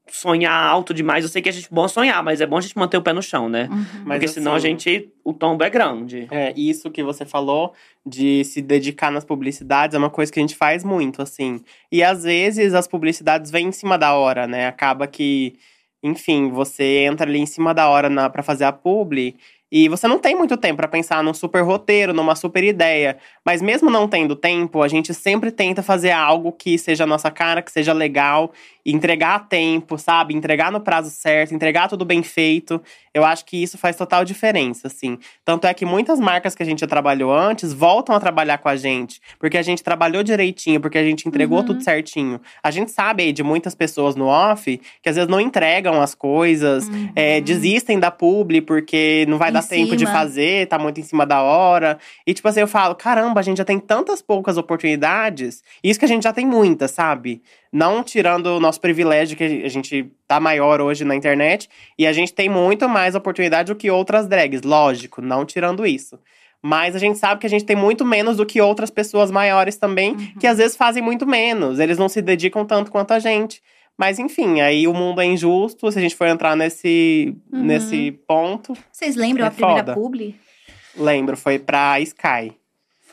sonhar alto demais. Eu sei que a gente é bom sonhar, mas é bom a gente manter o pé no chão, né? Uhum. Mas, Porque senão a assim, gente. O tombo é grande. É, isso que você falou de se dedicar nas publicidades é uma coisa que a gente faz muito, assim. E às vezes as publicidades vêm em cima da hora, né? Acaba que, enfim, você entra ali em cima da hora na, pra fazer a publi e você não tem muito tempo pra pensar num super roteiro, numa super ideia. Mas mesmo não tendo tempo, a gente sempre tenta fazer algo que seja a nossa cara, que seja legal. Entregar a tempo, sabe? Entregar no prazo certo, entregar tudo bem feito. Eu acho que isso faz total diferença, assim. Tanto é que muitas marcas que a gente já trabalhou antes voltam a trabalhar com a gente, porque a gente trabalhou direitinho, porque a gente entregou Uhum. tudo certinho. A gente sabe aí de muitas pessoas no off que às vezes não entregam as coisas, é, desistem da publi porque não vai Em dar tempo de cima. fazer, tá muito em cima da hora. E tipo assim, eu falo, caramba, a gente já tem tantas poucas oportunidades. Isso que a gente já tem muitas, sabe? Não tirando o nosso privilégio, que a gente tá maior hoje na internet. E a gente tem muito mais oportunidade do que outras drags, lógico, não tirando isso. Mas a gente sabe que a gente tem muito menos do que outras pessoas maiores também, que às vezes fazem muito menos. Eles não se dedicam tanto quanto a gente. Mas enfim, aí o mundo é injusto. Se a gente for entrar nesse, Uhum. nesse ponto, Vocês lembram É a primeira foda. publi? lembro, foi pra Sky.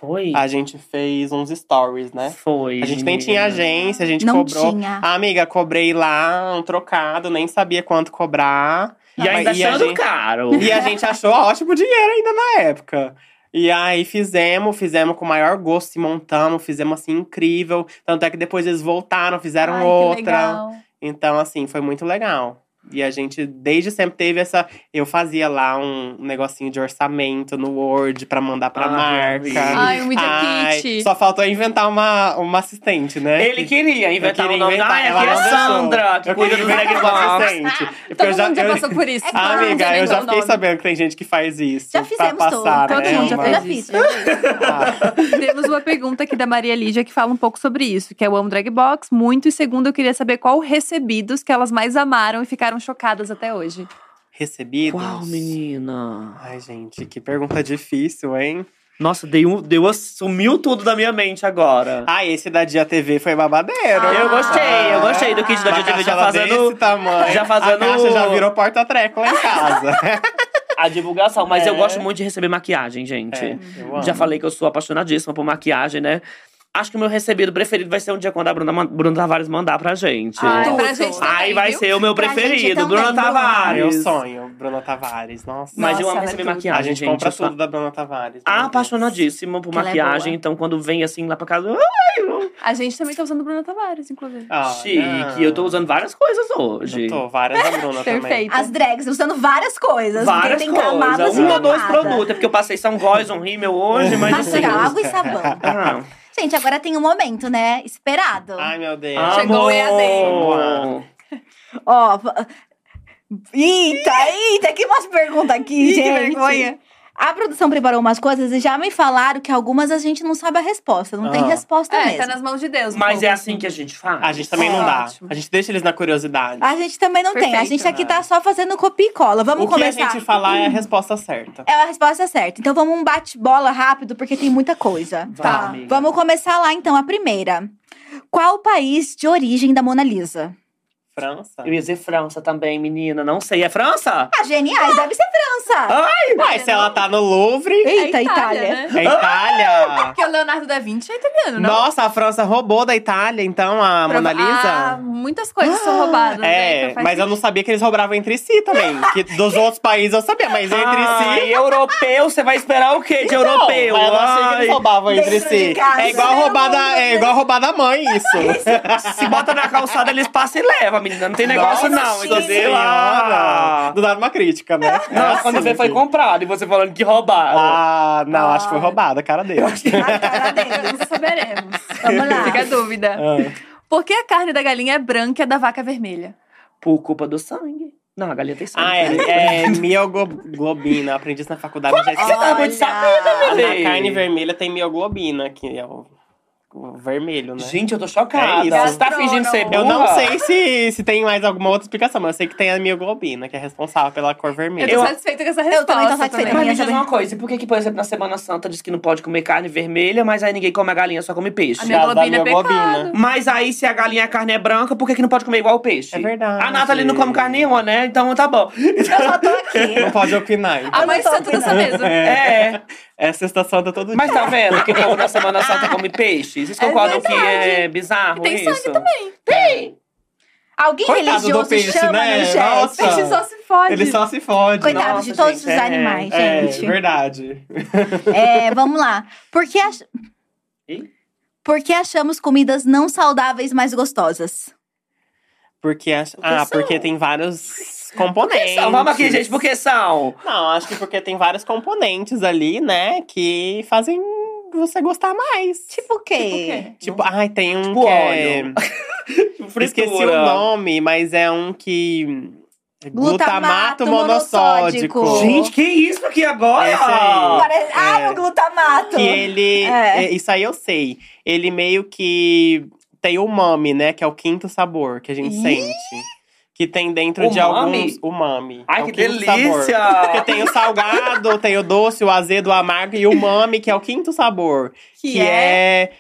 Foi. A gente fez uns stories, né? Foi. A gente nem tinha agência, a gente Não cobrou. tinha. Ah, amiga, cobrei lá um trocado, nem sabia quanto cobrar. E ainda E a achando gente- caro. E a gente achou ótimo dinheiro ainda na época. E aí fizemos, fizemos com o maior gosto, se montamos, fizemos assim incrível. Tanto é que depois eles voltaram, fizeram Ai, que outra. legal. Então, assim, foi muito legal. E a gente, desde sempre, teve essa. Eu fazia lá um negocinho de orçamento no Word pra mandar pra Ah, marca. Ai, o Media Ai, Kit. Só faltou inventar uma, uma assistente, né? Ele queria inventar Eu o nome. inventar, Ah, ela é. Sandra, que Eu cuida queria do uma Box. assistente. Todo eu já- mundo já eu- passou por isso. É amiga, eu já fiquei nome. sabendo que tem gente que faz isso. Já fizemos passar, todo. né? Todo mundo já Eu já fez fiz. isso. Ah, Temos uma pergunta aqui da Maria Lídia que fala um pouco sobre isso, que é o Amo Drag Box muito. E segundo, eu queria saber qual recebidos que elas mais amaram e ficaram chocadas até hoje. Recebidos? Qual, menina? Ai, gente, que pergunta difícil, hein? Nossa, deu, deu, sumiu tudo da minha mente agora. Ah, esse da Dia TV foi babadeiro. Ah, eu gostei, eu gostei do kit da Dia TV já fazendo desse tamanho. já fazendo- A caixa já virou porta-treco lá em casa. a divulgação. Mas eu É. gosto muito de receber maquiagem, gente. É, eu amo. Já falei que eu sou apaixonadíssima por maquiagem, né? Acho que o meu recebido preferido vai ser um dia quando a Bruna, Bruna Tavares mandar pra gente. Ai, Tudo. pra gente também, Aí vai viu? ser o meu Pra preferido, também, Bruna. Ah, Tavares. meu sonho, Bruna Tavares. Nossa. Mas eu Nossa, amo ela é receber tudo. maquiagem, a gente, gente. compra eu tudo da Bruna Tavares. Deus. apaixonadíssima por Que é maquiagem, boa. então quando vem assim lá pra casa, A gente também tá usando Bruna Tavares, inclusive. Ah, chique. não. Eu tô usando várias coisas hoje. Eu tô, várias da Bruna também. Perfeito. As drags usando várias coisas. Várias tem camadas coisas. e Um ou dois camadas. produtos. É porque eu passei São Góis, um rímel hoje, mas assim. Mascara, água e sabão. Ah, Gente, agora tem um momento, né? Esperado. Ai, meu Deus. amo. Chegou o EAD. Ó. Eita, eita, que umas perguntas aqui, Ih, que gente. vergonha. A produção preparou umas coisas e já me falaram que algumas a gente não sabe a resposta. Não tem Ah. resposta É, mesmo. tá nas mãos de Deus. um Mas pouco, é assim que a gente faz. A gente também não dá. Ótimo. A gente deixa eles na curiosidade. A gente também não tem. A Perfeito. gente aqui tá só fazendo copia e cola. Vamos o que começar. a gente falar é a resposta certa. É a resposta certa. Então vamos um bate-bola rápido, porque tem muita coisa. Vai, Tá. amiga. Vamos começar lá então, a primeira. Qual o país de origem da Mona Lisa? França. Eu ia dizer França também, menina. Não sei. É França? Ah, geniais, deve ser França. Uai, se ela tá no Louvre, Eita, É Itália. Itália, né? é Itália. Porque o Leonardo da Vinci é italiano, não? Nossa, a França roubou da Itália, então, a Prova- Mona Ah, Lisa. muitas coisas são roubadas, né? É, Então faz mas eu não sabia que eles roubavam entre si também. Que dos outros países eu sabia, mas entre Ai, si. europeu, você vai esperar o quê de Então, europeu? mas eu não achei que Ai, eles roubavam entre Dentro de si. casa. É igual roubar da, é igual roubar da mãe, isso. Se bota na calçada, eles passam e levam, menina. Não tem negócio, Nossa não. Entendeu? Ah. Do nada uma crítica, né? Não, quando Assim, vê foi que- comprado e você falando que roubaram. Ah, não, acho que foi roubada a cara dele. A cara deles. Não saberemos. Vamos lá. Fica a dúvida. Ah. Por que a carne da galinha é branca e a da vaca é vermelha? Por culpa do sangue. Não, a galinha tem sangue. Ah, é, é mioglobina. Aprendi isso na faculdade. já Você esqueci. tá muito sabendo, A carne vermelha tem mioglobina, que é o vermelho, né? Gente, eu tô chocada. É isso. Você tá fingindo ser burra? Eu não sei se, se tem mais alguma outra explicação, mas eu sei que tem a mioglobina, que é responsável pela cor Eu vermelha. tô Eu- satisfeita com essa resposta. Eu também tô satisfeita. também. Mas me diz uma coisa, e por que, que, por exemplo, na Semana Santa diz que não pode comer carne vermelha, mas aí ninguém come a galinha, só come peixe? A mioglobina é mioglobina. pecado. Mas aí, se a galinha a carne é branca, por que, que não pode comer igual o peixe? É verdade. A Nathalie não come carne nenhuma, né? Então tá bom. Eu só tô aqui. Não pode opinar. então. A mais tô santa dessa mesa. É. É sexta santa todo Mas dia. tá vendo que o povo na Semana Santa come peixe? Vocês concordam que é bizarro E tem isso? sangue também. Tem. Alguém Coitado do religioso peixe, chama né? no chat. Nossa. Peixe só se fode. Ele só se fode. Coitado Nossa, de todos gente, os é, animais, É, gente. verdade. É, vamos lá. Por que, ach... Por que achamos comidas não saudáveis mais gostosas? Porque, acho- ah, são? porque tem vários componentes. São, vamos aqui, gente, porque são. Não, acho que porque tem vários componentes ali, né, que fazem você gostar mais. Tipo o quê? Tipo? Tipo, ai, tem um Tipo que é... Esqueci o nome, mas é um que... Glutamato Glutamato monossódico. monossódico. Gente, que isso aqui agora? Esse aí. Parece... Ai, É. o glutamato! Que ele. É. é, Isso aí eu sei. Ele meio que tem o umami, né? Que é o quinto sabor que a gente Ih! sente. Que tem dentro de Umami? alguns. Umami. Ai, é o que delícia! Sabor. Porque tem o salgado, tem o doce, o azedo, o amargo e o umami, que é o quinto sabor. Que, Que, é. é.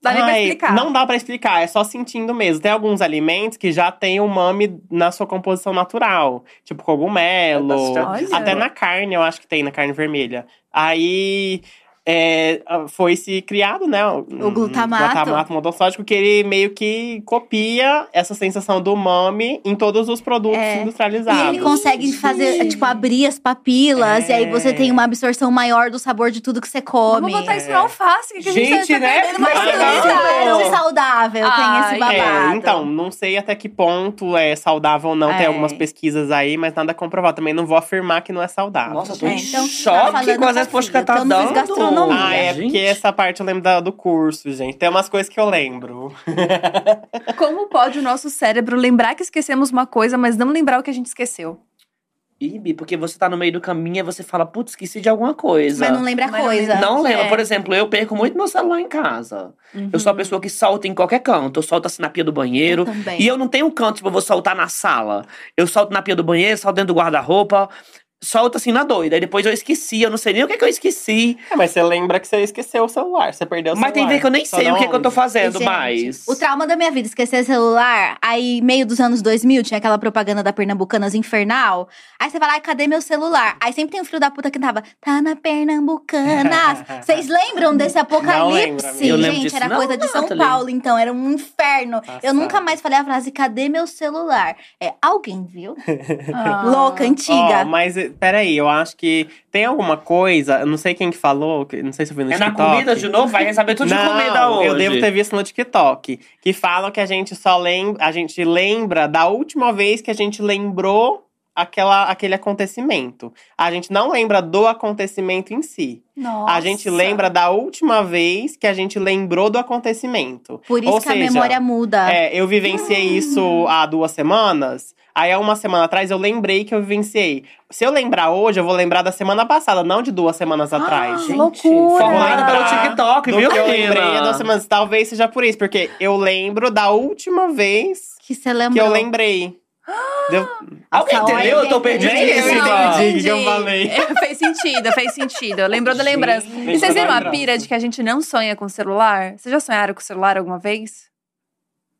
Dá nem pra Ai, explicar. Não dá pra explicar, é só sentindo mesmo. Tem alguns alimentos que já tem umami na sua composição natural. Tipo cogumelo. Até na carne, eu acho que tem, na carne vermelha. Aí é, foi se criado, né? O, O glutamato. glutamato monossódico, que ele meio que copia essa sensação do umami em todos os produtos É. industrializados. E ele consegue fazer, tipo, abrir as papilas. E aí você É. tem uma absorção maior do sabor de tudo que você come. Vamos botar isso no alface. Que que a gente, Gente, tá né? uma Ai, tudo não. isso é tão saudável, tem Ai, esse babado. É, então, não sei até que ponto é saudável ou não. Tem É. algumas pesquisas aí, mas nada comprovado. Também não vou afirmar que não é saudável. Nossa, eu tô É, em então, tá choque falando com as respostas que tá não fiz dando. Gastronomia. Ah, é Gente. porque essa parte eu lembro da- do curso, gente. Tem umas coisas que eu lembro. Como pode o nosso cérebro lembrar que esquecemos uma coisa, mas não lembrar o que a gente esqueceu? Ibi, porque você tá no meio do caminho e você fala, putz, esqueci de alguma coisa. Mas não lembra a não coisa. lembra. Não lembro. É. Por exemplo, eu perco muito meu celular em casa. Eu sou a pessoa que solta em qualquer canto. Eu solto assim na pia do banheiro. Eu também. E eu não tenho canto, tipo, eu vou soltar na sala. Eu solto na pia do banheiro, solto dentro do guarda-roupa. Solto assim na doida. Aí depois eu esqueci, eu não sei nem o que, que eu esqueci. É, mas você lembra que você esqueceu o celular, você perdeu o Mas tem celular. vezes que eu nem sei o não que, que eu tô fazendo Gente, mais. O trauma da minha vida, esquecer celular. Aí, meio dos anos 2000, tinha aquela propaganda da Pernambucanas infernal. Aí você vai lá, "Ai, cadê meu celular? Aí sempre tem um filho da puta que tava, tá na Pernambucanas. Vocês lembram desse apocalipse? lembro Gente, disso era não, coisa de São. Paulo, então, era um inferno. Passada. Eu nunca mais falei a frase, cadê meu celular? É, alguém viu? Ah. Louca, antiga. Ó, mas peraí, eu acho que tem alguma coisa, eu não sei quem que falou, não sei se eu vi no É na TikTok. comida de novo? Vai receber tudo de não, comida hoje. eu devo ter visto no TikTok. Que falam que a gente só lembra, a gente lembra da última vez que a gente lembrou aquela, aquele acontecimento. A gente não lembra do acontecimento em si. Nossa. A gente lembra da última vez que a gente lembrou do acontecimento. Por isso Ou que a seja, memória muda. É, eu vivenciei isso há duas semanas. Aí, há uma semana atrás, eu lembrei que eu vivenciei. Se eu lembrar hoje, eu vou lembrar da semana passada, não de duas semanas atrás. gente. loucura. Formada pelo TikTok, do viu, que eu lembrei há duas semanas. Talvez seja por isso, porque eu lembro da última vez Que que eu lembrei. Deu... Alguém entendeu? Eu tô perdidíssima. Nem eu Não, entendi o que eu falei. Fez sentido, fez sentido. Lembrou da lembrança. Gente, E vocês viram a pira de que a gente não sonha com o celular? Vocês já sonharam com o celular alguma vez?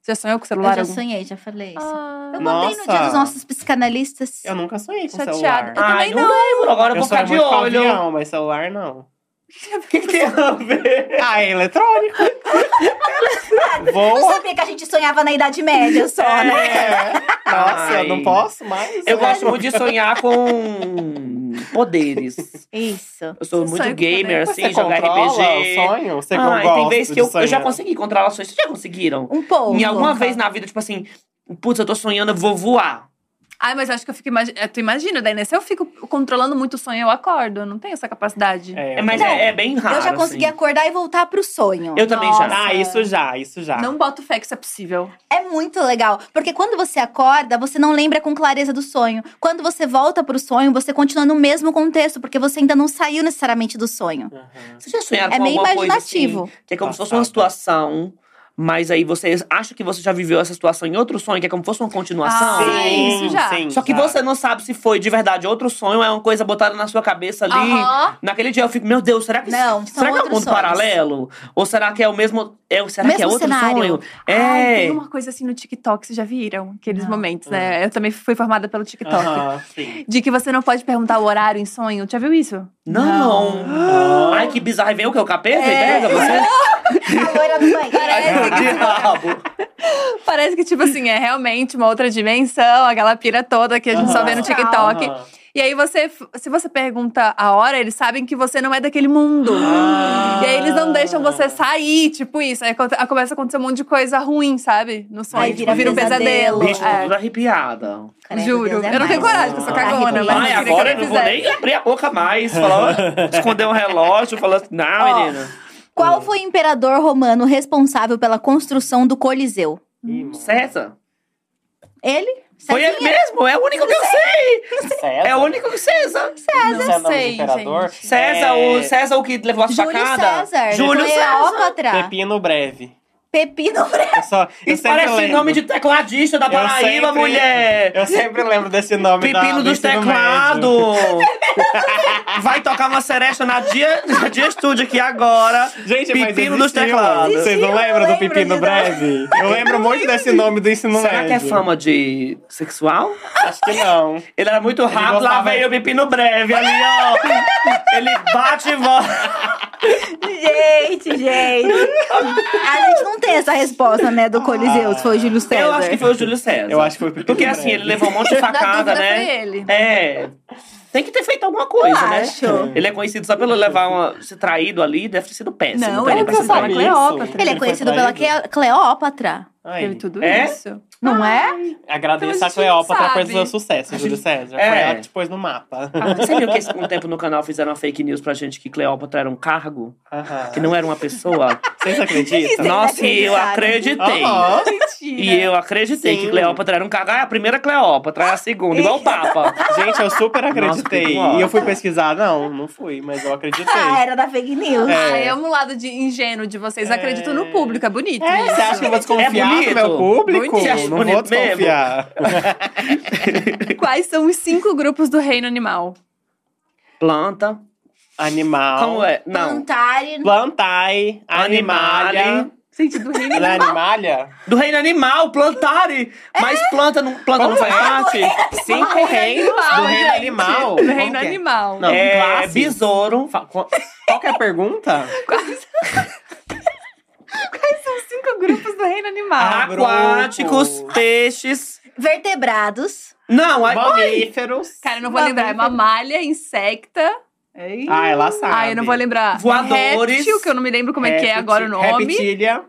Você já sonhou com o Eu celular já algum... sonhei, já falei isso. Ah, Eu mandei no dia dos nossos psicanalistas. Eu nunca sonhei com Chateada. celular. Eu também Ai, não lembro. Agora eu Eu vou ficar de olho. avião, mas celular não. O que, que tem a ver? Ah, é eletrônico. Não Voa. sabia que a gente sonhava na Idade Média só, né? É. Nossa, Ai. eu não posso mais. Eu gosto muito de sonhar com poderes. Isso. Eu sou Você muito gamer, assim, Você jogar RPG. o sonho? Você ah, gosta tem vezes que eu, eu já consegui controlar sonhos. Vocês já conseguiram? Um pouco. Em alguma louca. vez na vida, tipo assim, putz, eu tô sonhando, eu vou voar. Ai, mas eu acho que eu fico imaginando. Tu imagina, daí, né? Se eu fico controlando muito o sonho, eu acordo. Eu não tenho essa capacidade. É, É, mas Não, é, é bem raro. Eu já consegui assim. acordar e voltar pro sonho. Eu também Nossa. já. Ah, isso já, isso já. Não boto fé que isso é possível. É muito legal. Porque quando você acorda, você não lembra com clareza do sonho. Quando você volta pro sonho, você continua no mesmo contexto, porque você ainda não saiu necessariamente do sonho. Aham. Vocês já sonharam É com meio coisa imaginativo. assim, que é como se fosse uma situação, mas aí você acha que você já viveu essa situação em outro sonho, que é como se fosse uma continuação? Ah, Sim, isso já. sim, Só que já. você não sabe se foi de verdade outro sonho, é uma coisa botada na sua cabeça ali. Naquele dia eu fico, meu Deus, será que Não, são será que é um mundo sonhos. paralelo? Ou será que é o mesmo, é, será que é Mesmo outro cenário. sonho? Ai, É. tem uma coisa assim no TikTok, vocês já viram? Aqueles Não. momentos, né? Eu também fui formada pelo TikTok. Sim. De que você não pode perguntar o horário em sonho. Já viu isso? Não. Não. Ai, que bizarro. E vem o que? O capeta? É. E pega você? A loira do banho. Parece que, Diabo. parece que, tipo assim, é realmente uma outra dimensão, aquela pira toda que a gente só vê no. TikTok. E aí você, se você pergunta a hora, eles sabem que você não é daquele mundo. Ah. E aí eles não deixam você sair, tipo isso. Aí começa a acontecer um monte de coisa ruim, sabe? No sonho. Aí tipo, vira vira um pesadelo. pesadelo. Bicho, é. toda arrepiada. Juro. É eu não tenho coragem, que eu sou cagona, mas Ai, agora eu não vou nem abrir a boca mais. Falar, esconder um relógio, falar assim, não, Ó, menina. Qual foi o imperador romano responsável pela construção do Coliseu? Mano. César. Ele? Foi ele mesmo, é o único que eu sei. César? É o único que César. Não sei o nome do sei, imperador. gente. César, É, o César o que levou a Júlio facada. César. Júlio César. Cleópatra. Pepino Breve. Pepino. Eu só, eu Isso parece lembro. nome de tecladista da Eu Paraíba, sempre- mulher. Eu sempre lembro desse nome Pepino do dos teclados. médio. Vai tocar uma seresta na dia, na dia estúdio aqui agora. Gente, mas Pepino dos teclados. Vocês não lembram eu do Pepino. Breve? Eu lembro muito desse nome do ensino Será que é médio. fama de sexual? Acho que não. Ele era muito rápido, lá veio o Pepino Breve ali, ó. Ele bate e volta. Gente, gente. A gente não tem essa resposta, né, do Coliseu, se foi o Júlio César. Eu acho que foi o Júlio César. Eu acho que foi Porque Breve. assim, ele levou um monte de facada, né? foi ele. É. Tem que ter feito alguma coisa, Eu né? acho. Ele é conhecido só pelo levar uma. ser traído ali, deve ter sido péssimo. Não, ele sabe na traído. isso? Cleópatra. Ele é Ele conhecido pela Cleópatra. Teve tudo É? isso. Não é? Agradeço Então a a gente Cleópatra sabe. por seu sucesso, Júlio César. É. Foi ela que te pôs no mapa. Ah, Você viu que esse- um tempo no canal fizeram uma fake news pra gente que Cleópatra era um cargo? Aham. Que não era uma pessoa? Vocês acreditam? Nossa, e eu acreditei. Mentira. E eu acreditei Sim. que Cleópatra era um cargo. Ah, é a primeira Cleópatra, é a segunda, igual o Papa. Gente, eu super acreditei. Nossa, e eu fui pesquisar. Não, não fui, mas eu acreditei. Ah, era da fake news. É. Ai, amo o lado de ingênuo de vocês. Acredito no público, é bonito. É, isso. você acha que eu vou desconfiar É bonito? do meu público? Bonito. Não bonito vou desconfiar. Quais são os cinco grupos do reino animal? Planta. Animal. Como é? Não. Plantare. Plantai. Animalia. Gente, do reino é animal. animalia? Do reino animal, plantare. Mas planta não, planta não faz parte? Cinco reinos do reino gente. animal. Do reino é? animal. Não, é besouro. Qual qual que é a pergunta? Quais são os cinco grupos do reino animal? Ah, Aquáticos, peixes. Vertebrados. Não, aí. Mamíferos. Cara, eu não vou lembrar. É mamalha, insecta. Ah, ela sabe. Ah, eu não vou lembrar. Voadores. Réptil, que eu não me lembro como é que é agora o nome. Reptilia.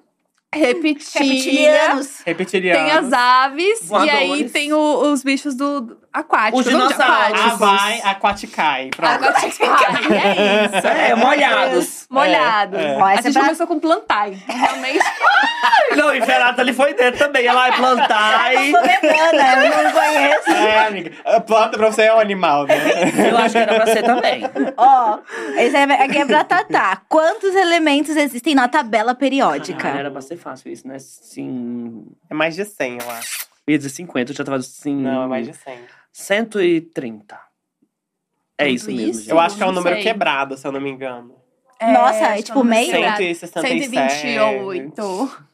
Repetilha. Reptilianos. Reptilianos. Tem as aves. E aí Voadores. tem o- os bichos do aquáticos. Os dinossauros. Ah, vai, Aquaticai. Pronto. Aquáticos. é isso. É, molhados. Molhados. É, é. Ó, A essa é gente pra- começou com plantar. Então, realmente. Não, e Fernanda ali foi dentro também. Ela vai plantar e. Sou vegana, eu não conheço. É, amiga. A Planta pra você é um animal, né? Eu acho que era pra ser também. Ó, esse é, aqui é pra Tatá. Quantos elementos existem na tabela periódica? Ah, era pra ser fácil isso, né? Sim. É mais de 100, eu acho. Eu ia dizer 50, eu já tava assim. Não, é mais de 100. 130. É Tudo isso mesmo, isso? gente. Eu acho que é um não número sei. quebrado, se eu não me engano. Nossa, acho é que tipo eu não meio? sei. 167. 128.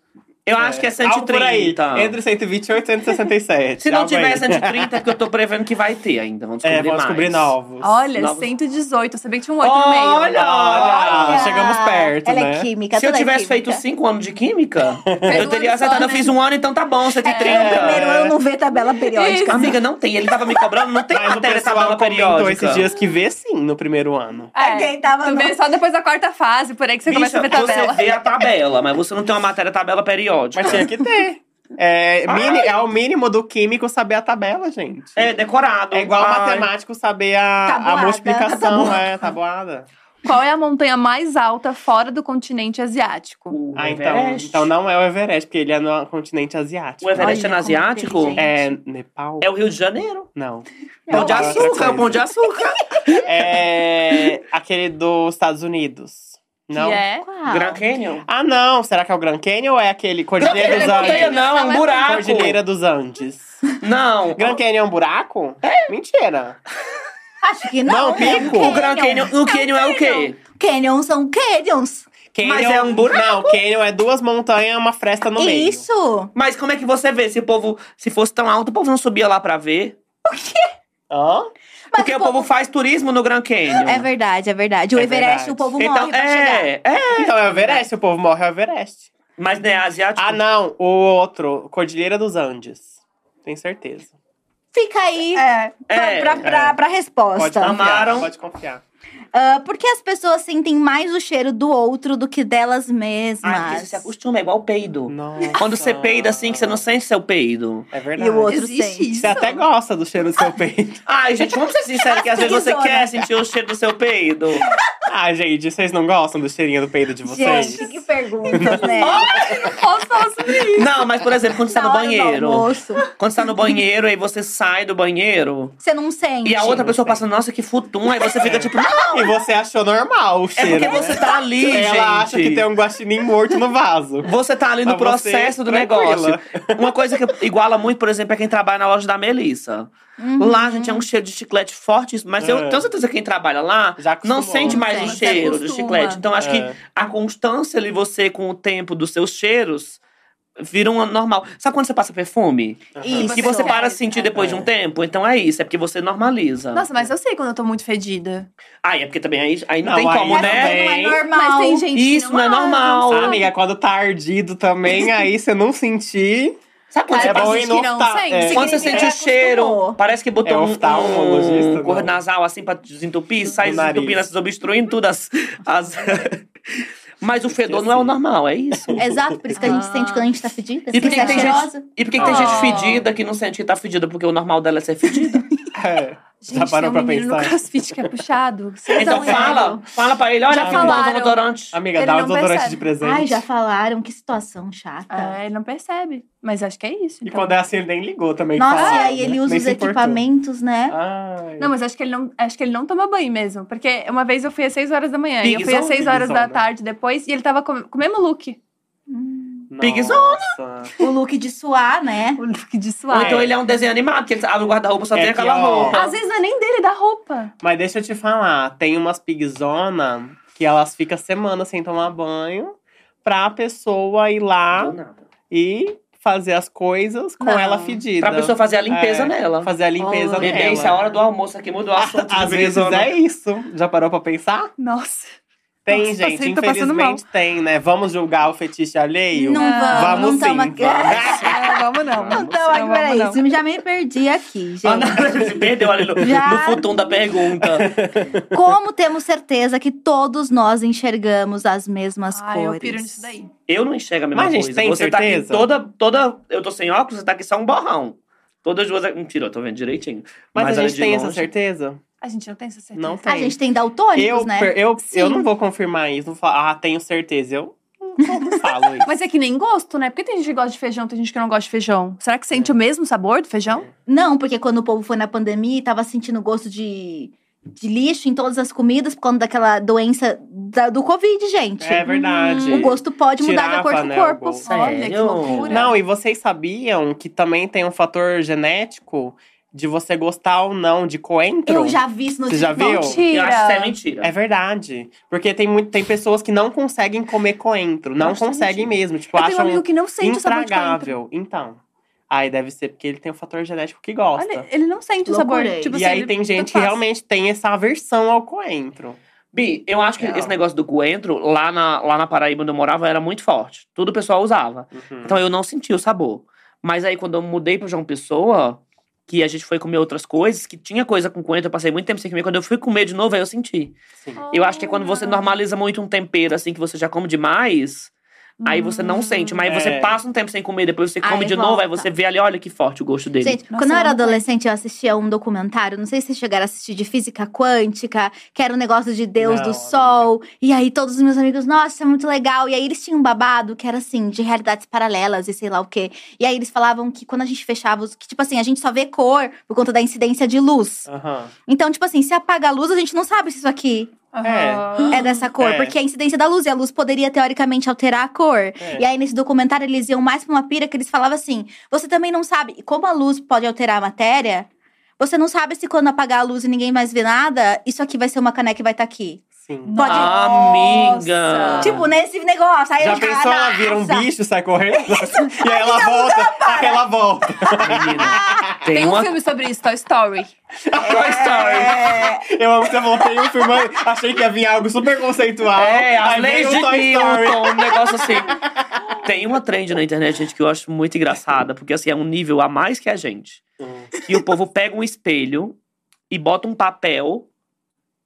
Eu acho que é Algo por aí. 130. Entre 128 e 167. Se não tiver aí. 130, é que eu tô prevendo que vai ter ainda. Vamos descobrir É, vamos mais. descobrir novos. Olha, Novos- 118. Eu sabia que tinha um 8 no meio. Olha! Olha, chegamos perto, Ela né? é química, Se eu é tivesse química. feito 5 anos de química, eu teria só, acertado. Eu né? fiz um ano, então tá bom, 130. No primeiro ano não vê tabela periódica. Isso. Amiga, não tem. Ele tava me cobrando, não tem Mas matéria tabela periódica. esses dias que vê sim no primeiro ano. É, Quem tava tu no- vê só depois da quarta fase, por aí que você começa a ver Bicha, tabela. Você vê a tabela, mas você não tem uma matéria tabela periódica. Mas tinha que ter. É, mini- é o mínimo do químico saber a tabela, gente. É decorado. É igual Ai. matemático saber a, a multiplicação, Tabuada. é, tabuada. Qual é a montanha mais alta fora do continente asiático? O Ah, então, Everest. então não é o Everest, porque ele é no continente asiático. O Everest Olha é no como asiático? inteligente. É Nepal? É o Rio de Janeiro. Não. Pão de É outra açúcar, coisa. pão de açúcar. É aquele dos Estados Unidos. Não? Que é. Grand Canyon. Ah, não. Será que é o Grand Canyon ou é aquele Cordilheira Grand dos Canyon não é Andes? não, é um buraco. Cordilheira dos Andes. Não. Grand Canyon é um buraco? É. Mentira. Acho que não. Não, é um pico. O Grand Canyon, o Canyon é o quê? Canyons são canyons. Canyon, Mas é um buraco? Não, Canyon é duas montanhas e uma fresta no meio. Isso. Mas como é que você vê? Se o povo, se fosse tão alto, o povo não subia lá pra ver. Hã? Porque o povo faz turismo no Grand Canyon. É verdade, é verdade. O É Everest, verdade. o povo Então, morre pra chegar. é, é. Então é o Everest, o povo morre é o Everest. Mas não é asiático? Ah, não, o outro, Cordilheira dos Andes. Tenho certeza. Fica aí É. pra, É, pra, pra, pra resposta. Pode confiar, Amaram. pode confiar. Ah, porque as pessoas sentem mais o cheiro do outro do que delas mesmas. Ai, porque você se acostuma, é igual peido. Nossa. Quando você peida assim, que você não sente seu peido. É E verdade. o outro Existe sente. isso. Você até gosta do cheiro do seu peito. Ai, gente, vamos ser sinceros que às vezes você quer sentir o cheiro do seu peido. Ah, gente, vocês não gostam do cheirinho do peido de vocês? Gente, que perguntas, né? Posso falar sobre isso? Não, mas por exemplo, quando você tá no banheiro. Quando você tá no banheiro, aí você sai do banheiro. Você não sente. E a outra pessoa passa, nossa, que futum. Aí você fica tipo, não, E você achou normal o é cheiro, porque né? você tá ali, gente. Ela acha que tem um guaxinim morto no vaso. Você tá ali no Pra processo do tranquila. negócio. Uma coisa que iguala muito, por exemplo, é quem trabalha na loja da Melissa. Uhum. Lá, gente, é um cheiro de chiclete forte, mas eu É. tenho certeza que quem trabalha lá não sente mais o cheiro do chiclete. Então, acho É. que a constância ali, você, com o tempo dos seus cheiros, vira um normal. Sabe quando você passa perfume? Isso. Que você Você para de sentir é. depois de um tempo? Então é isso, é porque você normaliza. Nossa, mas eu sei quando eu tô muito fedida. Aí é porque também aí, aí não, Não, tem aí como, não né? tem. Não é normal. Mas tem gente que Isso não é ama, normal. sabe? Amiga, quando tá ardido também, aí você não sentir. Sabe quando você é bom passa não sente. é. Quando você sente o que cheiro, parece que botou É um, um cor não. nasal assim pra desentupir, sai desentupindo, desobstruindo tudo as. as... Mas o fedor não é o normal, é isso. Exato, por isso que a gente Ah. sente quando a gente tá fedida. E por que, que é tem gente, e por que, que tem gente Oh. fedida que não sente que tá fedida? Porque o normal dela é ser fedida. É. Gente, Já parou tem pra um menino no pensar? crossfit que é puxado. Vocês então não fala, fala pra ele, olha Já aqui bom falaram. desodorante. Amiga, Ele dá o não desodorante percebe. de presente. Ai, já falaram, que situação chata. É, ele não percebe. Mas acho que é isso. E então. quando é assim, ele nem ligou também. Nossa, fala, e aí né? ele usa Nem os se importou. equipamentos, né? Ai. Não, mas acho que ele não, acho que ele não toma banho mesmo. Porque uma vez eu fui às 6 horas da manhã e eu fui às Pigzona, 6 horas da tarde depois e ele tava com, com o mesmo look. Pigzona. O look de suar, né? O look de Ou suave. então ele é um desenho animado, que ele abre o guarda-roupa só É tem que, aquela ó, roupa. Às vezes não é nem dele, da roupa. Mas deixa eu te falar, tem umas pigzona que elas ficam semanas sem tomar banho pra pessoa ir lá e fazer as coisas com Não. ela fedida. Pra pessoa fazer a limpeza É, nela. Fazer a limpeza Olha. nela. Bebê, isso é a hora do almoço aqui, mudou o assunto. Às vezes é isso. Já parou pra pensar? Nossa. Tem, Nossa, gente. passando mal. Infelizmente tem, né? Vamos julgar o fetiche alheio? Não vamos, Vamos não sim, aqui. vamos. É, vamos não. Não Vamos. tamo aqui, peraí. isso Já me perdi aqui, gente. perdeu ali no, Já. no futum da pergunta. Como temos certeza que todos nós enxergamos as mesmas Ai, cores? eu piro nisso daí. Eu não enxergo a mesma Mas, gente, coisa. tem você tá aqui certeza? toda, toda. Eu tô sem óculos, você tá aqui só um borrão. Todas duas. Mentira, eu tô vendo direitinho. Mas, a olha gente de tem essa longe- certeza? A gente não tem essa certeza. Não tem. A gente tem daltônicos, eu, né? eu, eu não vou confirmar isso. Não falo, ah, tenho certeza. Eu não, falo isso. Mas é que nem gosto, né? Porque tem gente que gosta de feijão, tem gente que não gosta de feijão. Será que sente o mesmo sabor do feijão? Não, porque quando o povo foi na pandemia e tava sentindo gosto de, de lixo em todas as comidas por conta daquela doença da- do Covid, gente. É verdade. O gosto pode mudar de Tirava, acordo com né, o o corpo. gosto. Olha, que Sério? loucura. Não, e vocês sabiam que também tem um fator genético de você gostar ou não de coentro? Eu já vi isso no Você já viu? Mentira. Eu acho que isso é mentira. É verdade. Porque tem, muito, tem pessoas que não conseguem comer coentro. Não é conseguem mesmo. Tipo, Eu tenho um acham amigo que não sente o intragável. Então. Aí deve ser porque ele tem um fator genético que gosta. Olha, ele não sente o sabor. Tipo e assim, aí ele- tem gente que realmente tem essa aversão ao coentro. Bi, eu acho que Real. esse negócio do coentro, lá na, lá na Paraíba onde eu morava, era muito forte. Tudo o pessoal usava. Uhum. Então eu não senti o sabor. Mas aí quando eu mudei pra João Pessoa, que a gente foi comer outras coisas, que tinha coisa com coentro, eu passei muito tempo sem comer. Quando eu fui comer de novo, aí eu senti. Sim. Eu acho que é quando você normaliza muito um tempero, assim, que você já come demais, aí você não sente. Mas aí você É. passa um tempo sem comer, depois você Aí come de novo, aí volta. você vê ali, olha que forte o gosto dele. Gente, Nossa, quando eu era não adolescente, eu assistia um documentário, não sei se vocês chegaram a assistir, de física quântica, que era um negócio de Deus Não, do. Sol. E aí todos os meus amigos, nossa, isso é muito legal. E aí eles tinham um babado que era assim, de realidades paralelas e sei lá o quê. E aí eles falavam que quando a gente fechava os. Que, tipo assim, a gente só vê cor por conta da incidência de luz. Então, tipo assim, se apaga a luz, a gente não sabe se isso aqui Aham. é dessa cor, É. porque a incidência da luz e a luz poderia teoricamente alterar a cor. É. E aí nesse documentário eles iam mais pra uma pira que eles falavam assim: você também não sabe, como a luz pode alterar a matéria, você não sabe se quando apagar a luz e ninguém mais vê nada, isso aqui vai ser uma caneca que vai estar aqui. Sim. Pode- Amiga! Tipo, nesse negócio. Aí Já pensou ela vira um bicho e sai correndo? e aí ela volta, aí ela volta. Menina, tem, Tem um uma filme sobre isso, Toy Story. Toy Story. É, Eu amo que você voltei um filme, achei que ia vir algo super conceitual. É, as aí leis veio de Toy Story. Um negócio assim. Tem uma trend na internet, gente, que eu acho muito engraçada, porque assim, é um nível a mais que a gente. que o povo pega um espelho e bota um papel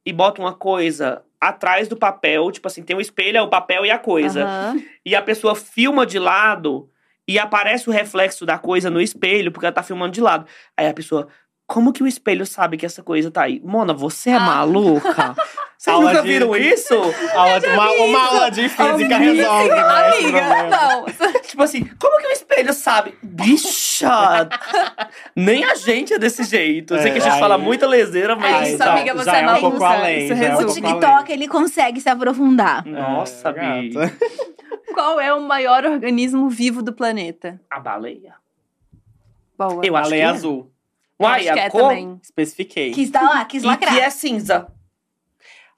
e bota uma coisa atrás do papel, tipo assim, tem o espelho, é o papel e a coisa. Aham. E a pessoa filma de lado e aparece o reflexo da coisa no espelho, porque ela tá filmando de lado. Aí a pessoa, como que o espelho sabe que essa coisa tá aí? Mona, você é Ah. maluca? Vocês Aula nunca de- viram isso? Aula de- uma, uma aula de física resolve, né? Amiga, problema. não. tipo assim, como que o espelho sabe? Bicha! Nem a gente é desse jeito. Eu sei que a gente É, fala aí- muita leseira, mas. É isso, já- amiga, você já é é um maluca. pouco além, Isso já é um O TikTok, ele consegue se aprofundar. Nossa, É, Bi. gata. Qual é o maior organismo vivo do planeta? A baleia. Boa. Eu acho Baleia que é. azul. Uai, Acho a é cor. também. Especifiquei. Quis dar lá, quis E lacrar. que é cinza.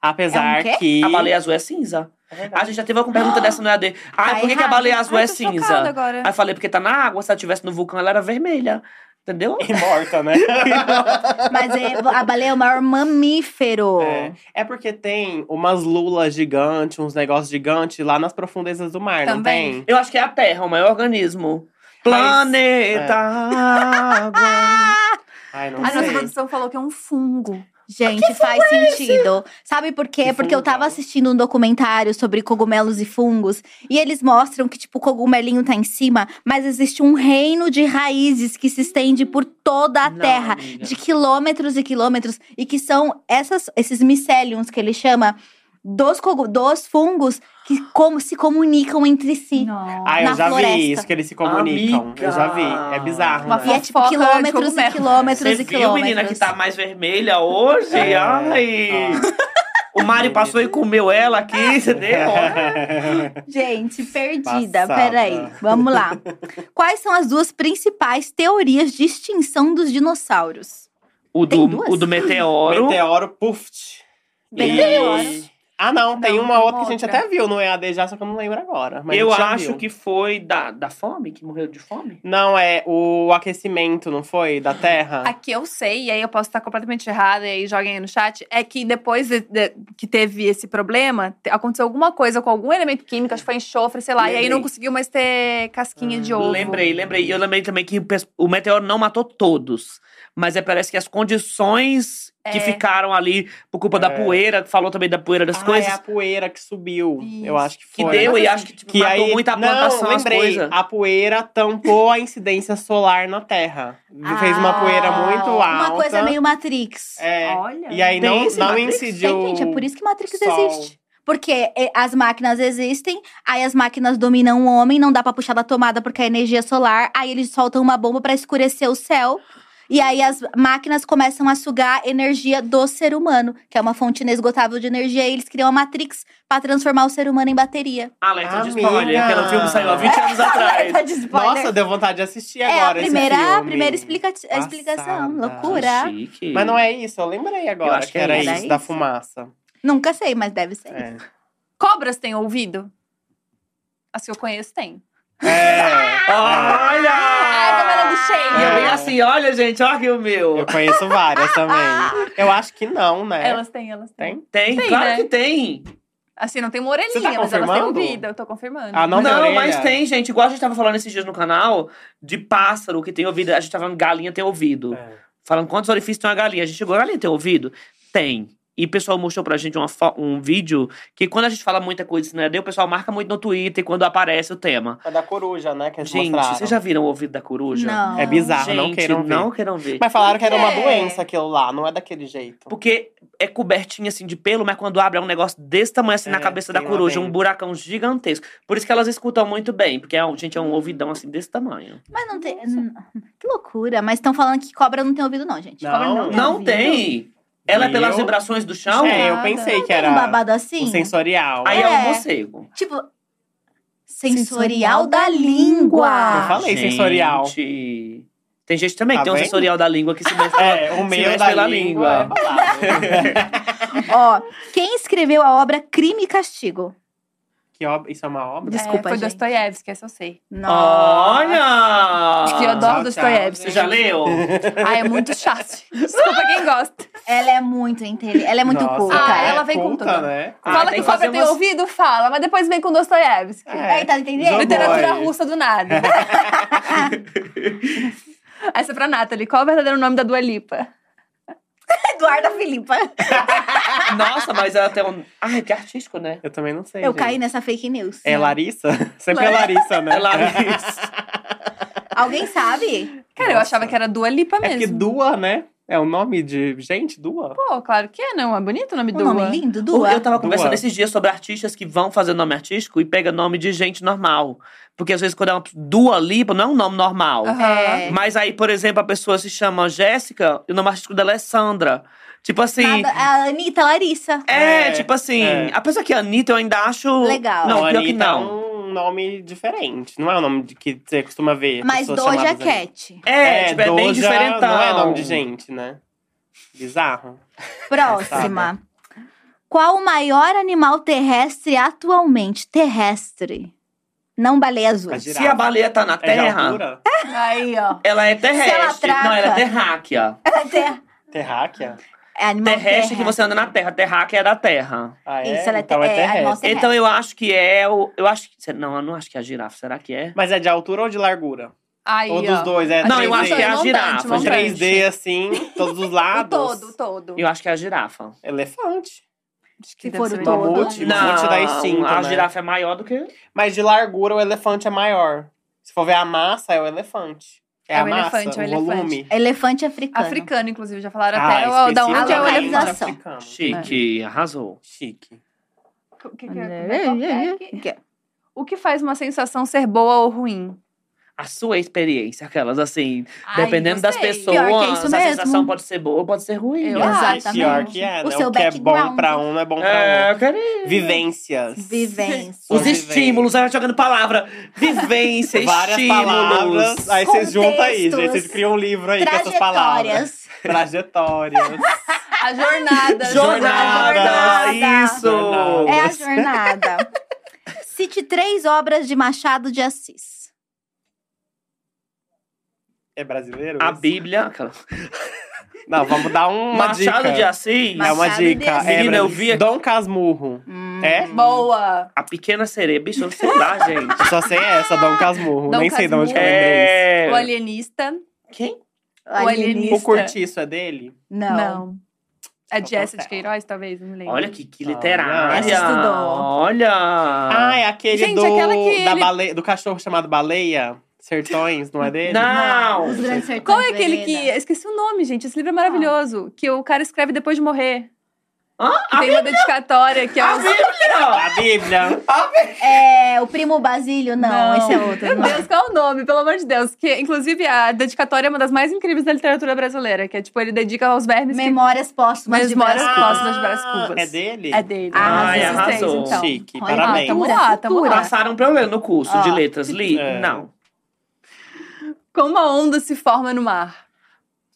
Apesar É um quê? que. A baleia azul é cinza. A gente já teve alguma pergunta dessa no EAD. Ah, Tá por que, que a errado. baleia azul Ai, é tô chocada cinza? agora. Aí eu falei, porque tá na água, se ela estivesse no vulcão, ela era vermelha. Entendeu? E morta, né? Mas é- a baleia é o maior mamífero. É. É porque tem umas lulas gigantes, uns negócios gigantes lá nas profundezas do mar, não Também. tem? Eu acho que é a Terra, o maior organismo. Planeta Água. Ai, não A nossa sei. produção falou que é um fungo. Gente, faz sentido. Sabe por quê? Que Porque eu tava assistindo um documentário sobre cogumelos e fungos e eles mostram que, tipo, o cogumelinho tá em cima, mas existe um reino de raízes que se estende por toda a Não, terra, amiga. de quilômetros e quilômetros, e que são essas, esses micéliums que ele chama dos, dos fungos que como se comunicam entre si. Não. Ah, eu na já floresta. vi isso, que eles se comunicam. Amiga. Eu já vi. É bizarro. Uma né? E é tipo quilômetros e quilômetros Você e viu, quilômetros. menina, que tá mais vermelha hoje? É. Ai. O Mário passou e comeu ela aqui, entendeu? Gente, perdida. Passada. Peraí, vamos lá. Quais são as duas principais teorias de extinção dos dinossauros? O Tem do, duas? o do meteoro. Meteoro Puft. Meteoro. Ah, não, tem Não, uma outra uma que a gente outra. até viu no EAD já, só que eu não lembro agora. Eu acho viu. que foi da, da fome, que morreu de fome. Não, é o aquecimento, não foi? Da Terra? A que eu sei, e aí eu posso estar completamente errada, e aí joguem aí no chat, é que depois de- de- que teve esse problema, te- aconteceu alguma coisa com algum elemento químico, acho que foi enxofre, sei lá, e aí Lembrei. não conseguiu mais ter casquinha de ovo. Lembrei, lembrei. E eu lembrei também que o meteoro não matou todos. Mas é, parece que as condições que É. ficaram ali por culpa da É. poeira, falou também da poeira das ah, coisas, é a poeira que subiu. Isso. Eu acho que que foi. deu e acho que, tipo, Que matou aí, muita plantação, não, as lembrei, coisas. a poeira tampou a incidência solar na Terra. Fez uma Ah, poeira muito alta. Uma coisa meio Matrix. É, Olha. e aí não, não Matrix? incidiu. Tem, gente, é por isso que Matrix sol. existe. Porque é, as máquinas existem, aí as máquinas dominam o homem, não dá pra puxar da tomada porque é energia solar, aí eles soltam uma bomba pra escurecer o céu. E aí as máquinas começam a sugar energia do ser humano, que é uma fonte inesgotável de energia, e eles criam a Matrix pra transformar o ser humano em bateria. Alerta de Amiga. spoiler. Aquele filme saiu há 20 anos atrás. Tá de spoiler. Nossa, deu vontade de assistir é a agora primeira, esse a filme. primeira explica a explicação. Passada. Loucura. Chique. Mas não é isso, eu lembrei agora acho que, que é era isso. isso, Era da isso? fumaça. Nunca sei, mas deve ser. É. Cobras têm ouvido? As que eu conheço têm. É. Olha! Cheio. E eu bem assim, olha, gente, olha aqui o meu. Eu conheço várias também. Eu acho que não, né? Elas têm, elas têm. Tem? Tem, Tem, claro né? que tem. Assim, não tem uma orelhinha, Você tá mas elas têm ouvido. Eu tô confirmando. Ah, não, Não, tem mas tem, gente. Igual a gente tava falando esses dias no canal, de pássaro que tem ouvido. A gente tava falando galinha tem ouvido. É. Falando quantos orifícios tem uma galinha. A gente chegou, a galinha tem ouvido? Tem. E o pessoal mostrou pra gente uma um vídeo que quando a gente fala muita coisa assim, né? O pessoal marca muito no Twitter quando aparece o tema. É da coruja, né? Que eles Gente, mostraram. vocês já viram o ouvido da coruja? Não. É bizarro, Gente, não queiram ver. não queiram ver. Mas falaram que era uma quê? doença aquilo lá, não é daquele jeito. Porque é cobertinha assim de pelo, mas quando abre é um negócio desse tamanho assim na É, cabeça da coruja, um buracão gigantesco. Por isso que elas escutam muito bem, porque é, um- gente, é um ouvidão assim desse tamanho. Mas não tem. Que loucura. Mas estão falando que cobra não tem ouvido, não, gente. Cobra Não. não tem Não ouvido. Ela é pelas eu? vibrações do chão? é, eu pensei que Tem era um babado assim? o sensorial. Aí é, É. um morcego. Tipo. Sensorial Sensorial da língua. Eu falei sensorial. Gente. Tem gente também Tá que tem um vendo? sensorial da língua que se mexe É, o se meio mexe da pela língua. língua. é. Ó, quem escreveu a obra Crime e Castigo? Que ob... Isso é uma obra? Desculpa, é, foi gente. Dostoiévski, essa eu sei. Olha! Que eu adoro Dostoiévski. Você já leu? Ai, é muito chato. Desculpa quem gosta. Ela é muito inteligente. Ela é muito Nossa, culta. Ah, é ela vem com culta, tudo. né? Ah, fala tem que cobra fazer tem umas- ouvido, fala, mas depois vem com Dostoiévski. É. Aí, tá entendendo? Literatura boy. russa do nada. Essa é pra Nathalie. Qual é o verdadeiro nome da Dua Lipa? Eduarda Filipa. Nossa, mas ela tem um. Ai, que artístico, né? Eu também não sei. Eu gente. caí nessa fake news. É Larissa? Sempre é Larissa, né? É Larissa. Alguém sabe? Cara, eu Nossa. achava que era Dua Lipa É mesmo. porque Dua, né? É o nome de gente, Dua? Pô, claro que é, não. É bonito o nome Um Dua. nome lindo, Eu Dua. tava conversando Dua. esses dias sobre artistas que vão fazer nome artístico e pega nome de gente normal. Porque às vezes quando é uma Dua Lipa, não é um nome normal. Aham. É. Mas aí, por exemplo, a pessoa se chama Jéssica e o nome artístico dela é Sandra. Tipo assim. Nada, a Anitta Larissa. É, É, tipo assim. é. Apesar que a Anitta eu ainda acho. Legal. Não, pior que Anitta não. é um nome diferente. Não é o nome de que você costuma ver. Mas Doja ali. Cat. É, tipo, é bem Doja diferentão. Não é nome de gente, né? Bizarro. Próxima. Qual o maior animal terrestre atualmente? Terrestre. Não baleia azul. A Se a baleia tá na É terra, altura? Aí, ó. ela é terrestre. atraca. não, ela é terráquea. Terráquea? É animal Terrestre que você anda na terra. Terráquea é da terra. Ah, é? Isso, ela é então é é, terrestre. Então eu acho que é o. Eu acho que. Não, eu não acho que é a girafa. Será que é? Mas é de altura ou de largura? Aí, ou ó. dos dois? É Não, 3D. eu acho que é a girafa. montante. 3D, assim, todos os lados. todo, o todo. Eu acho que é a girafa. Elefante. Acho Se deve for ser o todo. Mamute, Não, mamute da extinto, a né? girafa é maior do que. Mas de largura, o elefante é maior. Se for ver a massa, é o elefante. É, É a o massa, elefante, é o o elefante. volume. Elefante africano. Africano, inclusive, já falaram Ah, até o- da onde é o especificamente elefante. Chique, arrasou. Chique. O que, que, é- é- é o que faz uma sensação ser boa ou ruim? A sua experiência, aquelas assim, Ai, dependendo das gostei. pessoas, é a mesmo. sensação pode ser boa ou pode ser ruim. Eu né? acho. Exatamente. Pior que é, O né? seu o que é bom pra um não é bom pra É, outro. querido. Vivências. Vivência. Os estímulos, aí vai jogando palavra. Vivência, Várias estímulos. palavras. Aí vocês juntam aí, gente. Vocês criam um livro aí com essas palavras. Trajetórias. Trajetórias. A jornada. Jornada, Jornada. isso. Jornada. É a jornada. Cite três obras de Machado de Assis. É brasileiro? A esse? Bíblia. Não, vamos dar uma Machado dica. de Assis. Mas- É uma Machado de dica. Assis. É, Menina, eu vi aqui- Dom Casmurro. Hum. É? Boa. A pequena sereia. Bicho, eu não sei lá, gente. Só sei essa, Dom Casmurro. Dom Nem sei de onde que eu Casmurro. lembrei. É. O alienista. Quem? O alienista. O Cortiço é dele? Não. É de Só Essa de. Queiroz, talvez, não me lembro. Olha que, que literária. Essa estudou. Olha. Ah, é aquele Gente, do, que da ele- baleia, do cachorro chamado Baleia. Sertões, não é dele? Não. Os Grandes Sertões Qual é aquele que. Hereda. Esqueci o nome, gente. Esse livro é maravilhoso. Que o cara escreve depois de morrer. Que tem uma dedicatória que é A os- Bíblia! A Bíblia. É o Primo Basílio? Não, esse é outro. Meu não. Deus, qual é o nome? Pelo amor de Deus. Que, inclusive, a dedicatória é uma das mais incríveis da literatura brasileira. Que é, tipo, ele dedica aos vermes que... Memórias póstumas de Memórias Brás póstumas. De Brás Cubas. É dele? É dele. Ah, Ai, arrasou. então. Chique, parabéns. tamo cultura, lá, tamo lá. Passaram pra eu ler no curso de Ó. letras. Li? É. Não. Como a onda se forma no mar?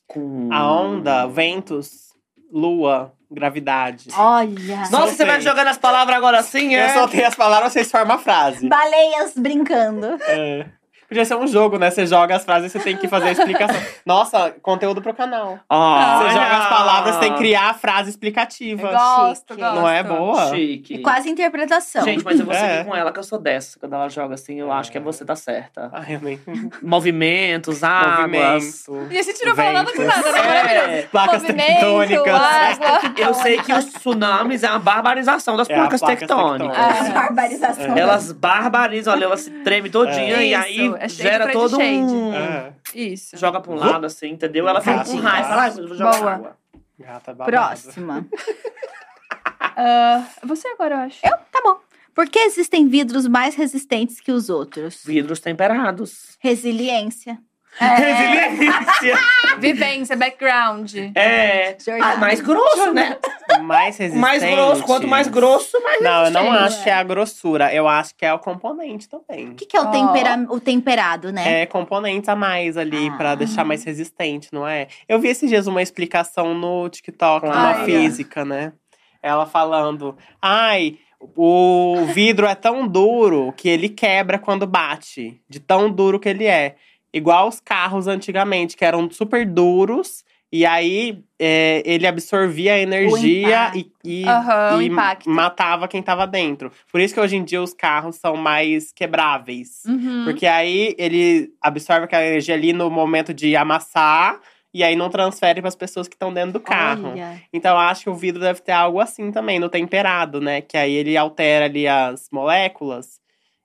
Com... A onda, ventos, lua, gravidade. Olha. Nossa, Soltei. você vai jogando as palavras agora assim, é? Eu soltei as palavras, vocês formam a frase. Baleias brincando. É. Podia ser um jogo, né? Você joga as frases e você tem que fazer a explicação. Nossa, conteúdo pro canal. Olha. Você joga as palavras, você tem que criar a frase explicativa. Gosto, chique. gosto. Não é boa? Chique. Quase interpretação. Gente, mas eu vou seguir É. com ela, que eu sou dessa. Quando ela joga assim, eu acho que é você tá certa. Ah, eu nem... Movimentos, águas. Movimento. E a gente não falou nada com nada, né? É. Placas tectônicas. água. Eu sei que os tsunamis é a barbarização das É placas placas tectônicas. tectônicas. É, barbarização. Elas barbarizam ali, ela se treme todinha É. e aí Isso, é cheio gera de todo um. É, Isso. Joga pra um lado, assim, entendeu? Ela fica com raiva. Fala, "Ai, eu vou jogar Boa. água. gata. Próxima. Ah, você agora, eu acho. Tá bom. Por que existem vidros mais resistentes que os outros? Vidros temperados. Resiliência. Resiliência. Vivência, background. É. Ah, mais grosso, né? Mais resistente. Mais grosso. Quanto mais grosso, mais Não, eu não acho que é a grossura. Eu acho que é o componente também. O que, que é o, tempera- o temperado, né? É componentes a mais ali Ah. pra deixar mais resistente, não é? Eu vi esses dias uma explicação no TikTok uma Ai, física, né? Ela falando: ai, o vidro é tão duro que ele quebra quando bate. De tão duro que ele é. Igual os carros antigamente, que eram super duros E aí, é, ele absorvia a energia e, e, o e matava quem tava dentro. Por isso que hoje em dia os carros são mais quebráveis. Uhum. Porque aí ele absorve aquela energia ali no momento de amassar e aí não transfere para as pessoas que estão dentro do carro. Olha. Então eu acho que o vidro deve ter algo assim também, no temperado, né? Que aí ele altera ali as moléculas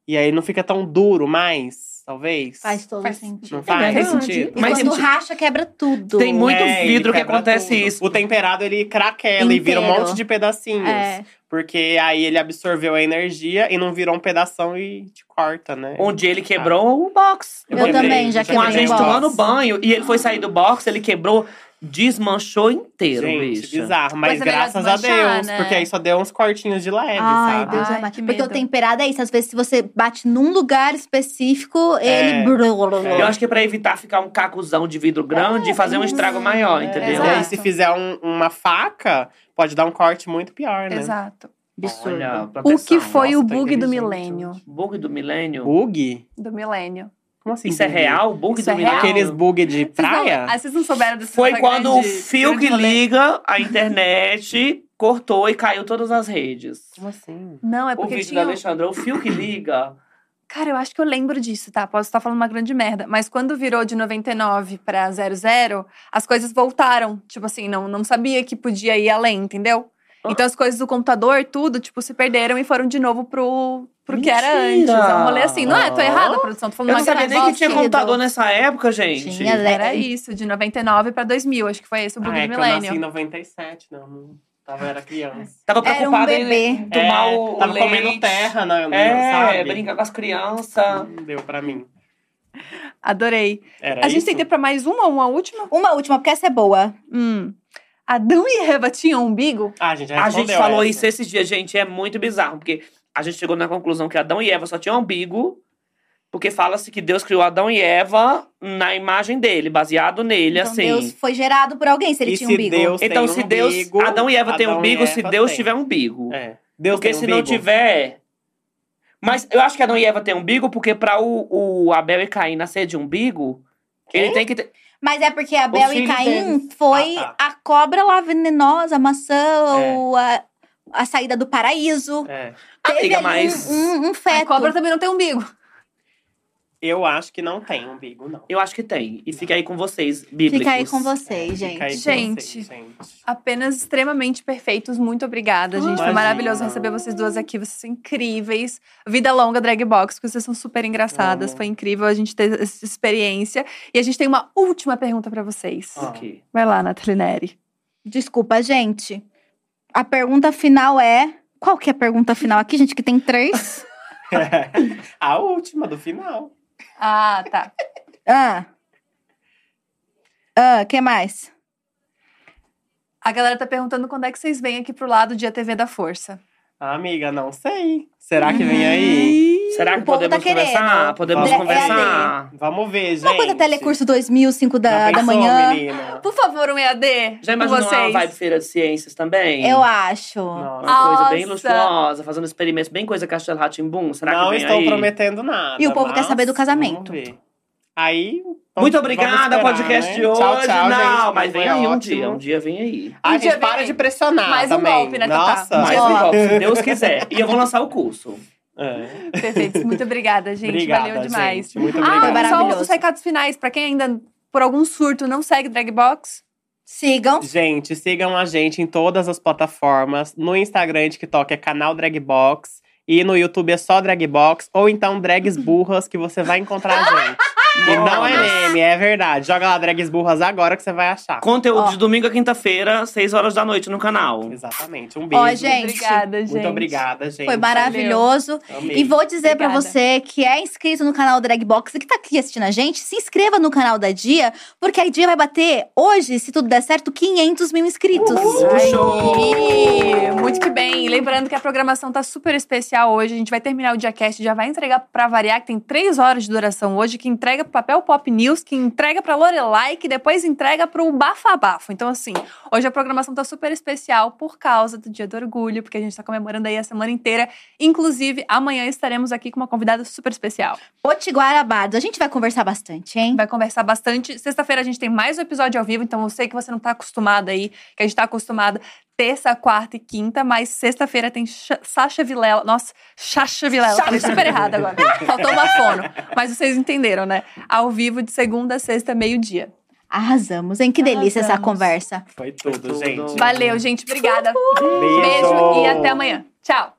e aí não fica tão duro mais, talvez. Faz todo Faz- sentido. Não faz faz sentido. E Mas quando racha, quebra tudo. Tem muito É, vidro que acontece tudo. isso. O temperado ele craquela e vira um Inteiro. monte de pedacinhos. É. Porque aí ele absorveu a energia e não virou um pedação e te corta, né? Um dia ele quebrou o box. Eu quebrei, também, já já Com a quebrei gente tomando banho. E ele foi sair do box, ele quebrou, desmanchou inteiro, Gente, bicho. bizarro. Mas Mas é graças a desmanchar, Deus, né? porque aí só deu uns cortinhos de leve, Ai, sabe? Deus Ai, amado. que Porque o medo. temperado é isso. Às vezes, se você bate num lugar específico, É. ele. Eu acho que é pra evitar ficar um cacuzão de vidro grande e fazer um estrago maior, É, entendeu? E aí, se fizer um- uma faca, pode dar um corte muito pior, né? Exato. Absurdo. Olha, O que foi Nossa, o tá bug do milênio? Bug do milênio? Bug? Do milênio. Como assim? Isso é bug? real? Bug Isso do é? Aqueles bug de Vocês não- praia? ah, vocês não souberam desse Foi quando o grande- fio grande que liga a internet cortou e caiu todas as redes. Como assim? Não, é O porque vídeo tinha. da Alexandra, o fio que liga. Cara, eu acho que eu lembro disso, tá? Posso estar falando uma grande merda. Mas quando virou de 99 pra 00, as coisas voltaram. Tipo assim, não, não sabia que podia ir além, entendeu? Ah. Então as coisas do computador, tudo, tipo, se perderam e foram de novo pro, pro que era Mentira! antes. É um rolê assim. Não é? Tô errada, produção? Tô falando Eu não sabia nem que tinha computador nessa época, gente. Tinha? Era isso, de 99 pra 2000. Acho que foi esse o bug Ah, é do que eu nasci em milênio. 97, não. não tava, era criança. Tava Era um preocupada bebê. em tomar É, o, tava leite. comendo terra, né? É, sabe? brincar com as crianças. Deu pra mim. Adorei. Era A gente isso? tem tempo pra mais uma ou uma última? Uma última, porque essa é boa. Hum. Adão e Eva tinham umbigo? Ah, a gente já A gente falou essa. isso esses dias, gente, é muito bizarro, porque a gente chegou na conclusão que Adão e Eva só tinham umbigo, porque fala-se que Deus criou Adão e Eva na imagem dele, baseado nele, Então, assim. Deus foi gerado por alguém, se ele E tinha se umbigo. Deus então, tem se Deus. umbigo, Adão e Eva têm Adão umbigo, se Deus têm. tiver umbigo. É. Deus porque tem se não umbigo? tiver. Mas eu acho que Adão e Eva têm umbigo, porque pra o, o Abel e Caim nascer de umbigo, ele Quem? tem que ter. Mas é porque Abel e Caim deles. foi Ah, a cobra lá venenosa, a maçã, É. ou a, a saída do paraíso. É. Amiga, ali mas. um, um, um A feto. cobra também não tem umbigo. Eu acho que não tem umbigo, não. Eu acho que tem. E fica aí com vocês, bíblicos. Fica aí com vocês, gente. Fica aí com Gente. vocês, gente. Apenas extremamente perfeitos. Muito obrigada, gente. Foi Imagina. maravilhoso receber vocês duas aqui. Vocês são incríveis. Vida longa, drag box, porque vocês são super engraçadas. Amo. Foi incrível a gente ter essa experiência. E a gente tem uma última pergunta pra vocês. Ah. Ok. Vai lá, Nathalie Neri. Desculpa, gente. A pergunta final é. Qual que é a pergunta final aqui, gente? Que tem três. a última do final. Ah, tá. ah. Ah, que mais? A galera tá perguntando quando é que vocês vêm aqui pro lado de TV da Força. Amiga, não sei. Será que vem aí? Será que O povo tá podemos conversar? querendo. Podemos Vamos conversar? Vamos ver, gente. Uma coisa telecurso 2000, 5 da, Já da pensou, manhã. menina? Por favor, um EAD Já com imaginou uma vocês. vibe feira de ciências também? Eu acho. Nossa. Uma coisa bem Nossa. luxuosa, fazendo experimentos bem coisa Castelo Ratimbum. Será não que vem estou aí? prometendo nada. E o povo quer mas saber do casamento. vamos ver. Aí. Muito obrigada, esperar, podcast né? de hoje. Tchau, tchau, não, gente. mas vem aí um ótimo. dia. Um dia vem aí. Ai, Um dia gente, para de pressionar Mais um também. golpe, né, Tatá? Nossa. Mais um golpe, se Deus quiser. E eu vou lançar o curso. É. Perfeito. Muito obrigada, gente. Obrigada, Valeu demais. gente. Muito Ah, obrigado. Foi só os recados finais. Pra quem ainda, por algum surto, não segue Dragbox. Sigam. Gente, sigam a gente em todas as plataformas. No Instagram e TikTok é canal Dragbox. E no YouTube é só Dragbox. Ou então Drags Burras, que você vai encontrar a gente. E não é meme, é verdade. Joga lá Drags Burras agora que você vai achar. Conteúdo Ó. de domingo a quinta-feira, 6 horas da noite no canal. Exatamente. Um beijo. Ó, gente. Obrigada, gente. Muito obrigada, gente. Foi maravilhoso. Amei. E vou dizer pra Obrigada. você que é inscrito no canal Dragbox e que tá aqui assistindo a gente, se inscreva no canal da Dia, porque a Dia vai bater hoje, se tudo der certo, 500 mil inscritos. Aí, muito que bem. Lembrando que a programação tá super especial hoje. A gente vai terminar o DiaCast, já vai entregar pra variar, que tem três horas de duração hoje, que entrega entrega pro Papel Pop News, que entrega pra Lorelai, que depois entrega pro Bafabafo. Então, assim, hoje a programação tá super especial por causa do Dia do Orgulho, porque a gente tá comemorando aí a semana inteira. Inclusive, amanhã estaremos aqui com uma convidada super especial. Potiguara Bardos. A gente vai conversar bastante, hein? Vai conversar bastante. Sexta-feira a gente tem mais um episódio ao vivo, então eu sei que você não tá acostumado aí, que a gente tá acostumado terça, quarta e quinta, mas sexta-feira tem Ch Sasha Vilela. Nossa, Sasha Vilela. Falei super errado agora. Faltou uma fono. Mas vocês entenderam, né? Ao vivo de segunda a sexta, meio-dia. Arrasamos, hein? Que delícia Arrasamos. essa conversa. Foi tudo, Foi tudo, gente. Valeu, gente. Obrigada. Beijo, Beijo e até amanhã. Tchau.